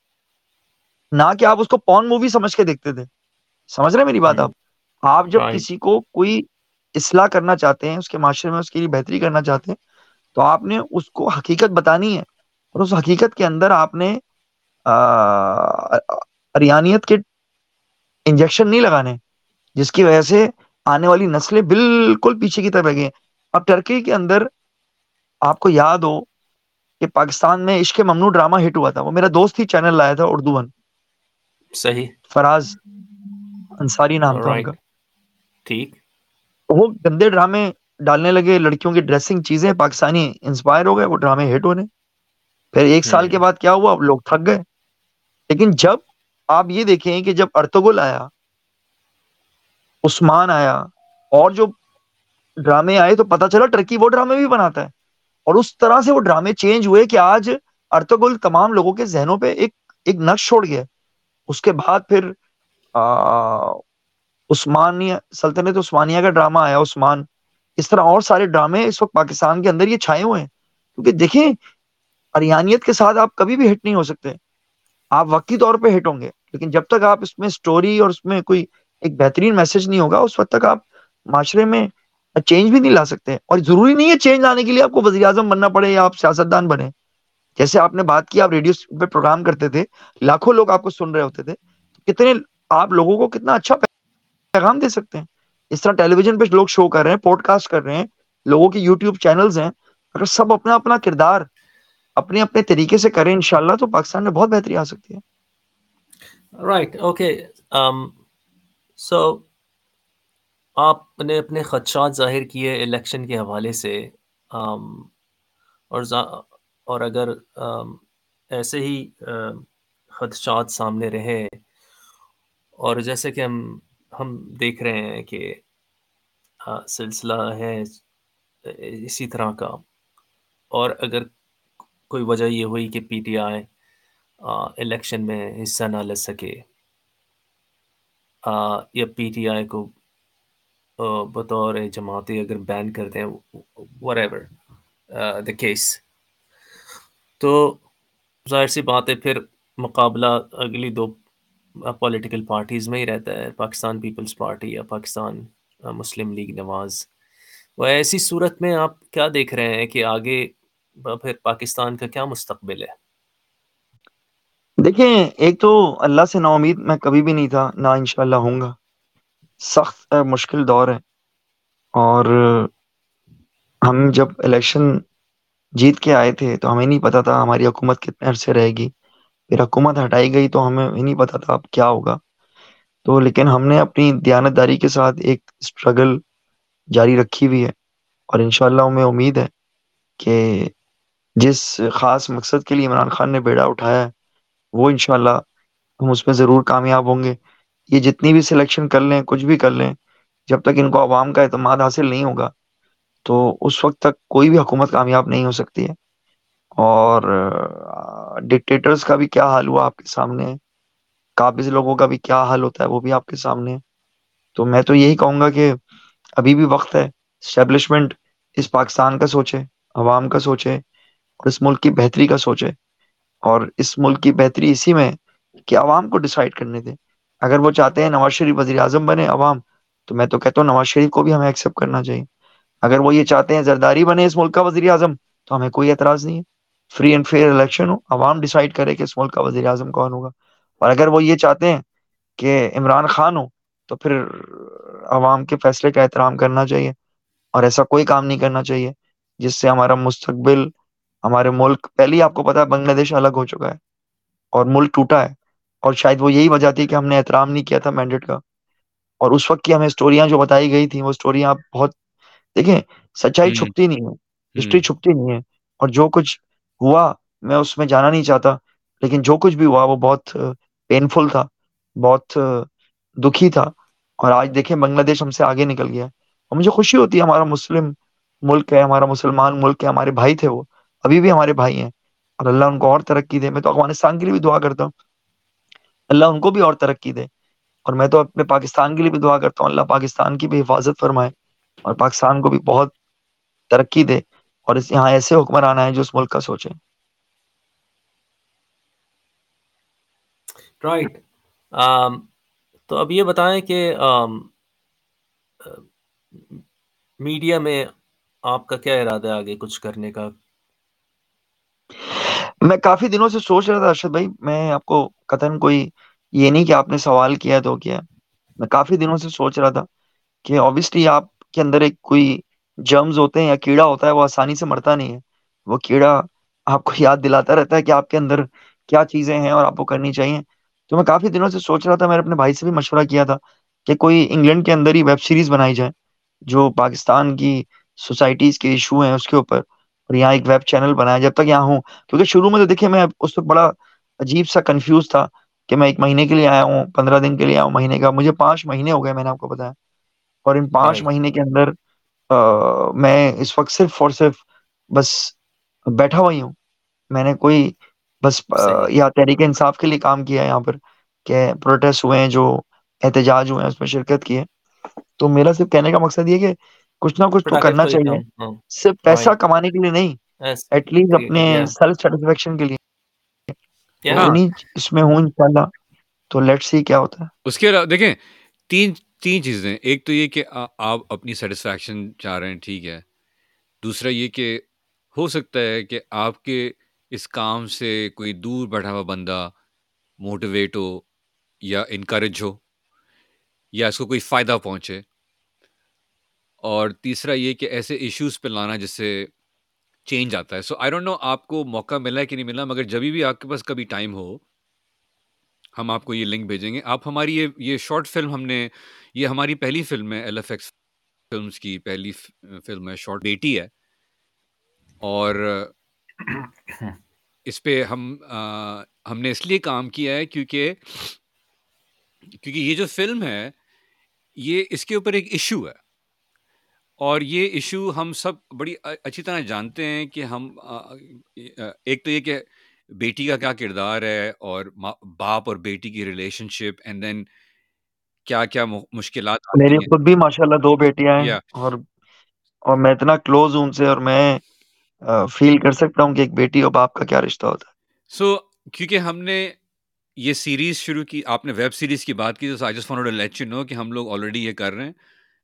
نہ کہ آپ اس کو پون مووی سمجھ کے دیکھتے تھے سمجھ رہے میری بات آپ آپ جب کسی کو کوئی اصلاح کرنا چاہتے ہیں اس کے معاشرے میں اس کے لیے بہتری کرنا چاہتے ہیں تو آپ نے اس کو حقیقت بتانی ہے اور اس حقیقت کے اندر آپ نے اریانیت کے انجیکشن نہیں لگانے جس کی وجہ سے آنے والی نسلیں بالکل پیچھے کی طرف رہ گئی ہیں اب ٹرکی کے اندر آپ کو یاد ہو کہ پاکستان میں عشق ممنوع ڈرامہ ہٹ ہوا تھا وہ میرا دوست ہی چینل لایا تھا اردو ون صحیح فراز انصاری نام تھا کا ڈالنے لگے لڑکیوں کی ڈریسنگ چیزیں پاکستانی انسپائر ہو گئے وہ ڈرامے ہٹ ہونے پھر ایک سال کے بعد کیا ہوا اب لوگ تھک گئے لیکن جب آپ یہ دیکھیں کہ جب ارتگل آیا عثمان آیا اور جو ڈرامے آئے تو پتا چلا ٹرکی وہ ڈرامے بھی بناتا ہے اور اس طرح سے وہ ڈرامے چینج ہوئے کہ آج ارتگل تمام لوگوں کے ذہنوں پہ ایک ایک نقش چھوڑ گیا اس کے بعد پھر عثمانیہ سلطنت عثمانیہ کا ڈرامہ آیا عثمان اس طرح اور سارے ڈرامے اس وقت پاکستان کے اندر یہ چھائے ہوئے ہیں کیونکہ دیکھیں اریانیت کے ساتھ آپ کبھی بھی ہٹ نہیں ہو سکتے آپ وقتی طور پہ ہٹ ہوں گے لیکن جب تک آپ اس میں سٹوری اور اس میں کوئی ایک بہترین میسج نہیں ہوگا اس وقت تک آپ معاشرے میں چینج بھی نہیں لا سکتے اور ضروری نہیں ہے چینج لانے کے لیے آپ کو وزیر اعظم بننا پڑے یا آپ سیاست دان بنے جیسے آپ نے بات کی آپ ریڈیو پہ پروگرام کرتے تھے لاکھوں لوگ آپ کو سن رہے ہوتے تھے کتنے آپ لوگوں کو کتنا اچھا پیغام دے سکتے ہیں اس طرح ٹیلی ویژن پہ لوگ شو کر رہے ہیں پوڈ کاسٹ کر رہے ہیں لوگوں کے یوٹیوب چینلز ہیں اگر سب اپنا اپنا کردار اپنے اپنے طریقے سے کریں انشاءاللہ تو پاکستان میں بہت بہتری آ سکتی ہے رائٹ اوکے سو آپ نے اپنے خدشات ظاہر کیے الیکشن کے حوالے سے اور اور اگر ایسے ہی خدشات سامنے رہے اور جیسے کہ ہم ہم دیکھ رہے ہیں کہ سلسلہ ہے اسی طرح کا اور اگر کوئی وجہ یہ ہوئی کہ پی ٹی آئی الیکشن میں حصہ نہ لے سکے یا پی ٹی آئی کو بطور جماعتی اگر بین کرتے ہیں تو ظاہر سی بات ہے پھر مقابلہ اگلی دو پولیٹیکل پارٹیز میں ہی رہتا ہے پاکستان پیپلز پارٹی یا پاکستان مسلم لیگ نواز وہ ایسی صورت میں آپ کیا دیکھ رہے ہیں کہ آگے پھر پاکستان کا کیا مستقبل ہے دیکھیں ایک تو اللہ سے نا امید میں کبھی بھی نہیں تھا نہ انشاءاللہ ہوں گا سخت مشکل دور ہے اور ہم جب الیکشن جیت کے آئے تھے تو ہمیں نہیں پتا تھا ہماری حکومت کتنے عرصے رہے گی پھر حکومت ہٹائی گئی تو ہمیں نہیں پتا تھا اب کیا ہوگا تو لیکن ہم نے اپنی دیانتداری کے ساتھ ایک اسٹرگل جاری رکھی ہوئی ہے اور انشاءاللہ ہمیں امید ہے کہ جس خاص مقصد کے لیے عمران خان نے بیڑا اٹھایا ہے وہ انشاءاللہ ہم اس میں ضرور کامیاب ہوں گے یہ جتنی بھی سلیکشن کر لیں کچھ بھی کر لیں جب تک ان کو عوام کا اعتماد حاصل نہیں ہوگا تو اس وقت تک کوئی بھی حکومت کامیاب نہیں ہو سکتی ہے اور ڈکٹیٹرز کا بھی کیا حال ہوا آپ کے سامنے ہے قابض لوگوں کا بھی کیا حال ہوتا ہے وہ بھی آپ کے سامنے ہے تو میں تو یہی کہوں گا کہ ابھی بھی وقت ہے اسٹیبلشمنٹ اس پاکستان کا سوچے عوام کا سوچے اور اس ملک کی بہتری کا سوچے اور اس ملک کی بہتری اسی میں کہ عوام کو ڈسائڈ کرنے دیں اگر وہ چاہتے ہیں نواز شریف وزیر اعظم بنے عوام تو میں تو کہتا ہوں نواز شریف کو بھی ہمیں ایکسیپٹ کرنا چاہیے اگر وہ یہ چاہتے ہیں زرداری بنے اس ملک کا وزیر اعظم تو ہمیں کوئی اعتراض نہیں ہے فری اینڈ فیئر الیکشن ہو عوام ڈیسائیڈ کرے کہ اس ملک کا وزیر اعظم کون ہوگا اور اگر وہ یہ چاہتے ہیں کہ عمران خان ہو تو پھر عوام کے فیصلے کا احترام کرنا چاہیے اور ایسا کوئی کام نہیں کرنا چاہیے جس سے ہمارا مستقبل ہمارے ملک پہلے ہی آپ کو پتا ہے بنگلہ دیش الگ ہو چکا ہے اور ملک ٹوٹا ہے اور شاید وہ یہی وجہ تھی کہ ہم نے احترام نہیں کیا تھا مینڈیٹ کا اور اس وقت کی ہمیں جو بتائی گئی تھیں وہ بہت دیکھیں سچائی چھپتی چھپتی نہیں نہیں ہے ہے ہسٹری اور جو کچھ ہوا میں اس میں جانا نہیں چاہتا لیکن جو کچھ بھی ہوا وہ بہت پینفل تھا بہت دکھی تھا اور آج دیکھیں بنگلہ دیش ہم سے آگے نکل گیا اور مجھے خوشی ہوتی ہے ہمارا مسلم ملک ہے ہمارا مسلمان ملک ہے ہمارے بھائی تھے وہ ابھی بھی ہمارے بھائی ہیں اور اللہ ان کو اور ترقی دے میں تو افغانستان کے لیے بھی دعا کرتا ہوں اللہ ان کو بھی اور ترقی دے اور میں تو اپنے پاکستان کے لیے بھی دعا کرتا ہوں اللہ پاکستان کی بھی حفاظت فرمائے اور پاکستان کو بھی بہت ترقی دے اور اس یہاں ایسے حکمران آئے جو اس ملک کا سوچے um, تو اب یہ بتائیں کہ میڈیا um, میں آپ کا کیا ارادہ ہے آگے کچھ کرنے کا میں کافی دنوں سے سوچ رہا تھا ارشد بھائی میں آپ کو قطن کوئی یہ نہیں کہ آپ نے سوال کیا تو کیا میں کافی دنوں سے سوچ رہا تھا کہ آپ کے اندر ایک کوئی جرمز ہوتے ہیں یا کیڑا ہوتا ہے وہ آسانی سے مرتا نہیں ہے وہ کیڑا آپ کو <laughs> یاد دلاتا رہتا ہے کہ آپ کے اندر کیا چیزیں ہیں اور آپ کو کرنی چاہیے تو میں کافی دنوں سے سوچ رہا تھا میں نے اپنے بھائی سے بھی مشورہ کیا تھا کہ کوئی انگلینڈ کے اندر ہی ویب سیریز بنائی جائے جو پاکستان کی سوسائٹیز کے ایشو ہیں اس کے اوپر اور یہاں ایک ویب چینل بنایا جب تک یہاں ہوں کیونکہ شروع میں تو دیکھیں میں اس وقت بڑا عجیب سا کنفیوز تھا کہ میں ایک مہینے کے لیے آیا ہوں پندرہ دن کے لیے آیا ہوں مہینے کا مجھے پانچ مہینے ہو گئے میں نے آپ کو بتایا اور ان پانچ مہینے کے اندر میں اس وقت صرف اور صرف بس بیٹھا ہوا ہی ہوں میں نے کوئی بس یا تحریک انصاف کے لیے کام کیا یہاں پر کہ پروٹیسٹ ہوئے ہیں جو احتجاج ہوئے ہیں اس میں شرکت کی ہے تو میرا صرف کہنے کا مقصد یہ کہ کچھ نہ کچھ تو کرنا چاہیے ہاں۔ صرف پیسہ ہاں۔ کمانے کے لیے نہیں ایٹ لیسٹ اپنے سیلف سیٹسفیکشن کے لیے اس میں ہوں انشاءاللہ تو لیٹ سی کیا ہوتا ہے اس کے علاوہ دیکھیں تین تین چیزیں ایک تو یہ کہ آپ اپنی سیٹسفیکشن چاہ رہے ہیں ٹھیک ہے دوسرا یہ کہ ہو سکتا ہے کہ آپ کے اس کام سے کوئی دور بیٹھا ہوا بندہ موٹیویٹ ہو یا انکریج ہو یا اس کو کوئی فائدہ پہنچے اور تیسرا یہ کہ ایسے ایشوز پہ لانا جس سے چینج آتا ہے سو آئی ڈونٹ نو آپ کو موقع ملا کہ نہیں ملا مگر جبھی بھی آپ کے پاس کبھی ٹائم ہو ہم آپ کو یہ لنک بھیجیں گے آپ ہماری یہ یہ شارٹ فلم ہم نے یہ ہماری پہلی فلم ہے ایل ایف ایکس فلمس کی پہلی فلم ہے شارٹ بیٹی ہے اور <coughs> اس پہ ہم ہم نے اس لیے کام کیا ہے کیونکہ کیونکہ یہ جو فلم ہے یہ اس کے اوپر ایک ایشو ہے اور یہ ایشو ہم سب بڑی اچھی طرح جانتے ہیں کہ ہم ایک تو یہ کہ بیٹی کا کیا کردار ہے اور باپ اور بیٹی کی ریلیشن شپ اینڈ دین کیا کیا مشکلات میری خود بھی ماشاء اللہ دو بیٹیاں ہیں اور اور میں اتنا کلوز ہوں ان سے اور میں فیل کر سکتا ہوں کہ ایک بیٹی اور باپ کا کیا رشتہ ہوتا ہے سو کیونکہ ہم نے یہ سیریز شروع کی آپ نے ویب سیریز کی بات کی تو یو نو کہ ہم لوگ آلریڈی یہ کر رہے ہیں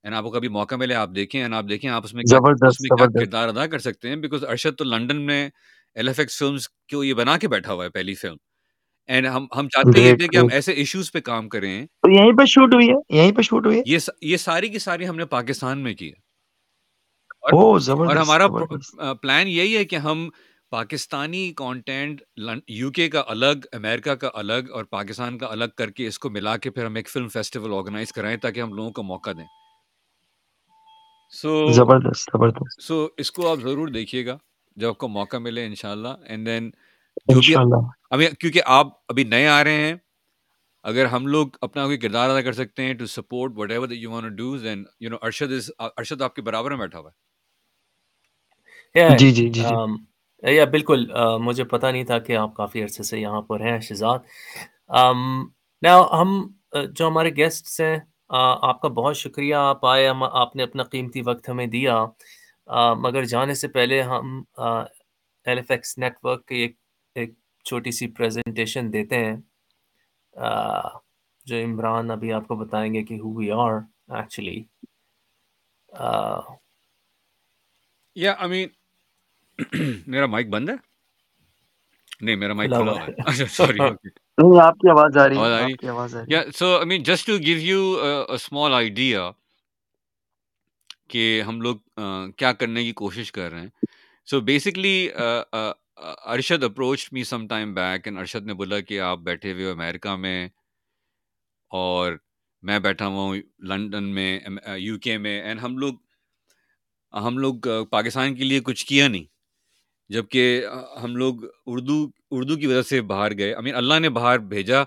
اینڈ آپ کو کبھی موقع ملے آپ دیکھیں اینڈ آپ دیکھیں آپ اس میں کردار ادا کر سکتے ہیں بیکاز ارشد تو لنڈن میں ایل ایف ایکس فلمس کو یہ بنا کے بیٹھا ہوا ہے پہلی فلم اینڈ ہم ہم چاہتے ہیں کہ ہم ایسے ایشوز پہ کام کریں یہیں یہیں پہ پہ شوٹ شوٹ ہوئی ہوئی ہے ہے یہ ساری کی ساری ہم نے پاکستان میں کی ہے اور ہمارا پلان یہی ہے کہ ہم پاکستانی کانٹینٹ یو کے کا الگ امریکہ کا الگ اور پاکستان کا الگ کر کے اس کو ملا کے پھر ہم ایک فلم فیسٹیول آرگنائز کرائیں تاکہ ہم لوگوں کو موقع دیں سو زبردست زبردست سو اس کو آپ ضرور دیکھیے گا جب آپ کو موقع ملے ان شاء اللہ اینڈ دین ابھی کیونکہ آپ ابھی نئے آ رہے ہیں اگر ہم لوگ اپنا کوئی کردار ادا کر سکتے ہیں to support whatever you want do then you know Arshad is Arshad آپ کے برابر میں بیٹھا ہوا ہے جی جی جی یا جی۔ um, بالکل uh, مجھے پتہ نہیں تھا کہ آپ کافی عرصے سے یہاں پر ہیں شہزاد um, ہم uh, جو ہمارے گیسٹس ہیں آپ کا بہت شکریہ آپ آئے ہم آپ نے اپنا قیمتی وقت ہمیں دیا مگر جانے سے پہلے ہم ایف ایکس نیٹ ورک کی ایک ایک چھوٹی سی پریزنٹیشن دیتے ہیں جو عمران ابھی آپ کو بتائیں گے کہ ہو وی آر ایکچولی یا امین میرا مائک بند ہے نہیں میرا مائک کھلا ہے سوری <laughs> آپ کی آواز آ رہی so I mean just to give you small idea کہ ہم لوگ کیا کرنے کی کوشش کر رہے ہیں so basically Arshad approach me some time back and Arshad نے بولا کہ آپ بیٹھے ہوئے امیرکا میں اور میں بیٹھا ہوا ہوں لنڈن میں یو کے میں اینڈ ہم لوگ ہم لوگ پاکستان کے لیے کچھ کیا نہیں جب کہ ہم لوگ اردو اردو کی وجہ سے باہر گئے اللہ نے باہر بھیجا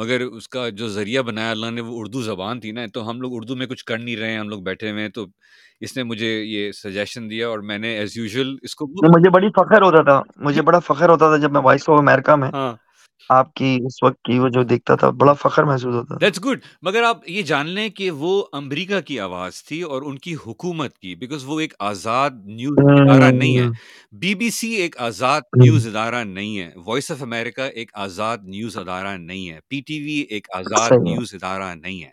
مگر اس کا جو ذریعہ بنایا اللہ نے وہ اردو زبان تھی نا تو ہم لوگ اردو میں کچھ کر نہیں رہے ہیں ہم لوگ بیٹھے ہوئے ہیں تو اس نے مجھے یہ سجیشن دیا اور میں نے ایز یوزل اس کو مجھے بڑی فخر ہوتا تھا مجھے بڑا فخر ہوتا تھا جب میں وائس آف امیرکا میں ہاں آپ کی اس وقت کی وہ جو دیکھتا تھا بڑا فخر محسوس ہوتا دیٹس گڈ مگر آپ یہ جان لیں کہ وہ امریکہ کی آواز تھی اور ان کی کی حکومت بیکاز وہ ایک آزاد نیوز ہاں، ادارہ نہیں ہاں۔ ہے بی بی سی ایک آزاد نیوز ہاں۔ ادارہ نہیں ہے وائس آف امریکہ ایک آزاد نیوز ادارہ نہیں ہے پی ٹی وی ایک آزاد نیوز ادارہ نہیں ہے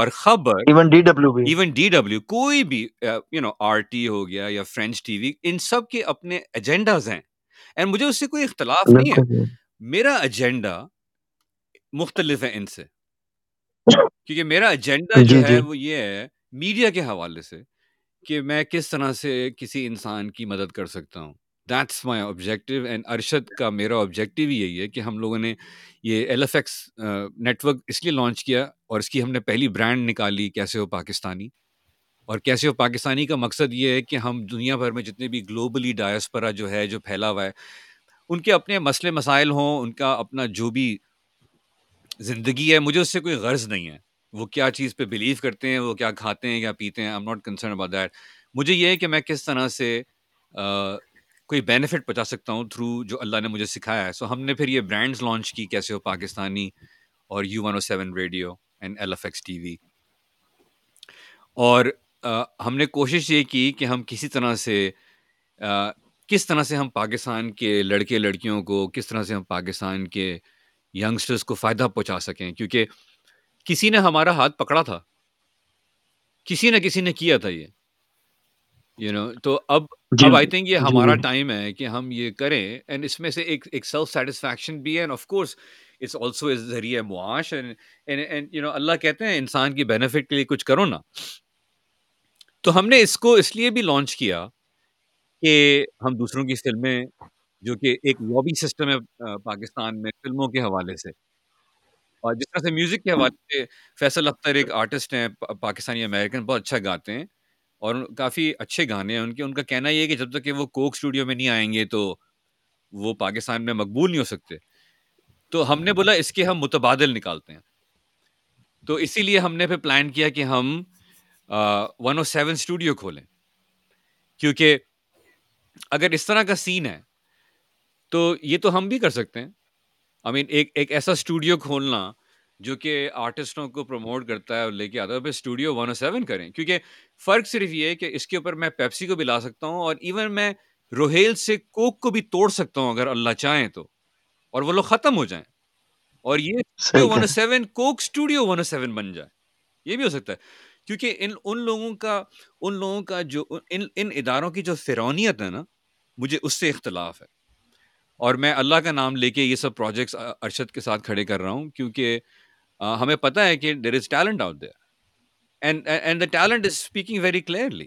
اور خبر even D W even D W کوئی بھی یو نو آر ٹی ہو گیا یا فرینچ ٹی وی ان سب کے اپنے ایجنڈاز ہیں اینڈ مجھے اس سے کوئی اختلاف نہیں ہے میرا ایجنڈا مختلف ہے ان سے کیونکہ میرا ایجنڈا جی، جو جی۔ ہے وہ یہ ہے میڈیا کے حوالے سے کہ میں کس طرح سے کسی انسان کی مدد کر سکتا ہوں that's my objective and Arshad کا میرا آبجیکٹیو یہی ہے کہ ہم لوگوں نے یہ ایل ایف ایکس نیٹورک اس لیے لانچ کیا اور اس کی ہم نے پہلی برانڈ نکالی کیسے ہو پاکستانی اور کیسے ہو پاکستانی کا مقصد یہ ہے کہ ہم دنیا بھر میں جتنے بھی گلوبلی ڈایسپرا جو ہے جو پھیلا ہوا ہے ان کے اپنے مسئلے مسائل ہوں ان کا اپنا جو بھی زندگی ہے مجھے اس سے کوئی غرض نہیں ہے وہ کیا چیز پہ بلیو کرتے ہیں وہ کیا کھاتے ہیں کیا پیتے ہیں I am not concern about that مجھے یہ ہے کہ میں کس طرح سے کوئی بینیفٹ پہنچا سکتا ہوں تھرو جو اللہ نے مجھے سکھایا ہے سو ہم نے پھر یہ برانڈس لانچ کی کیسے ہو پاکستانی اور U one O seven radio and L F X T V اور ہم نے کوشش یہ کی کہ ہم کسی طرح سے کس طرح سے ہم پاکستان کے لڑکے لڑکیوں کو کس طرح سے ہم پاکستان کے ینگسٹرز کو فائدہ پہنچا سکیں کیونکہ کسی نے ہمارا ہاتھ پکڑا تھا کسی نہ کسی نے کیا تھا یہ یو نو تو اب جی، اب آئی تھنک یہ جی، ہمارا ٹائم ہے کہ ہم یہ کریں اینڈ اس میں سے ایک ایک سیلف سیٹسفیکشن بھی ہے and and of course it's also ذریعہ معاش یو نو اللہ کہتے ہیں انسان کی بینیفٹ کے لیے کچھ کرو نا تو ہم نے اس کو اس لیے بھی لانچ کیا کہ ہم دوسروں کی فلمیں جو کہ ایک لابی سسٹم ہے پاکستان میں فلموں کے حوالے سے اور جس طرح سے میوزک کے حوالے سے فیصل اختر ایک آرٹسٹ ہیں پاکستانی امریکن بہت اچھا گاتے ہیں اور کافی اچھے گانے ہیں ان کے ان کا کہنا یہ ہے کہ جب تک کہ وہ کوک اسٹوڈیو میں نہیں آئیں گے تو وہ پاکستان میں مقبول نہیں ہو سکتے تو ہم نے بولا اس کے ہم متبادل نکالتے ہیں تو اسی لیے ہم نے پھر پلان کیا کہ ہم ون او سیون اسٹوڈیو کھولیں کیونکہ اگر اس طرح کا سین ہے تو یہ تو ہم بھی کر سکتے ہیں آئی مین ایک ایک ایسا اسٹوڈیو کھولنا جو کہ آرٹسٹوں کو پروموٹ کرتا ہے اور لے کے آتا ہے پھر اسٹوڈیو ون او سیون کریں کیونکہ فرق صرف یہ ہے کہ اس کے اوپر میں پیپسی کو بھی لا سکتا ہوں اور ایون میں روہیل سے کوک کو بھی توڑ سکتا ہوں اگر اللہ چاہیں تو اور وہ لوگ ختم ہو جائیں اور یہ one O seven Coke studio one O seven بن جائے یہ بھی ہو سکتا ہے کیونکہ ان ان لوگوں کا ان لوگوں کا جو ان ان اداروں کی جو فرونیت ہے نا مجھے اس سے اختلاف ہے اور میں اللہ کا نام لے کے یہ سب پروجیکٹس ارشد کے ساتھ کھڑے کر رہا ہوں کیونکہ ہمیں پتہ ہے کہ there is talent out there and and the talent is speaking very clearly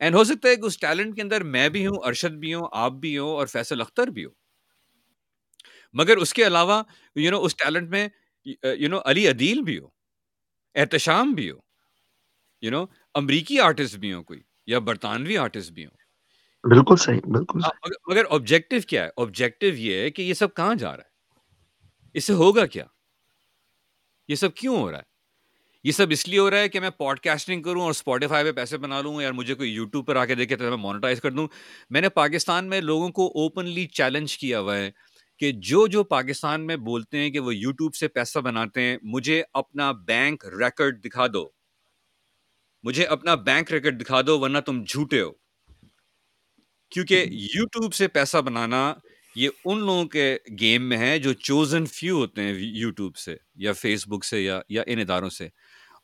and ہو سکتا ہے کہ اس ٹیلنٹ کے اندر میں بھی ہوں ارشد بھی ہوں آپ بھی ہوں اور فیصل اختر بھی ہوں مگر اس کے علاوہ یو نو اس ٹیلنٹ میں یو نو علی عدیل بھی ہو احتشام بھی ہو یو نو امریکی آرٹسٹ بھی ہوں کوئی یا برطانوی آرٹسٹ بھی ہوں بالکل صحیح بالکل مگر آبجیکٹو کیا ہے آبجیکٹو یہ ہے کہ یہ سب کہاں جا رہا ہے اس سے ہوگا کیا یہ سب کیوں ہو رہا ہے یہ سب اس لیے ہو رہا ہے کہ میں پوڈ کاسٹنگ کروں اور اسپوٹیفائی پہ پیسے بنا لوں یا مجھے کوئی یوٹیوب پر آ کے دیکھے تو میں مونیٹائز کر دوں میں نے پاکستان میں لوگوں کو اوپنلی چیلنج کیا ہوا ہے کہ جو جو پاکستان میں بولتے ہیں کہ وہ یوٹیوب سے پیسہ بناتے ہیں مجھے اپنا بینک ریکارڈ دکھا دو مجھے اپنا بینک ریکٹ دکھا دو ورنہ تم جھوٹے ہو کیونکہ یوٹیوب سے پیسہ بنانا یہ ان لوگوں کے گیم میں ہے جو چوزن فیو ہوتے ہیں یوٹیوب سے یا فیس بک سے یا یا ان اداروں سے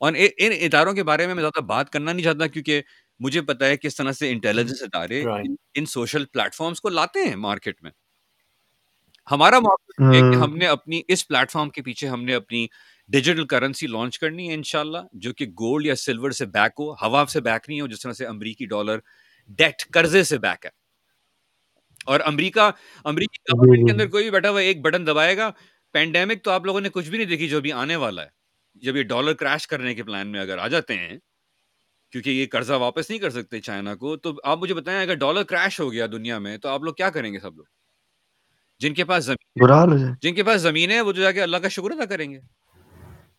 اور ان اداروں کے بارے میں میں زیادہ بات کرنا نہیں چاہتا کیونکہ مجھے پتا ہے کس طرح سے انٹیلیجنس ادارے ان سوشل پلیٹ فارمس کو لاتے ہیں مارکیٹ میں ہمارا ہم نے اپنی اس پلیٹ فارم کے پیچھے ہم نے اپنی ڈیجیٹل کرنسی لانچ کرنی ہے انشاءاللہ جو کہ گولڈ یا سلور سے بیک ہو ہوا سے بیک نہیں ہو جس طرح سے امریکی ڈالر ڈیٹ قرضے سے بیک ہے اور امریکہ امریکی گورنمنٹ جی، جی، کے جی۔ اندر کوئی بھی بیٹھا ہوا ایک بٹن دبائے گا پینڈیمک تو آپ لوگوں نے کچھ بھی نہیں دیکھی جو ابھی آنے والا ہے جب یہ ڈالر کریش کرنے کے پلان میں اگر آ جاتے ہیں کیونکہ یہ قرضہ واپس نہیں کر سکتے چائنا کو تو آپ مجھے بتائیں اگر ڈالر کریش ہو گیا دنیا میں تو آپ لوگ کیا کریں گے سب لوگ جن کے پاس زمین جن کے پاس زمین ہے وہ جو جا کے اللہ کا شکر ادا کریں گے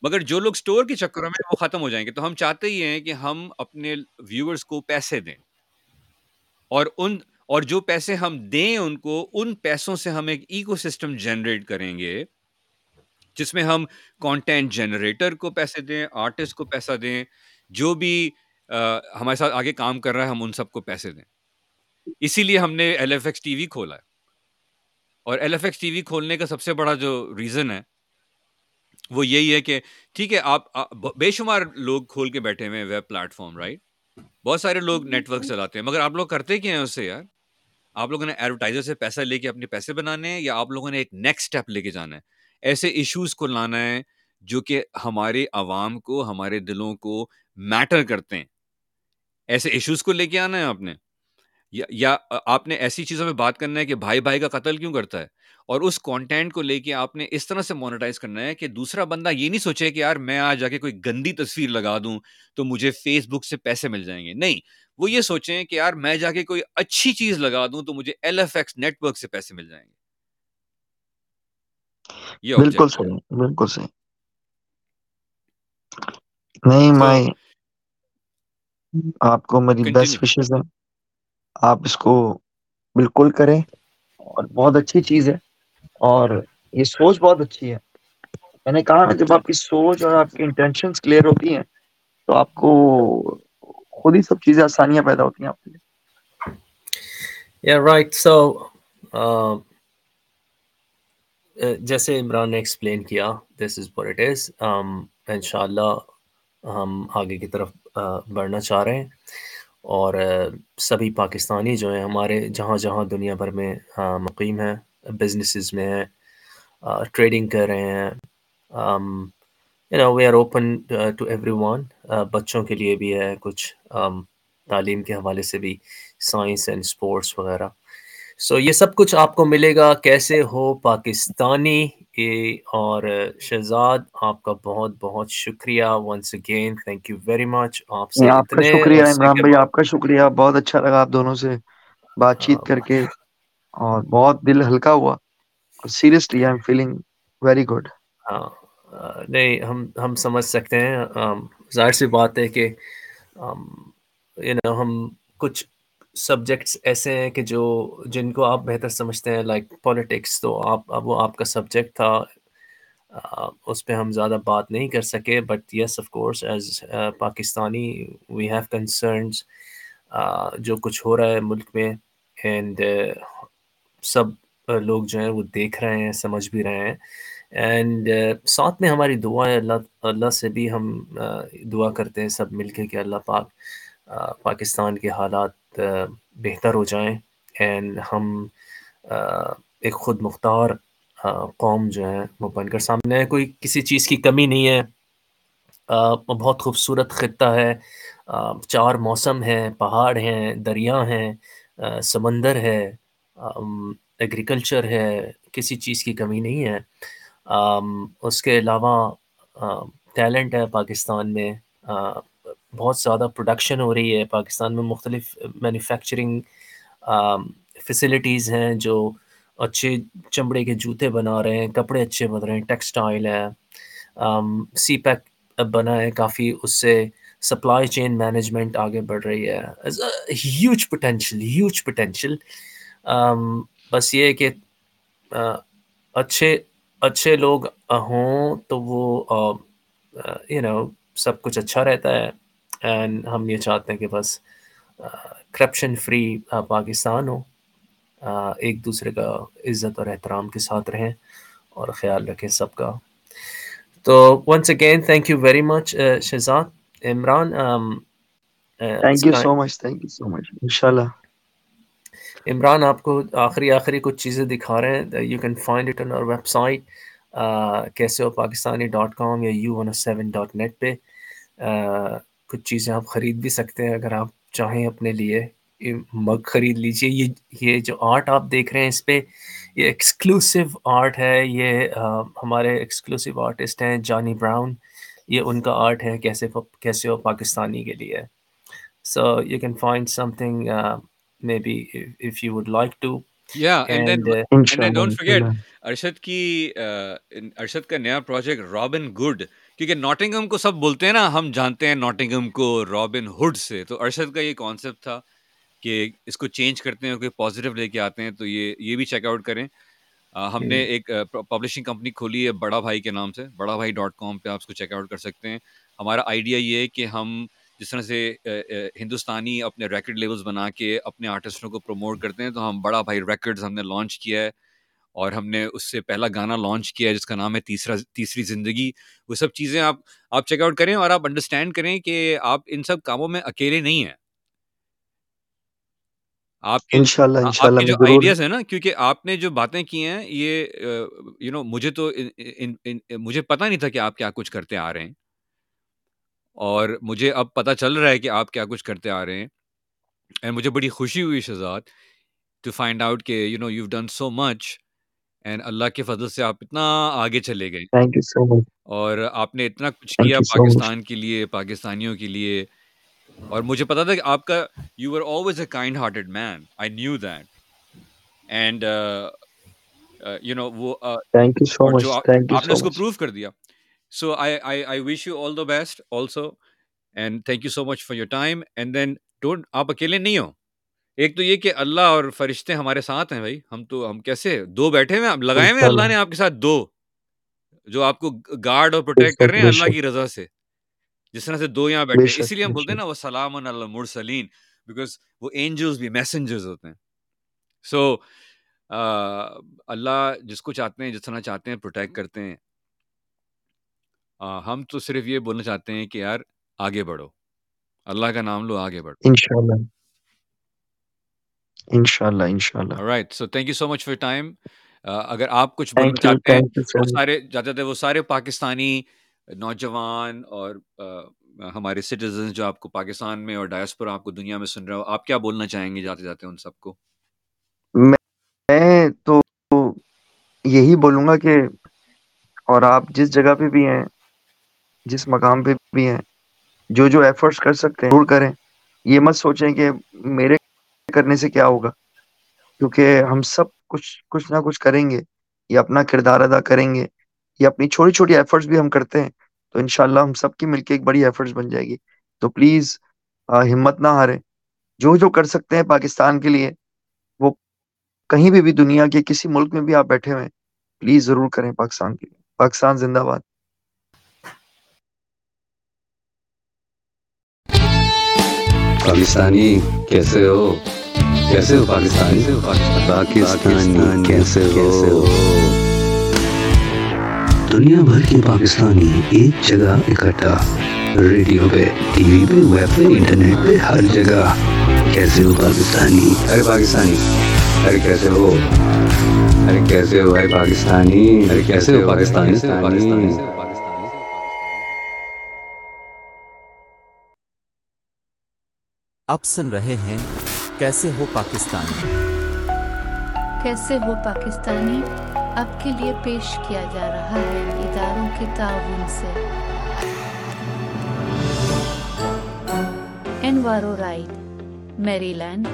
مگر جو لوگ اسٹور کے چکروں میں وہ ختم ہو جائیں گے تو ہم چاہتے ہی ہیں کہ ہم اپنے ویورس کو پیسے دیں اور ان اور جو پیسے ہم دیں ان کو ان پیسوں سے ہم ایک ایکو سسٹم جنریٹ کریں گے جس میں ہم کانٹینٹ جنریٹر کو پیسے دیں آرٹسٹ کو پیسہ دیں جو بھی ہمارے ساتھ آگے کام کر رہا ہے ہم ان سب کو پیسے دیں اسی لیے ہم نے L F X T V کھولا ہے اور L F X T V کھولنے کا سب سے بڑا جو ریزن ہے وہ یہی ہے کہ ٹھیک ہے آپ بے شمار لوگ کھول کے بیٹھے ہوئے ویب پلیٹ فارم رائٹ بہت سارے لوگ نیٹ ورک چلاتے ہیں مگر آپ لوگ کرتے کیا ہیں اس سے یار آپ لوگوں نے ایڈورٹائزر سے پیسہ لے کے اپنے پیسے بنانے ہیں یا آپ لوگوں نے ایک نیکسٹ اسٹیپ لے کے جانا ہے ایسے ایشوز کو لانا ہے جو کہ ہمارے عوام کو ہمارے دلوں کو میٹر کرتے ہیں ایسے ایشوز کو لے کے آنا ہے آپ نے یا آپ نے ایسی چیزوں میں بات کرنا ہے کہ بھائی بھائی کا قتل کیوں کرتا ہے اور اس کانٹینٹ کو لے کے آپ نے اس طرح سے مونیٹائز کرنا ہے کہ دوسرا بندہ یہ نہیں سوچے کہ یار میں آ جا کے کوئی گندی تصویر لگا دوں تو مجھے فیس بک سے پیسے مل جائیں گے نہیں وہ یہ سوچیں کہ یار میں جا کے کوئی اچھی چیز لگا دوں تو مجھے L F X network سے پیسے مل جائیں گے بالکل صحیح بالکل صحیح نہیں میں آپ کو میری بیسٹ وشز ہیں آپ اس کو بالکل کریں اور بہت اچھی چیز ہے اور یہ سوچ بہت اچھی ہے میں نے کہا نا جب آپ کی سوچ اور آپ کی انٹینشنز کلیئر ہوتی ہیں تو آپ کو خود ہی سب چیزیں آسانیاں پیدا ہوتی ہیں آپ کے لیے um, uh, جیسے عمران نے ایکسپلین کیا دس از پر ان شاء اللہ ہم آگے کی طرف uh, بڑھنا چاہ رہے ہیں اور سبھی پاکستانی جو ہیں ہمارے جہاں جہاں دنیا بھر میں مقیم ہیں بزنسز میں ہیں ٹریڈنگ کر رہے ہیں you know we are open to everyone بچوں کے لیے بھی ہے کچھ um, تعلیم کے حوالے سے بھی سائنس اینڈ اسپورٹس وغیرہ سو so, یہ سب کچھ آپ کو ملے گا کیسے ہو پاکستانی کے اور شہزاد آپ کا بہت بہت شکریہ once again thank you very much آپ سے آپ کا شکریہ عمران بھائی آپ کا شکریہ بہت اچھا لگا آپ دونوں سے بات چیت کر کے اور بہت دل ہلکا ہوا seriously I am feeling very good ہاں نہیں ہم ہم سمجھ سکتے ہیں ظاہر سی بات ہے کہ ہم کچھ سبجیکٹس ایسے ہیں کہ جو جن کو آپ بہتر سمجھتے ہیں لائک پولیٹکس تو آپ وہ آپ کا سبجیکٹ تھا اس پہ ہم زیادہ بات نہیں کر سکے but yes of course as Pakistani we have concerns جو کچھ ہو رہا ہے ملک میں اینڈ سب لوگ جو ہیں وہ دیکھ رہے ہیں سمجھ بھی رہے ہیں اینڈ ساتھ میں ہماری دعا ہے اللہ اللہ سے بھی ہم دعا کرتے ہیں سب مل کے کہ اللہ پاک پاکستان کے حالات بہتر ہو جائیں اینڈ ہم ایک خود مختار قوم جو ہے وہ بن کر سامنے ہے کوئی کسی چیز کی کمی نہیں ہے بہت خوبصورت خطہ ہے چار موسم ہیں پہاڑ ہیں دریا ہیں سمندر ہے ایگریکلچر ہے کسی چیز کی کمی نہیں ہے اس کے علاوہ ٹیلنٹ ہے پاکستان میں بہت زیادہ پروڈکشن ہو رہی ہے پاکستان میں مختلف مینوفیکچرنگ فیسلٹیز ہیں جو اچھے چمڑے کے جوتے بنا رہے ہیں کپڑے اچھے بن رہے ہیں ٹیکسٹائل ہے سی پیک بنا ہے کافی اس سے سپلائی چین مینجمنٹ آگے بڑھ رہی ہے ہیوج پوٹینشیل ہیوج پوٹینشیل بس یہ کہ اچھے اچھے لوگ ہوں تو وہ یو نو سب کچھ اچھا رہتا ہے اینڈ ہم یہ چاہتے ہیں کہ بس کرپشن فری پاکستان ہو ایک دوسرے کا عزت اور احترام کے ساتھ رہیں اور خیال رکھیں سب کا تو once again thank you very much Shahzad Imran Imran آپ کو آخری آخری کچھ چیزیں دکھا رہے ہیں you can find it on our website کیسے ہو پاکستانی ڈاٹ کام یا U one O seven dot net پہ کچھ چیزیں آپ خرید بھی سکتے ہیں اگر آپ چاہیں اپنے لیے مگ خرید لیجئے یہ یہ جو آرٹ آپ دیکھ رہے ہیں اس پہ یہ ایکسکلوسیو آرٹ ہے یہ ہمارے ایکسکلوسیو آرٹسٹ ہیں جانی براؤن یہ ان کا آرٹ ہے کیسے کیسے ہو پاکستانی کے لیے so you can find something maybe if you would like to Arshad کی ارشد کا نیا پروجیکٹ رابن گڈ کیونکہ نوٹنگم کو سب بولتے ہیں نا ہم جانتے ہیں ناٹنگم کو رابن ہوڈ سے تو ارشد کا یہ کانسیپٹ تھا کہ اس کو چینج کرتے ہیں کوئی پازیٹیو لے کے آتے ہیں تو یہ یہ بھی چیک آؤٹ کریں ہم نے ایک پبلشنگ کمپنی کھولی ہے بڑا بھائی کے نام سے بڑا بھائی ڈاٹ کام پہ آپ اس کو چیک آؤٹ کر سکتے ہیں ہمارا آئیڈیا یہ ہے کہ ہم جس طرح سے ہندوستانی اپنے ریکڈ لیولس بنا کے اپنے آرٹسٹوں کو پروموٹ کرتے ہیں تو ہم بڑا بھائی ریکڈز ہم نے لانچ کیا ہے اور ہم نے اس سے پہلا گانا لانچ کیا جس کا نام ہے تیسرا تیسری زندگی وہ سب چیزیں آپ آپ چیک آؤٹ کریں اور آپ انڈرسٹینڈ کریں کہ آپ ان سب کاموں میں اکیلے نہیں ہیں آپ ان شاء اللہ جو آئیڈیاز ہیں نا کیونکہ آپ نے جو باتیں کی ہیں یہ یو نو مجھے تو مجھے پتا نہیں تھا کہ آپ کیا کچھ کرتے آ رہے ہیں اور مجھے اب پتا چل رہا ہے کہ آپ کیا کچھ کرتے آ رہے ہیں اینڈ مجھے بڑی خوشی ہوئی شہزاد ٹو فائنڈ آؤٹ کہ you know you done so much and اللہ کے فضل سے آپ اتنا آگے چلے گئے اور آپ نے اتنا کچھ کیا پاکستان کے لیے پاکستانیوں کے لیے اور مجھے پتا تھا کہ آپ کا you are always a kind hearted man I knew that and you know وہ uh, آپ نے اس کو کر دیا so I wish you all the best also and thank you so much for your time and then don't آپ اکیلے نہیں ہو ایک تو یہ کہ اللہ اور فرشتے ہمارے ساتھ ہیں بھائی ہم تو ہم کیسے دو بیٹھے ہوئے لگائے ہوئے اللہ نے آپ کے ساتھ دو جو آپ کو گارڈ اور پروٹیکٹ کر رہے ہیں اللہ کی رضا سے جس طرح سے دو یہاں بیٹھے ہیں اسی لیے ہم بولتے ہیں نا وہ سلام بیکاز وہ اینجلز بھی میسنجرز ہوتے ہیں سو اللہ جس کو چاہتے ہیں جس طرح چاہتے ہیں پروٹیکٹ کرتے ہیں ہم تو صرف یہ بولنا چاہتے ہیں کہ یار آگے بڑھو اللہ کا نام لو آگے بڑھو ان اللہ ان اللہ right so thank you so much for time اگر آپ کچھ بولنا چاہتے ہیں وہ سارے جاتے وہ سارے پاکستانی نوجوان اور ہمارے سٹیزن جو آپ کو پاکستان میں اور ڈائسپور آپ کو دنیا میں سن رہے ہو آپ کیا بولنا چاہیں گے جاتے جاتے ان سب کو میں تو یہی بولوں گا کہ اور آپ جس جگہ پہ بھی ہیں جس مقام پہ بھی ہیں جو جو ایفرٹس کر سکتے ہیں ضرور کریں یہ مت سوچیں کہ میرے کرنے سے کیا ہوگا کیونکہ ہم سب کچھ کچھ نہ کچھ کریں گے یا اپنا کردار ادا کریں گے یا اپنی چھوٹی چھوٹی ایفرٹس بھی ہم کرتے ہیں تو انشاءاللہ ہم سب کی مل کے ایک بڑی ایفرٹس بن جائے گی تو پلیز ہمت نہ ہارے جو جو کر سکتے ہیں پاکستان کے لیے وہ کہیں بھی بھی دنیا کے کسی ملک میں بھی آپ بیٹھے ہوئے پلیز ضرور کریں پاکستان کے لیے پاکستان زندہ باد پاکستانی کیسے ہو کیسے ہو پاکستان پاکستان کیسے ہو دنیا بھر کے پاکستانی ایک جگہ اکٹھا ریڈیو پہ ٹی وی پہ ویب پہ انٹرنیٹ پہ ہر جگہ کیسے ہو پاکستانی ارے پاکستانی ارے کیسے ہو ارے کیسے ہو بھائی پاکستانی ارے کیسے ہو پاکستانی پاکستانی سن رہے ہیں کیسے ہو پاکستانی کیسے ہو پاکستانی آپ کے لیے پیش کیا جا رہا ہے اداروں کے تعاون سے انوارو right Maryland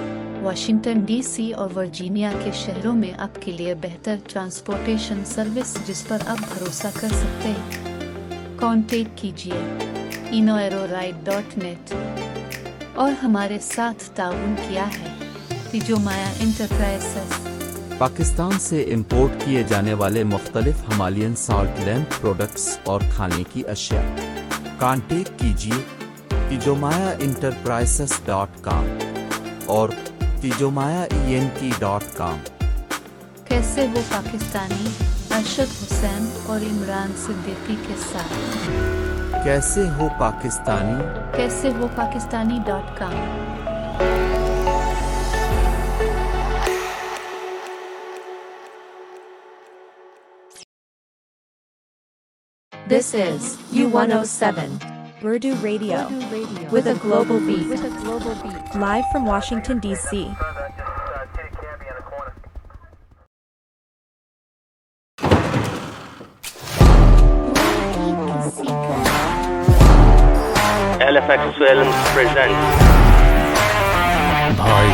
Washington D C اور ورجینیا کے شہروں میں آپ کے لیے بہتر ٹرانسپورٹیشن سروس جس پر آپ بھروسہ کر سکتے ہیں کانٹیکٹ کیجیے رائٹ ڈاٹ نیٹ اور ہمارے ساتھ تعاون کیا ہے مایا انٹرپرائز پاکستان سے امپورٹ کیے جانے والے مختلف ہمالین سالٹ لینڈ پروڈکٹس اور کھانے کی اشیاء کانٹیکٹ کیجیے تجومایا انٹرپرائسز ڈاٹ کام اور تجوما ای ڈاٹ کام کیسے وہ پاکستانی ارشد حسین اور عمران صدیقی کے ساتھ کیسے کیسے ہو ہو Pakistani Pakistani dot com this is U O seven global Washington D C Sexuell Presents. بھائی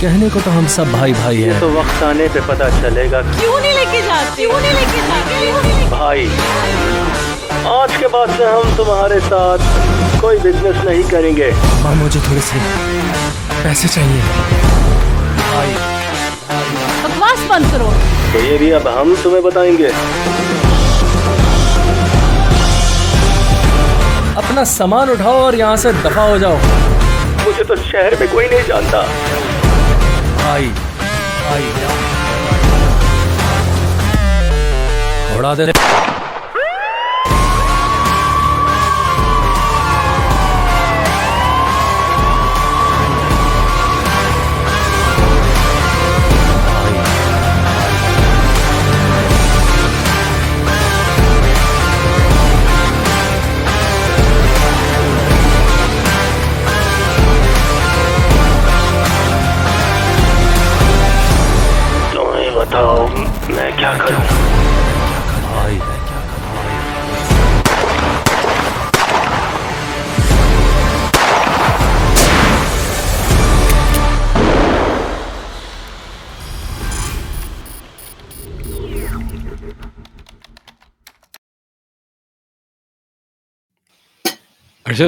کہنے کو تو ہم سب بھائی بھائی ہیں تو وقت آنے پہ پتا چلے گا کیوں نہیں لے کے جاتے کیوں نہیں لے کے جاتے بھائی آج کے بعد سے ہم تمہارے ساتھ کوئی بزنس نہیں کریں گے ماں مجھے تھوڑے سے پیسے چاہیے بھائی بکواس بند کرو تو یہ بھی اب ہم تمہیں بتائیں گے اپنا سامان اٹھاؤ اور یہاں سے دفاع ہو جاؤ مجھے تو شہر میں کوئی نہیں جانتا آئی آئی تھوڑا دے اچھا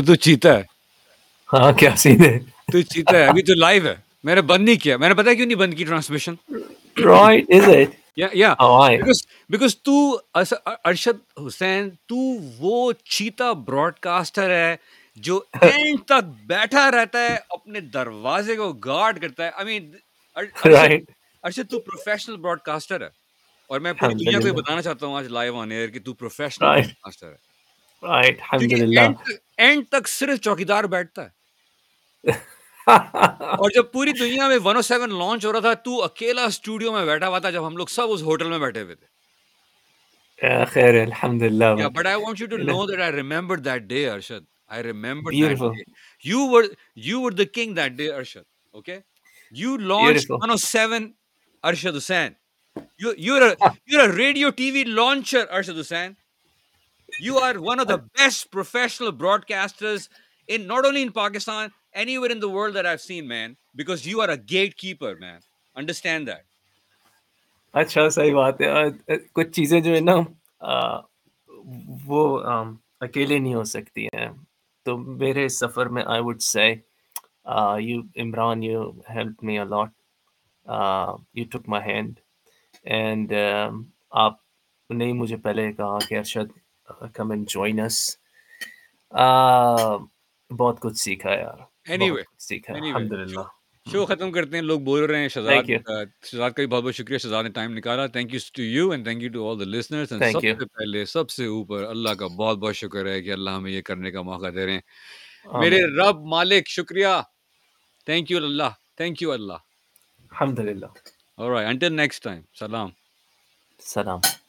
تو چیتا ہے ہاں کیا سین ہے تو چیتا ہے ابھی تو لائیو ہے میں نے بند نہیں کیا میں نے پتا کیوں نہیں بند کی transmission right is it because تو ارشد حسین تو وہ چیتا براڈ کاسٹر ہے جو اینڈ تک بیٹھا رہتا ہے اپنے دروازے کو گارڈ کرتا ہے آئی مین ارشد تو پروفیشنل براڈ کاسٹر ہے اور میں پوری دنیا کو بتانا چاہتا ہوں آج لائیو آن ایئر کہ تو پروفیشنل براڈ کاسٹر ہے رائٹ الحمدللہ اینڈ تک صرف چوکیدار بیٹھتا ہے اور جب پوری دنیا میں ون او سیون لانچ ہو رہا تھا تو اکیلا اسٹوڈیو میں بیٹھا ہوا تھا جب ہم لوگ سب اس ہوٹل میں بیٹھے ہوئے تھے you launch one O seven Arshad Hussain radio T V launcher Arshad Hussain you are one of the best professional broadcaster Pakistan اچھا صحیح بات ہے کچھ چیزیں جو ہے نا وہ اکیلے نہیں ہو سکتی ہیں تو میرے سفر میں کہا کہ ارشد بہت کچھ سیکھا یار شو ختم کرتے ہیں لوگ بول رہے ہیں شہزاد شہزاد کا بھی بہت بہت شکریہ شہزاد نے ٹائم نکالا thank you to you and thank you to all the listeners and سب سے پہلے سب سے اوپر اللہ کا بہت بہت شکر ہے کہ اللہ ہمیں یہ کرنے کا موقع دے رہے ہیں میرے رب مالک شکریہ تھینک یو اللہ تھینک یو اللہ الحمد للہ اور انٹل نیکسٹ ٹائم سلام سلام